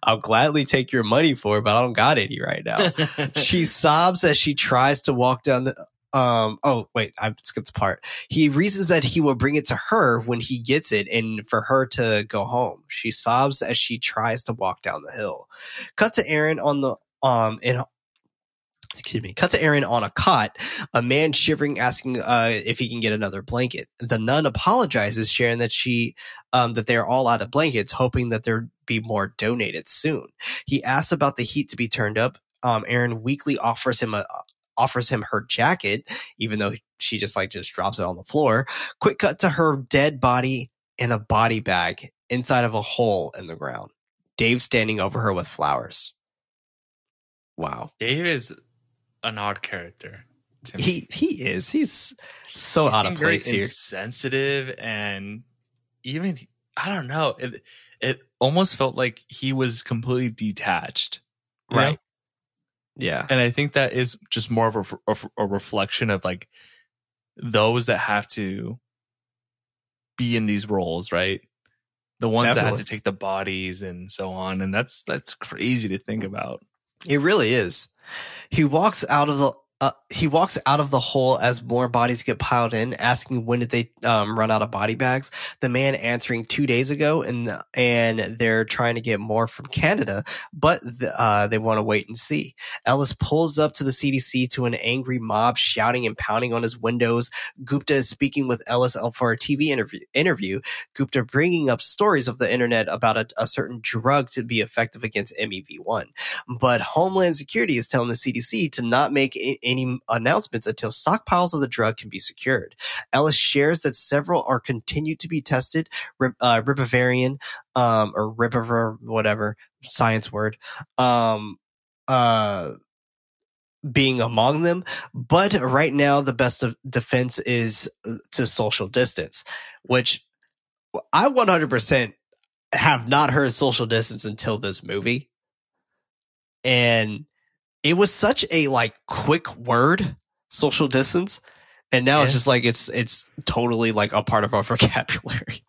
I'll gladly take your money for it, but I don't got any right now. she sobs as she tries to walk down the um oh wait i skipped a part he reasons that he will bring it to her when he gets it and for her to go home she sobs as she tries to walk down the hill cut to Erin on the um in excuse me, cut to Erin on a cot, a man shivering, asking uh, if he can get another blanket. The nun apologizes, sharing that she um, that they're all out of blankets, hoping that there'd be more donated soon. He asks about the heat to be turned up. Um, Erin weakly offers him a offers him her jacket, even though she just like just drops it on the floor. Quick cut to her dead body in a body bag inside of a hole in the ground. Dave standing over her with flowers. Wow. Dave is an odd character. He he is. He's so he out of place here. Sensitive and even I don't know. It it almost felt like he was completely detached. Right. Know? Yeah. And I think that is just more of a, a, a reflection of like those that have to be in these roles, right? The ones Definitely. that have to take the bodies and so on. And that's, that's crazy to think mm. about. It really is. He walks out of the uh, he walks out of the hole as more bodies get piled in, asking when did they um, run out of body bags. The man answering two days ago, and and they're trying to get more from Canada, but the, uh, they want to wait and see. Ellis pulls up to the CDC to an angry mob shouting and pounding on his windows. Gupta is speaking with Ellis for a TV interview. Interview. Gupta bringing up stories of the internet about a, a certain drug to be effective against MEV1, but Homeland Security is telling the CDC to not make announcements until stockpiles of the drug can be secured. Ellis shares that several are continued to be tested, uh, Ribavarian, um, or Ribaver, whatever science word, um, uh, being among them. But right now, the best of defense is uh, to social distance, which I 100% have not heard social distance until this movie. And it was such a like quick word, social distance. And now yeah. it's just like it's it's totally like a part of our vocabulary.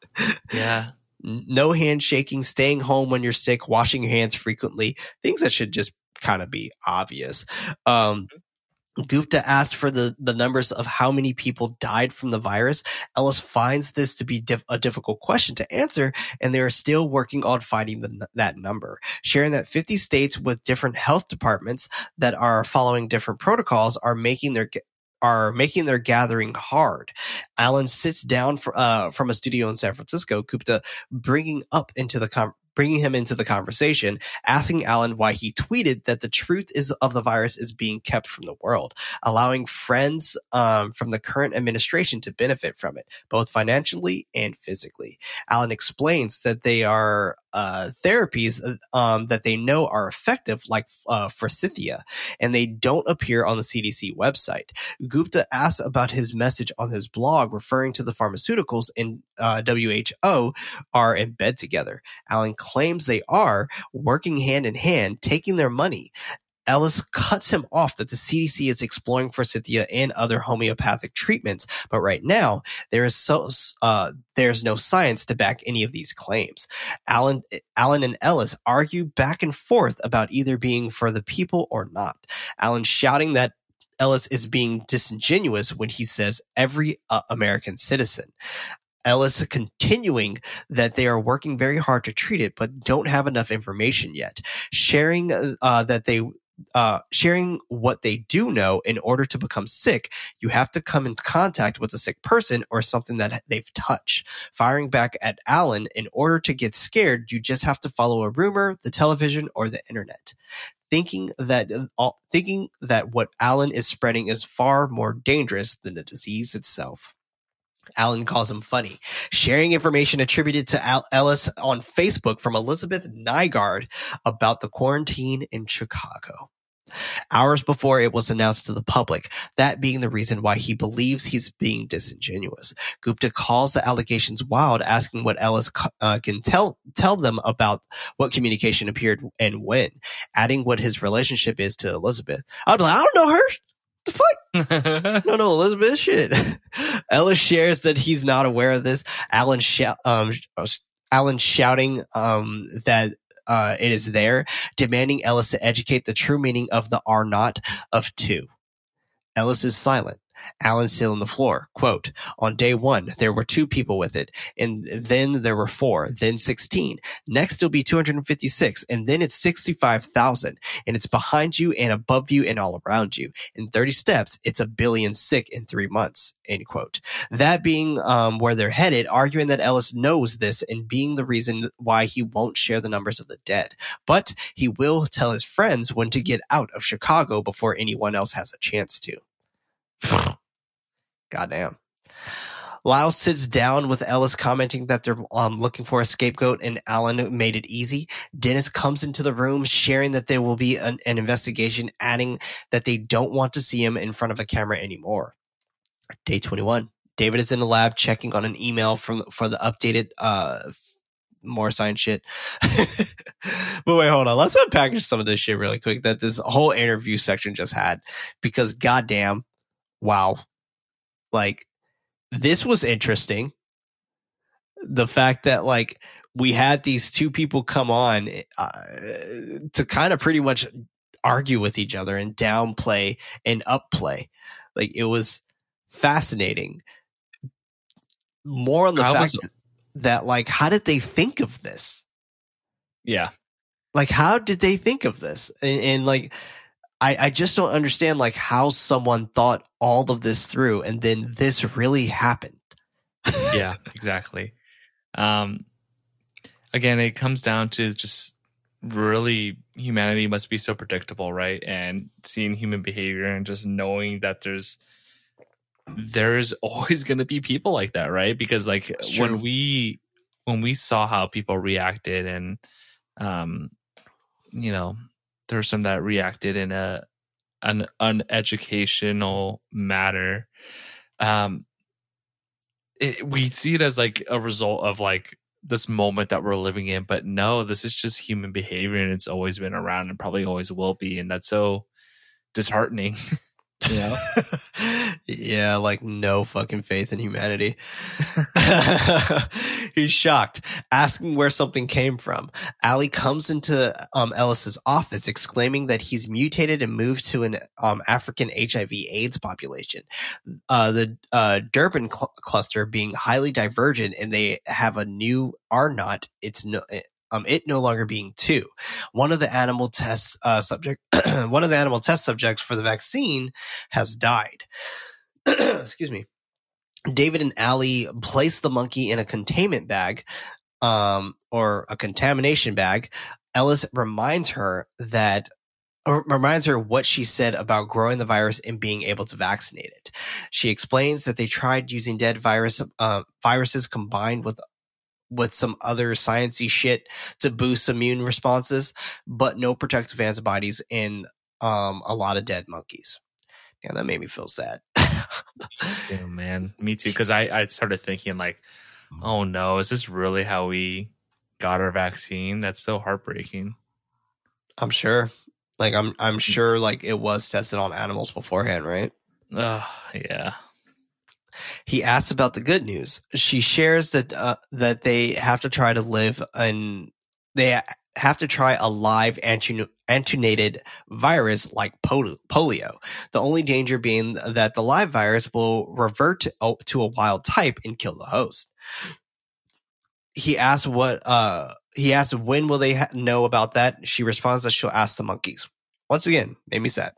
Yeah. no handshaking, staying home when you're sick, washing your hands frequently, things that should just kind of be obvious. Um, Gupta asks for the, the numbers of how many people died from the virus. Ellis finds this to be a difficult question to answer, and they are still working on finding the, that number. Sharing that 50 states with different health departments that are following different protocols are making their are making their gathering hard. Alan sits down for, uh, from a studio in San Francisco, Gupta bringing up into the com- bringing him into the conversation, asking Alan why he tweeted that the truth is of the virus is being kept from the world, allowing friends um, from the current administration to benefit from it, both financially and physically. Alan explains that they are uh, therapies um, that they know are effective, like uh, forsythia, and they don't appear on the CDC website. Gupta asks about his message on his blog, referring to the pharmaceuticals and uh, WHO are in bed together. Alan claims they are working hand in hand, taking their money. Ellis cuts him off that the CDC is exploring forsythia and other homeopathic treatments, but right now there is so uh, there's no science to back any of these claims. Alan Alan and Ellis argue back and forth about either being for the people or not. Alan shouting that Ellis is being disingenuous when he says every uh, American citizen. Ellis continuing that they are working very hard to treat it, but don't have enough information yet. Sharing uh, that they uh, sharing what they do know in order to become sick, you have to come in contact with a sick person or something that they've touched. Firing back at Alan, in order to get scared, you just have to follow a rumor, the television, or the internet. Thinking that uh, thinking that what Alan is spreading is far more dangerous than the disease itself. Alan calls him funny. Sharing information attributed to Al- Ellis on Facebook from Elizabeth Nygaard about the quarantine in Chicago. Hours before it was announced to the public, that being the reason why he believes he's being disingenuous. Gupta calls the allegations wild, asking what Ellis uh, can tell tell them about what communication appeared and when, adding what his relationship is to Elizabeth. I'd be like, I don't know her the fuck? no, no, Elizabeth shit. Ellis shares that he's not aware of this. Alan, sh- um, Alan shouting um, that uh, it is there, demanding Ellis to educate the true meaning of the R naught of two. Ellis is silent. Alan still on the floor. Quote, on day one, there were two people with it. And then there were four, then 16. Next, it'll be 256. And then it's 65,000. And it's behind you and above you and all around you. In 30 steps, it's a billion sick in three months. End quote. That being, um, where they're headed, arguing that Ellis knows this and being the reason why he won't share the numbers of the dead. But he will tell his friends when to get out of Chicago before anyone else has a chance to. Goddamn. Lyle sits down with Ellis commenting that they're um, looking for a scapegoat and Alan made it easy. Dennis comes into the room sharing that there will be an, an, investigation, adding that they don't want to see him in front of a camera anymore. Day 21. David is in the lab checking on an email from for the updated uh more science shit. but wait, hold on. Let's unpackage some of this shit really quick that this whole interview section just had because goddamn wow. Like this was interesting. The fact that like we had these two people come on uh, to kind of pretty much argue with each other and downplay and upplay. Like it was fascinating. More on the I fact was, that like how did they think of this? Yeah. Like how did they think of this? And, and like I, I just don't understand like how someone thought all of this through and then this really happened. yeah, exactly. Um, again, it comes down to just really humanity must be so predictable, right? And seeing human behavior and just knowing that there's there's always going to be people like that, right? Because like when we when we saw how people reacted and um you know there were some that reacted in a an uneducational matter. Um, it, we see it as like a result of like this moment that we're living in, but no, this is just human behavior and it's always been around and probably always will be. And that's so disheartening. You know? yeah, like no fucking faith in humanity. He's shocked, asking where something came from. Allie comes into um, Ellis's office, exclaiming that he's mutated and moved to an um, African HIV/AIDS population. Uh, the uh, Durban cl- cluster being highly divergent, and they have a new R naught. It's no. Um, it no longer being two. One of the animal test uh, subject, one of the animal test subjects for the vaccine has died. Excuse me. David and Allie place the monkey in a containment bag, um, or a contamination bag. Ellis reminds her that reminds her what she said about growing the virus and being able to vaccinate it. She explains that they tried using dead virus uh, viruses combined with with some other sciencey shit to boost immune responses, but no protective antibodies in um, a lot of dead monkeys. Yeah, that made me feel sad. yeah, man, me too. Because I I started thinking like, oh no, is this really how we got our vaccine? That's so heartbreaking. I'm sure. Like I'm I'm sure like it was tested on animals beforehand, right? Oh, yeah. He asks about the good news. She shares that uh, that they have to try to live and they have to try a live antenated virus like polio. The only danger being that the live virus will revert to, oh, to a wild type and kill the host. He asks what uh he asks when will they ha- know about that. She responds that she'll ask the monkeys. Once again, made me sad.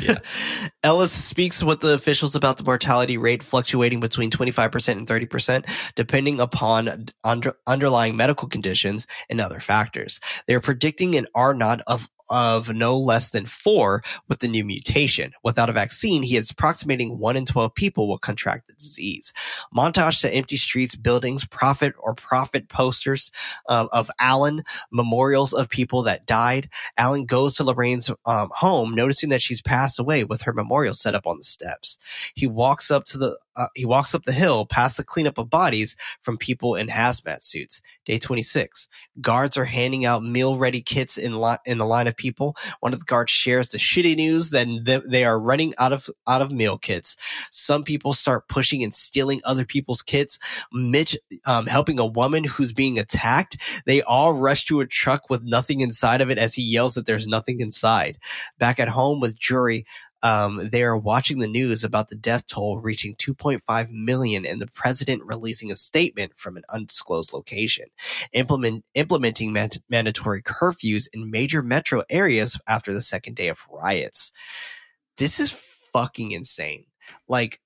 Yeah. Ellis speaks with the officials about the mortality rate fluctuating between 25% and 30%, depending upon under, underlying medical conditions and other factors. They're predicting an R naught of of no less than four with the new mutation. Without a vaccine, he is approximating one in 12 people will contract the disease. Montage to empty streets, buildings, prophet or prophet posters uh, of Alan, memorials of people that died. Alan goes to Lorraine's um, home, noticing that she's passed away with her memorial set up on the steps. He walks up to the uh, he walks up the hill past the cleanup of bodies from people in hazmat suits. Day 26. Guards are handing out meal ready kits in, li- in the line of people. One of the guards shares the shitty news that they are running out of, out of meal kits. Some people start pushing and stealing other people's kits. Mitch, um, helping a woman who's being attacked. They all rush to a truck with nothing inside of it as he yells that there's nothing inside. Back at home with Jory, um, they are watching the news about the death toll reaching 2.5 million and the president releasing a statement from an undisclosed location, implement, implementing man- mandatory curfews in major metro areas after the second day of riots. This is fucking insane. Like,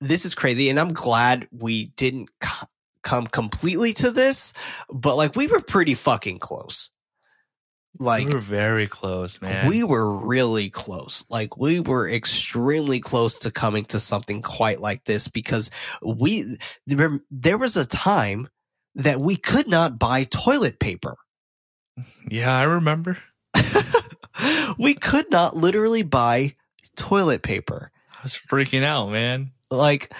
this is crazy. And I'm glad we didn't co- come completely to this, but like, we were pretty fucking close. Like we were very close, man. We were really close. Like we were extremely close to coming to something quite like this because we there, there was a time that we could not buy toilet paper. Yeah, I remember. we could not literally buy toilet paper. I was freaking out, man. Like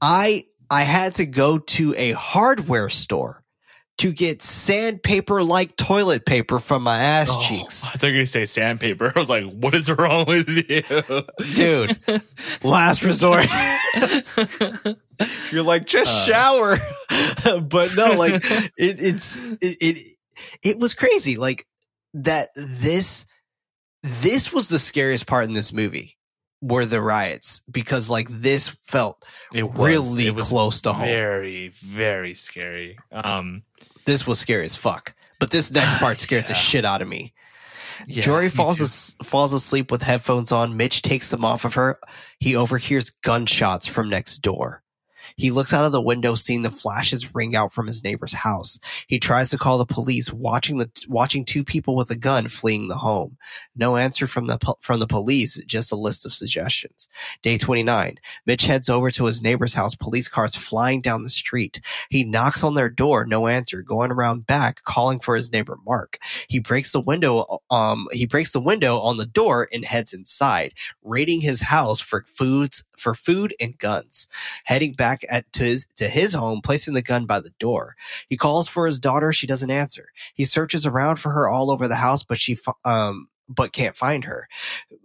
I I had to go to a hardware store to get sandpaper like toilet paper from my ass oh, cheeks. I thought you were going to say sandpaper. I was like, what is wrong with you? Dude, last resort. You're like, just uh, shower. but no, like, it, it's, it, it, it was crazy. Like, that this, this was the scariest part in this movie were the riots because like this felt it was, really it close to home. Very, very scary. Um, this was scary as fuck. But this next part scared yeah. the shit out of me. Yeah, Jory falls as, falls asleep with headphones on. Mitch takes them off of her. He overhears gunshots from next door. He looks out of the window, seeing the flashes ring out from his neighbor's house. He tries to call the police, watching the watching two people with a gun fleeing the home. No answer from the from the police, just a list of suggestions. Day 29. Mitch heads over to his neighbor's house, police cars flying down the street. He knocks on their door, no answer, going around back calling for his neighbor Mark. He breaks the window um he breaks the window on the door and heads inside, raiding his house for foods for food and guns. Heading back at to his to his home, placing the gun by the door. He calls for his daughter. She doesn't answer. He searches around for her all over the house, but she um but can't find her.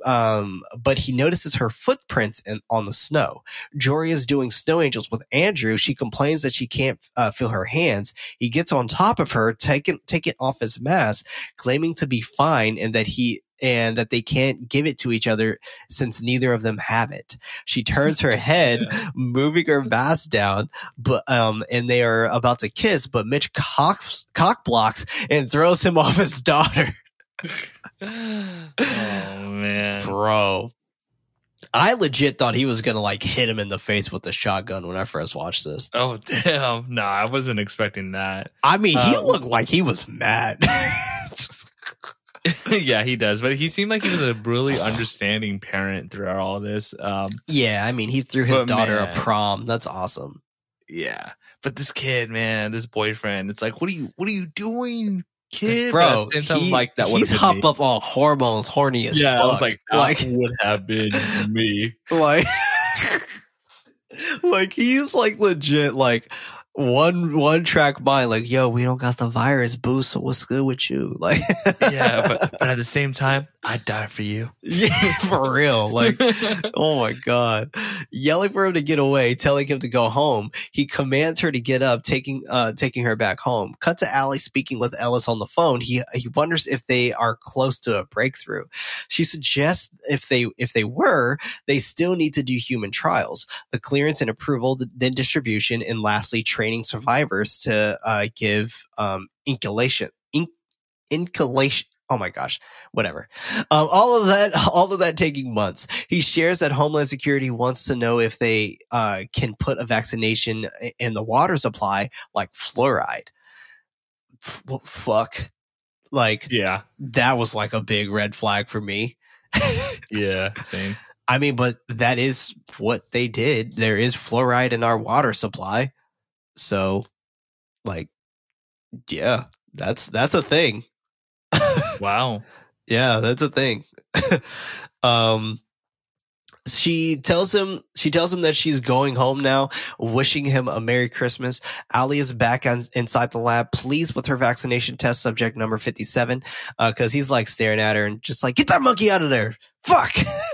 Um, but he notices her footprints in, on the snow. Jory is doing snow angels with Andrew. She complains that she can't uh, feel her hands. He gets on top of her, taking taking off his mask, claiming to be fine and that he and that they can't give it to each other since neither of them have it. She turns her head, moving her mask down, but um, and they are about to kiss, but Mitch cock cock blocks and throws him off his daughter. oh man. Bro. I legit thought he was gonna like hit him in the face with the shotgun when I first watched this. Oh damn. No, I wasn't expecting that. I mean, he Um, looked like he was mad. yeah, he does. But he seemed like he was a really understanding parent throughout all this. Um, yeah, I mean, he threw his daughter man. a prom. That's awesome. yeah. But this kid, man, this boyfriend, it's like, what are you what are you doing, kid? Bro, he, like that he's hop me. up on hormones, horny as Yeah, fuck. I was like, that like, would have been me. like, like he's like legit like one one track mind. Like, yo, we don't got the virus, boo. So what's good with you? Like, Yeah, but, but at the same time, I'd die for you. yeah, for real. Like, oh my god, yelling for him to get away, telling him to go home. He commands her to get up, taking uh taking her back home. Cut to Allie speaking with Ellis on the phone. He he wonders if they are close to a breakthrough. She suggests if they if they were, they still need to do human trials, the clearance and approval, th- then distribution, and lastly training survivors to uh, give um inculation in, inculation. Oh my gosh, whatever. Um, all of that, all of that taking months. He shares that Homeland Security wants to know if they uh, can put a vaccination in the water supply, like fluoride. F- fuck. Like yeah, that was like a big red flag for me. yeah, same. I mean, but that is what they did. There is fluoride in our water supply. So, like, yeah, that's that's a thing. Wow. Yeah, that's a thing. um she tells him she tells him that she's going home now, wishing him a Merry Christmas. Ali is back on, inside the lab, pleased with her vaccination test subject number 57, uh, cause he's like staring at her and just like, get that monkey out of there. Fuck.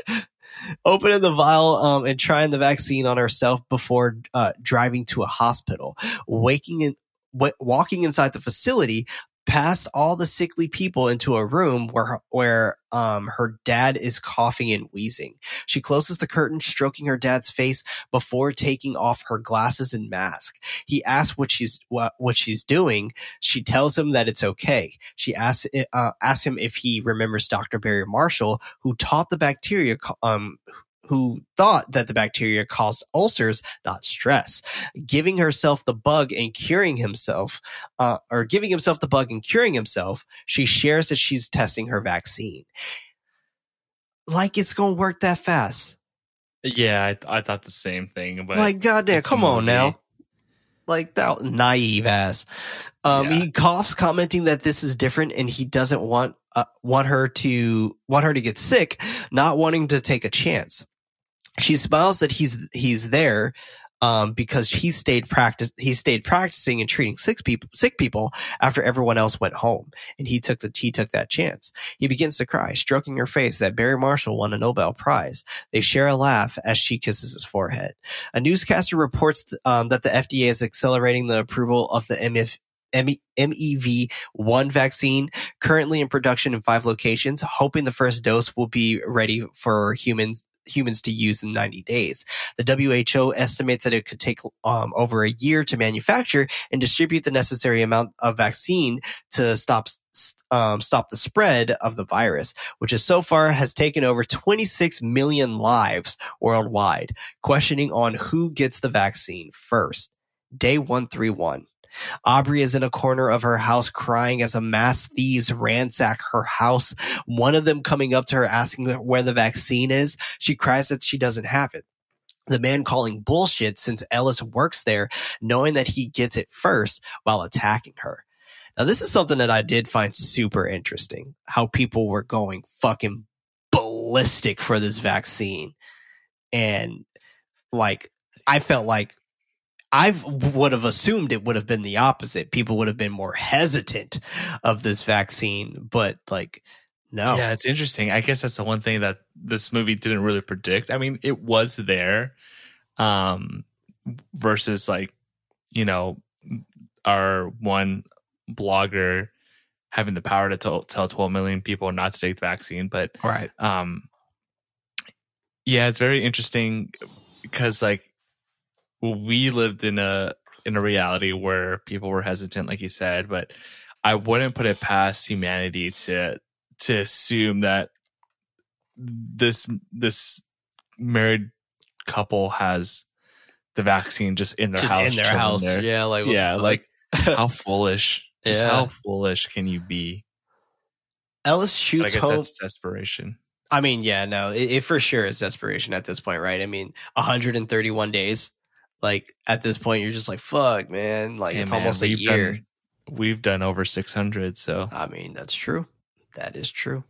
Opening the vial, um, and trying the vaccine on herself before, uh, driving to a hospital, waking in, w- walking inside the facility, past all the sickly people into a room where where um her dad is coughing and wheezing. She closes the curtain, stroking her dad's face before taking off her glasses and mask. He asks what she's what what she's doing. She tells him that it's okay. She asks uh, asks him if he remembers Dr. Barry Marshall, who taught the bacteria um who thought that the bacteria caused ulcers, not stress. Giving herself the bug and curing himself, uh, or giving himself the bug and curing himself, she shares that she's testing her vaccine. Like it's going to work that fast. Yeah, I, I thought the same thing. But like, goddamn, come on now. Like that naive ass. Um, Yeah. he coughs, commenting that this is different, and he doesn't want uh, want her to want her to get sick, not wanting to take a chance. She smiles that he's he's there, um, because he stayed practice he stayed practicing and treating sick people sick people after everyone else went home, and he took the he took that chance. He begins to cry, stroking her face that Barry Marshall won a Nobel Prize. They share a laugh as she kisses his forehead. A newscaster reports um, that the FDA is accelerating the approval of the MF, MEV1 vaccine currently in production in five locations, hoping the first dose will be ready for humans humans to use in 90 days. The WHO estimates that it could take um, over a year to manufacture and distribute the necessary amount of vaccine to stop um, stop the spread of the virus, which is so far has taken over 26 million lives worldwide. Questioning on who gets the vaccine first. Day 131. Aubrey is in a corner of her house crying as a mass thieves ransack her house. One of them coming up to her asking where the vaccine is. She cries that she doesn't have it. The man calling bullshit since Ellis works there, knowing that he gets it first while attacking her. Now, this is something that I did find super interesting. How people were going fucking ballistic for this vaccine. And like, I felt like I would have assumed it would have been the opposite. People would have been more hesitant of this vaccine, but like, No. Yeah, it's interesting. I guess that's the one thing that this movie didn't really predict. I mean, it was there, um, versus like, you know, our one blogger having the power to tell, tell 12 million people not to take the vaccine. But, Right. um, yeah, it's very interesting because like we lived in a in a reality where people were hesitant, like you said, but I wouldn't put it past humanity to to assume that this this married couple has the vaccine just in their Just house. in their house. there. Yeah. Like, yeah, like how foolish. Yeah. how foolish can you be? Ellis But I shoots guess home. that's desperation. I mean, yeah, no, it, it for sure is desperation at this point, right? I mean, 131 days. Like at this point, you're just like, fuck, man. Like Hey, it's man, almost a year. Done, we've done over 600, so I mean, that's true. That is true.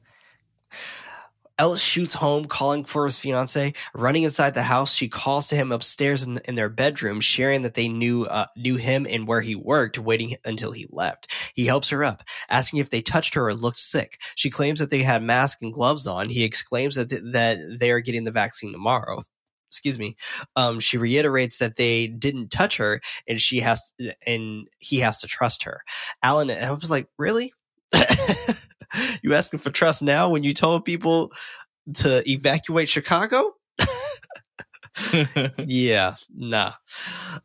Ellis shoots home, calling for his fiance. Running inside the house, she calls to him upstairs in, in their bedroom, sharing that they knew uh, knew him and where he worked, waiting until he left. He helps her up, asking if they touched her or looked sick. She claims that they had masks and gloves on. He exclaims that th- that they are getting the vaccine tomorrow. Excuse me. Um, she reiterates that they didn't touch her, and she has and he has to trust her. Alan, I was like, really? you asking for trust now when you told people to evacuate Chicago? yeah, nah.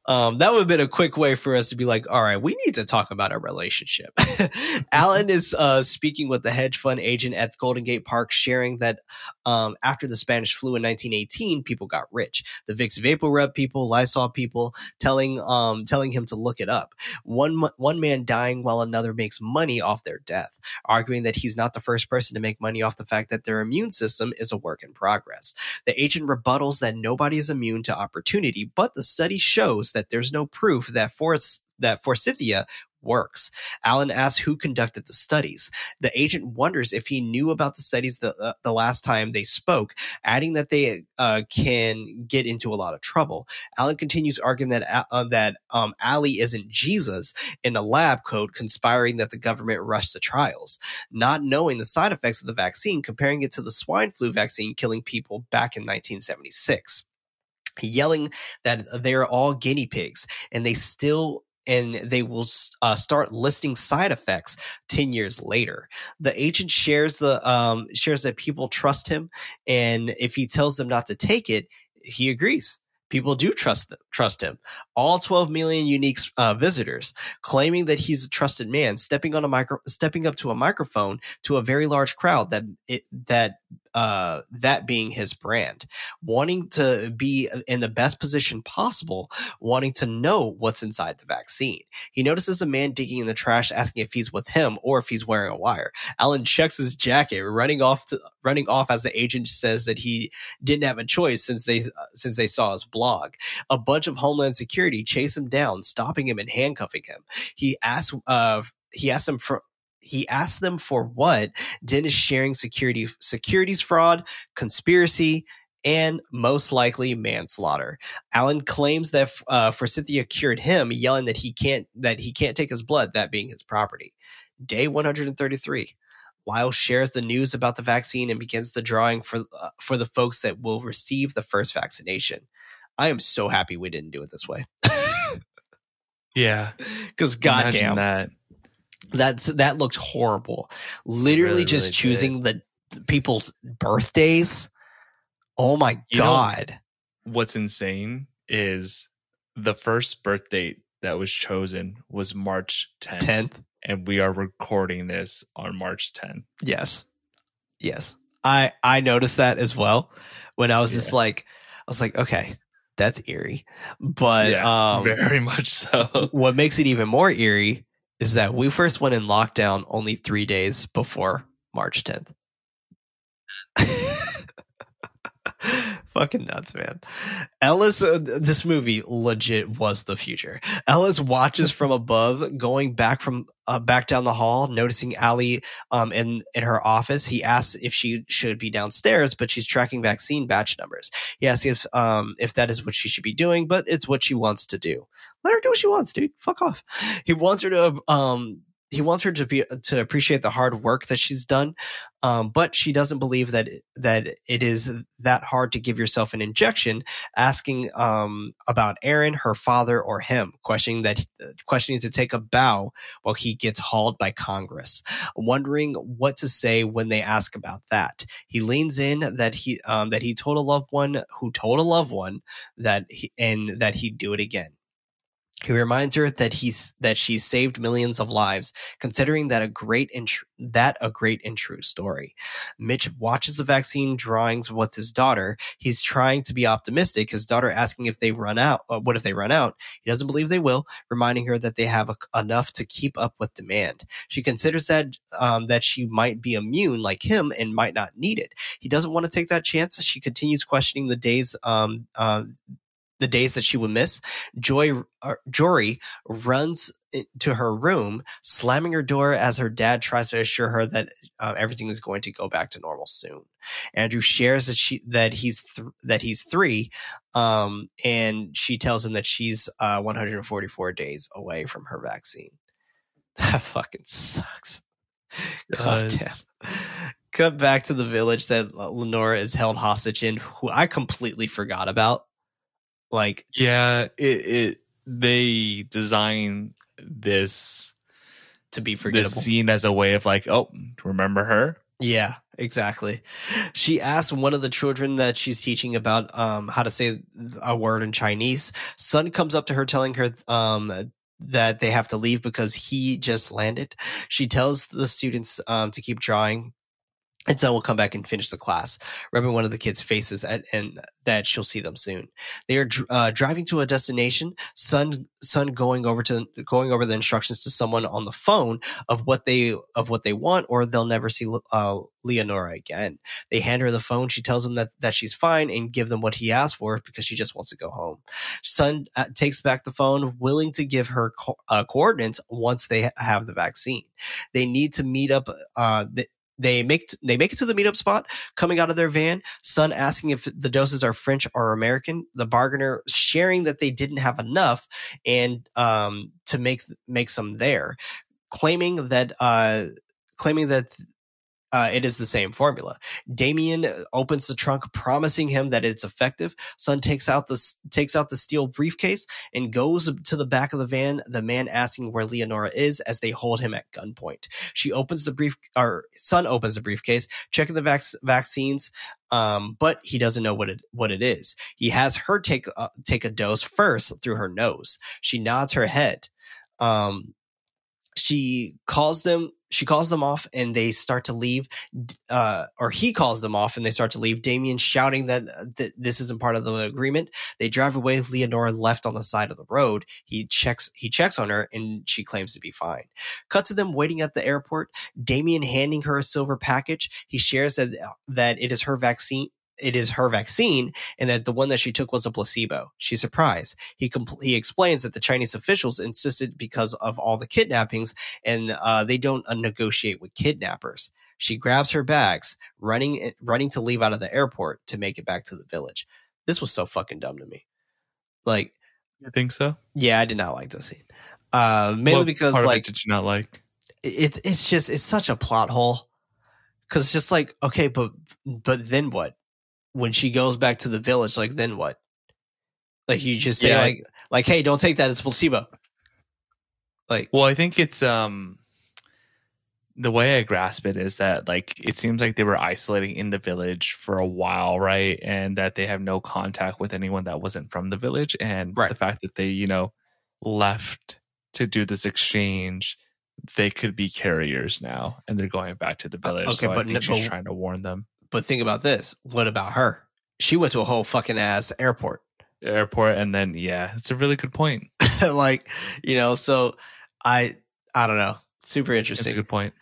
Um, that would have been a quick way for us to be like, all right, we need to talk about our relationship. Alan is uh, speaking with the hedge fund agent at Golden Gate Park, sharing that um, after the Spanish flu in 1918, people got rich. The Vicks Vapor Rub people, Lysol people, telling um, telling him to look it up. One one man dying while another makes money off their death, arguing that he's not the first person to make money off the fact that their immune system is a work in progress. The agent rebuttals that nobody is immune to opportunity, but the study shows that there's no proof that force that forsythia works. Alan asks who conducted the studies. The agent wonders if he knew about the studies the, uh, the last time they spoke, adding that they uh, can get into a lot of trouble. Alan continues arguing that uh, that um, Ali isn't Jesus in a lab coat, conspiring that the government rushed the trials, not knowing the side effects of the vaccine, comparing it to the swine flu vaccine killing people back in 1976 yelling that they're all guinea pigs and they still and they will uh, start listing side effects 10 years later. The agent shares the um, shares that people trust him and if he tells them not to take it he agrees. People do trust them, trust him. All 12 million unique uh, visitors claiming that he's a trusted man stepping on a micro stepping up to a microphone to a very large crowd that it that uh, that being his brand, wanting to be in the best position possible, wanting to know what's inside the vaccine. He notices a man digging in the trash, asking if he's with him or if he's wearing a wire. Alan checks his jacket, running off to, running off as the agent says that he didn't have a choice since they since they saw his blog. A bunch of Homeland Security chase him down, stopping him and handcuffing him. He asks uh, he asks him for he asked them for what Dennis sharing security securities fraud, conspiracy, and most likely manslaughter. Alan claims that uh, Forsythia cured him, yelling that he can't that he can't take his blood, that being his property. Day 133. Lyle shares the news about the vaccine and begins the drawing for uh, for the folks that will receive the first vaccination. I am so happy we didn't do it this way. yeah, Because goddamn, that. That's that looked horrible. Literally Really, just really choosing the the people's birthdays. Oh my You god. What's insane is the first birth date that was chosen was March 10th, 10th. and we are recording this on March 10th. Yes. Yes. I I noticed that as well when I was just like I was like, okay, that's eerie. But yeah, um very much so. what makes it even more eerie is that we first went in lockdown only 3 days before March 10th. Fucking nuts, man. Ellis, uh, this movie legit was the future. Ellis watches from above, going back from uh, back down the hall, noticing Ali um, in in her office. He asks if she should be downstairs, but she's tracking vaccine batch numbers. He asks if um if that is what she should be doing, but it's what she wants to do. Let her do what she wants, dude. Fuck off. He wants her to um he wants her to be to appreciate the hard work that she's done, um, but she doesn't believe that that it is that hard to give yourself an injection. Asking um, about Erin, her father, or him, questioning that questioning to take a bow while he gets hauled by Congress, wondering what to say when they ask about that. He leans in that he um, that he told a loved one who told a loved one that he, and that he'd do it again. He reminds her that he's that she's saved millions of lives, considering that a great that a great and true story. Mitch watches the vaccine drawings with his daughter. He's trying to be optimistic. His daughter asking if they run out. Uh, what if they run out? He doesn't believe they will, reminding her that they have a, enough to keep up with demand. She considers that um, that she might be immune like him and might not need it. He doesn't want to take that chance. She continues questioning the days um, uh, the days that she would miss, Joy uh, Jory runs to her room, slamming her door as her dad tries to assure her that uh, everything is going to go back to normal soon. Andrew shares that she that he's th- that he's three, um, and she tells him that she's uh, 144 days away from her vaccine. That fucking sucks. God damn. Cut back to the village that Leonora is held hostage in, who I completely forgot about. Like, yeah, it, it they design this to be forgettable. This scene as a way of like, oh, remember her? Yeah, exactly. She asked one of the children that she's teaching about um, how to say a word in Chinese. Sun comes up to her telling her um, that they have to leave because he just landed. She tells the students um, to keep drawing and so we'll come back and finish the class, rubbing one of the kids' faces at, and that she'll see them soon. They are uh, driving to a destination. Sun, Sun going over to going over the instructions to someone on the phone of what they of what they want, or they'll never see uh, Leonora again. They hand her the phone. She tells him that that she's fine and give them what he asked for because she just wants to go home. Sun uh, takes back the phone, willing to give her co- uh, coordinates once they have the vaccine. They need to meet up. Uh, they make they make it to the meetup spot. Coming out of their van, Sun asking if the doses are French or American. The bargainer sharing that they didn't have enough and um, to make make some there, claiming that uh, claiming that uh, it is the same formula. Damien opens the trunk, promising him that it's effective. Sun takes out the takes out the steel briefcase and goes to the back of the van. The man asking where Leonora is as they hold him at gunpoint. She opens the brief, or Sun opens the briefcase, checking the vac- vaccines, um, but he doesn't know what it what it is. He has her take uh, take a dose first through her nose. She nods her head. Um, she calls them she calls them off and they start to leave uh, or he calls them off and they start to leave damien shouting that, uh, that this isn't part of the agreement. They drive away leonora left on the side of the road. He checks he checks on her and she claims to be fine. Cut to them waiting at the airport. Damien handing her a silver package. He shares that that it is her vaccine it is her vaccine and that the one that she took was a placebo. She's surprised. He compl- he explains that the Chinese officials insisted because of all the kidnappings and uh, they don't uh, negotiate with kidnappers. She grabs her bags, running running to leave out of the airport to make it back to the village. This was so fucking dumb to me. Like, you think so? Yeah, I did not like this scene. Uh, mainly because like, did you not like? It, it's just it's such a plot hole. Cause it's just like, okay, but but then what? When she goes back to the village, like then what? Like you just say yeah. like like hey, don't take that as placebo. Like well, I think it's um the way I grasp it is that like it seems like they were isolating in the village for a while, right? And that they have no contact with anyone that wasn't from the village. And right. the fact that they, you know, left to do this exchange, they could be carriers now, and they're going back to the village. okay, so but I think she's trying to warn them. But think about this. What about her? She went to a whole fucking ass airport. Airport and then yeah, it's a really good point. like, you know, so I I don't know. Super interesting. That's a good point.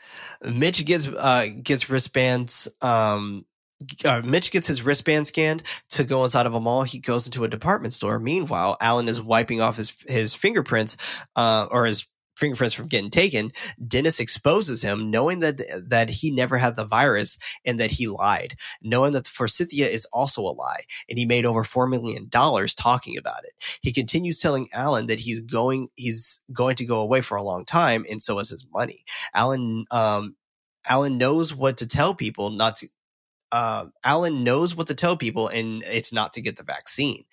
Mitch gets uh gets wristbands um uh, Mitch gets his wristband scanned to go inside of a mall. He goes into a department store. Meanwhile, Alan is wiping off his his fingerprints uh, or his fingerprints from getting taken, Dennis exposes him, knowing that that he never had the virus and that he lied, knowing that the forsythia is also a lie, and he made over four million dollars talking about it. He continues telling Alan that he's going he's going to go away for a long time, and so is his money. Alan um Alan knows what to tell people, not to uh, Alan knows what to tell people, and it's not to get the vaccine.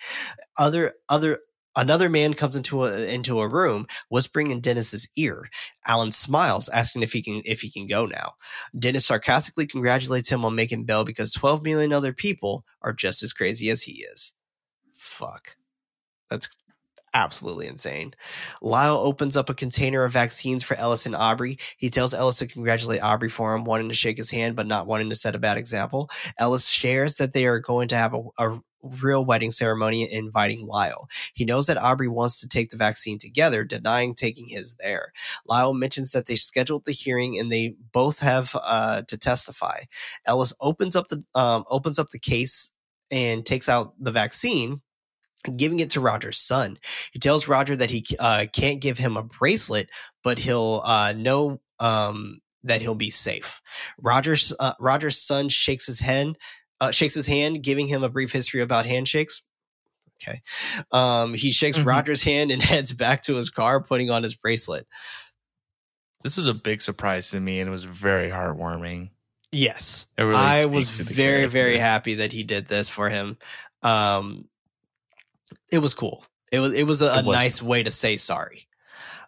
Other other another man comes into a into a room, whispering in Dennis's ear. Alan smiles, asking if he can if he can go now. Dennis sarcastically congratulates him on making bail because 12 million other people are just as crazy as he is. Fuck. That's absolutely insane. Lyle opens up a container of vaccines for Ellis and Aubrey. He tells Ellis to congratulate Aubrey for him, wanting to shake his hand, but not wanting to set a bad example. Ellis shares that they are going to have a, a real wedding ceremony inviting Lyle. He knows that Aubrey wants to take the vaccine together, denying taking his there. Lyle mentions that they scheduled the hearing and they both have uh, to testify. Ellis opens up the um, opens up the case and takes out the vaccine giving it to Roger's son. He tells Roger that he uh, can't give him a bracelet, but he'll uh, know um, that he'll be safe. Roger's uh, Roger's son shakes his hand, uh, shakes his hand, giving him a brief history about handshakes. Okay, um, he shakes Mhm. Roger's hand and heads back to his car, putting on his bracelet. This was a big surprise to me, and it was very heartwarming. Yes, really I was very character. very happy that he did this for him. Um, it was cool. It was it was a, It was nice way to say sorry.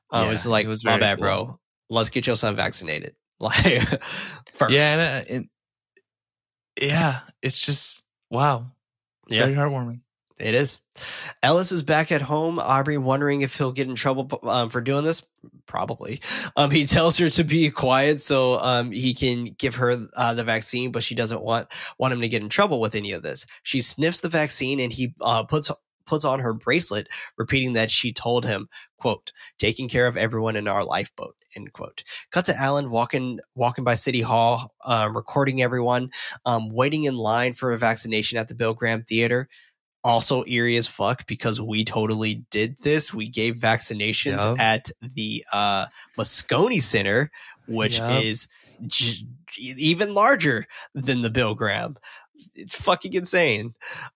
Um, Yeah, it's like it was my bad, cool. bro. Let's get your son vaccinated. Like first, Yeah, and, uh, and yeah, it's just wow, yeah, very heartwarming. it is. Ellis is back at home. Aubrey wondering if he'll get in trouble um, for doing this. Probably. Um, he tells her to be quiet so um, he can give her uh, the vaccine, but she doesn't want want him to get in trouble with any of this. She sniffs the vaccine and he uh, puts puts on her bracelet, repeating that she told him, "quote Taking care of everyone in our lifeboat." End quote. Cut to Alan walking walking by City Hall, uh, recording everyone, um, waiting in line for a vaccination at the Bill Graham Theater also eerie as fuck because we totally did this. We gave vaccinations Yup. at the uh, Moscone Center, which Yup. is j- even larger than the Bill Graham. It's fucking insane.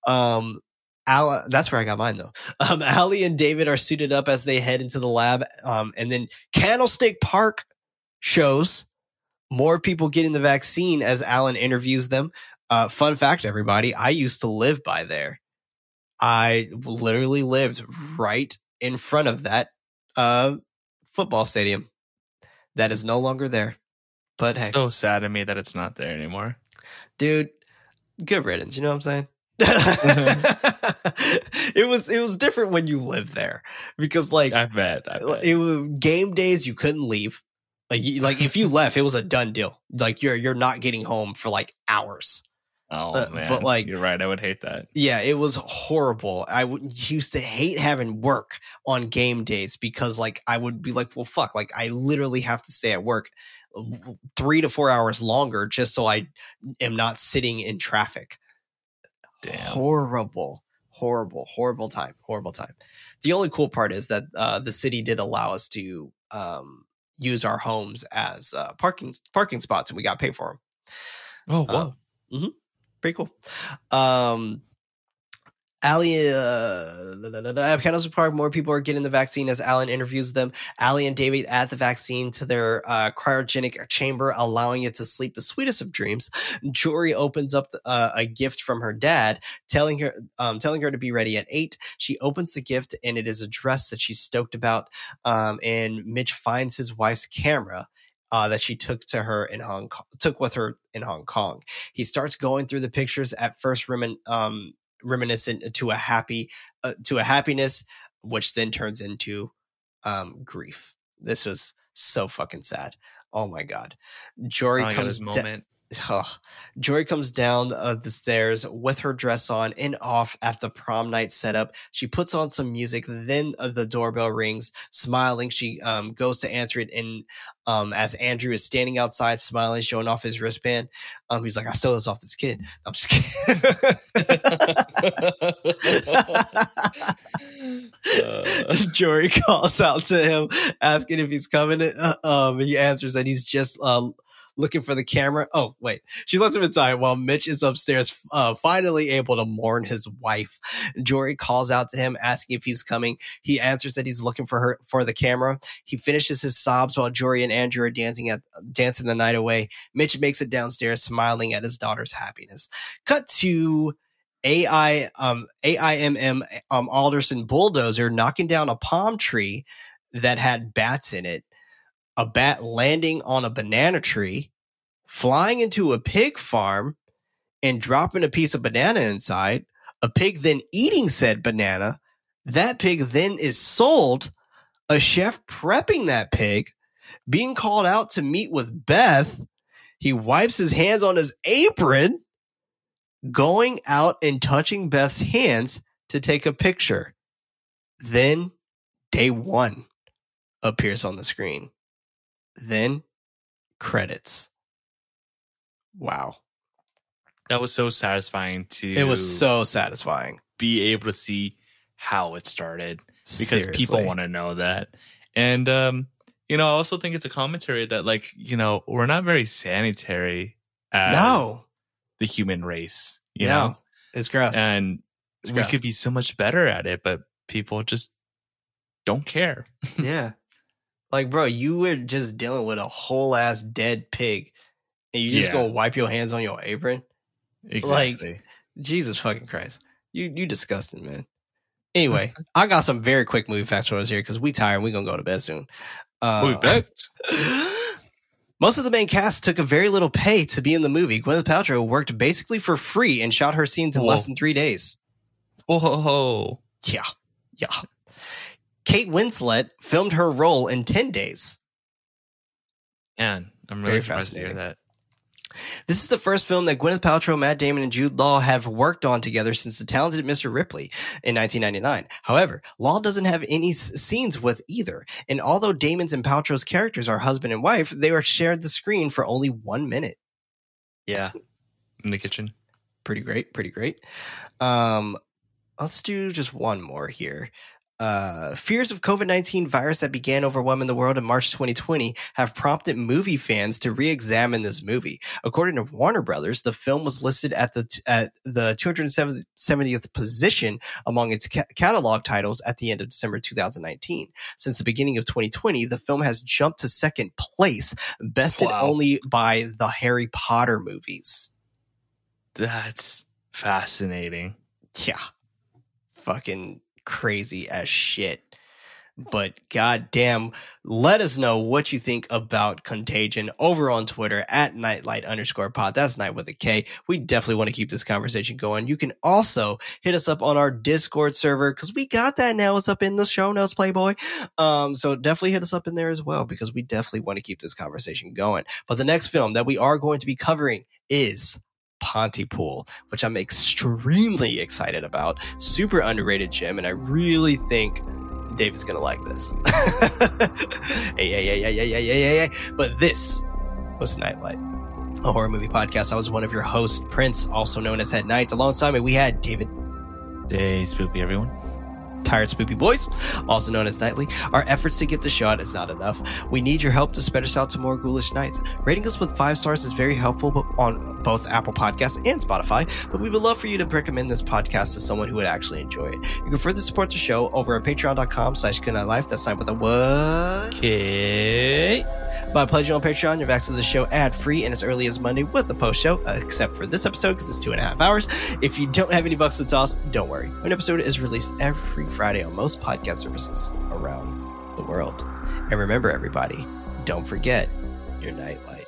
Um, Al, that's where I got mine though. Um, Allie and David are suited up as they head into the lab. Um, and then Candlestick Park shows more people getting the vaccine as Alan interviews them. Uh, fun fact, everybody, I used to live by there. I literally lived right in front of that uh, football stadium that is no longer there. But hey, So sad to me that it's not there anymore. dude, good riddance. You know what I'm saying? it was it was different when you lived there because like I bet. I bet. it was game days you couldn't leave. Like you, like if you left, it was a done deal. Like you're you're not getting home for like hours. oh uh, man, but, like- you're right. I would hate that. Yeah, it was horrible. I would used to hate having work on game days because like I would be like, well, fuck, like I literally have to stay at work uh, three to four hours longer just so I am not sitting in traffic. Damn. Horrible, horrible, horrible time, horrible time. The only cool part is that uh, the city did allow us to um, use our homes as uh, parking parking spots, and we got paid for them Oh whoa. pretty cool. Um, Ali, uh, at Candlestick Park, more people are getting the vaccine as Alan interviews them. Ali and David add the vaccine to their uh, cryogenic chamber, allowing it to sleep the sweetest of dreams. Jory opens up uh, a gift from her dad, telling her, um, telling her to be ready at eight. She opens the gift, and it is a dress that she's stoked about. Um, and Mitch finds his wife's camera. Uh, that she took to her in Hong Kong, took with her in Hong Kong he starts going through the pictures at first remin- um, reminiscent to a happy uh, to a happiness which then turns into um, grief this was so fucking sad oh my god jory got comes his da- moment. Ugh. Jory comes down uh, the stairs with her dress on and off at the prom night setup. She puts on some music. Then uh, the doorbell rings. Smiling, she um, goes to answer it. And um, as Andrew is standing outside, smiling, showing off his wristband, um, he's like, "I stole this off this kid." I'm just kidding. Uh, Jory calls out to him, asking if he's coming. Uh, Um, he answers that he's just uh, looking for the camera. Oh, wait. She lets him inside while Mitch is upstairs, uh, finally able to mourn his wife. Jory calls out to him, asking if he's coming. He answers that he's looking for her for the camera. He finishes his sobs while Jory and Andrew are dancing at dancing the night away. Mitch makes it downstairs, smiling at his daughter's happiness. Cut to AI um AIMM um Alderson bulldozer knocking down a palm tree that had bats in it, a bat landing on a banana tree, flying into a pig farm and dropping a piece of banana inside, a pig then eating said banana, that pig then is sold, a chef prepping that pig, being called out to meet with Beth, he wipes his hands on his apron going out and touching Beth's hands to take a picture. Then day one appears on the screen. Then credits. Wow. that was so satisfying to It was so satisfying. be able to see how it started because people want to know that. And um, you know, I also think it's a commentary that like, you know, we're not very sanitary No. the human race, you no. know. It's gross. And It's we gross. could be so much better at it, but people just don't care. yeah. Like, bro, you were just dealing with a whole ass dead pig and you just Yeah. go wipe your hands on your apron? Exactly. Jesus fucking Christ. You you disgusting, man. Anyway, I got some very quick movie facts for us here because we tired and we gonna go to bed soon. Uh, Movie fact. Most of the main cast took a very little pay to be in the movie. Gwyneth Paltrow worked basically for free and shot her scenes in Whoa. less than three days. Whoa. Yeah, yeah. Kate Winslet filmed her role in ten days. Man, I'm Very really surprised to hear that. This is the first film that Gwyneth Paltrow, Matt Damon, and Jude Law have worked on together since The Talented Mr. Ripley in 1999. However, Law doesn't have any s- scenes with either. And although Damon's and Paltrow's characters are husband and wife, they are shared the screen for only one minute. Yeah. In the kitchen. Pretty great, pretty great. Um, let's do just one more here. Uh, fears of COVID 19 virus that began overwhelming the world in March 2020 have prompted movie fans to re examine this movie. According to Warner Brothers, the film was listed at the, at the 270th position among its ca- catalog titles at the end of December 2019. Since the beginning of 2020, the film has jumped to second place, bested Wow. only by the Harry Potter movies. That's fascinating. yeah, fucking crazy as shit. But goddamn, let us know what you think about Contagion over on Twitter at nightlight underscore pod. That's night with a K. We definitely want to keep this conversation going. You can also hit us up on our Discord server because we got that now. It's up in the show notes, Playboy. Um, so definitely hit us up in there as well because we definitely want to keep this conversation going. But the next film that we are going to be covering is Pontypool, which I'm extremely excited about. Super underrated gym, and I really think David's gonna like this. hey, hey, hey, hey, hey, hey, hey, hey, hey. But this was Knight Light, a horror movie podcast. I was one of your hosts, Prince, also known as Head Knight. Alongside me, we had David Day spoopy, everyone. Tired Spoopy Boys, also known as Nightly. Our efforts to get the show out is not enough. We need your help to spread us out to more ghoulish nights. Rating us with five stars is very helpful on both Apple Podcasts and Spotify, but we would love for you to recommend this podcast to someone who would actually enjoy it. You can further support the show over at patreon.com slash goodnightlife. That's signed with a what? Okay. By pledging on Patreon, you have access to the show ad free and as early as Monday with the post show, except for this episode because it's two and a half hours. If you don't have any bucks to toss, don't worry. An episode is released every Friday on most podcast services around the world. And remember, everybody, don't forget your nightlight.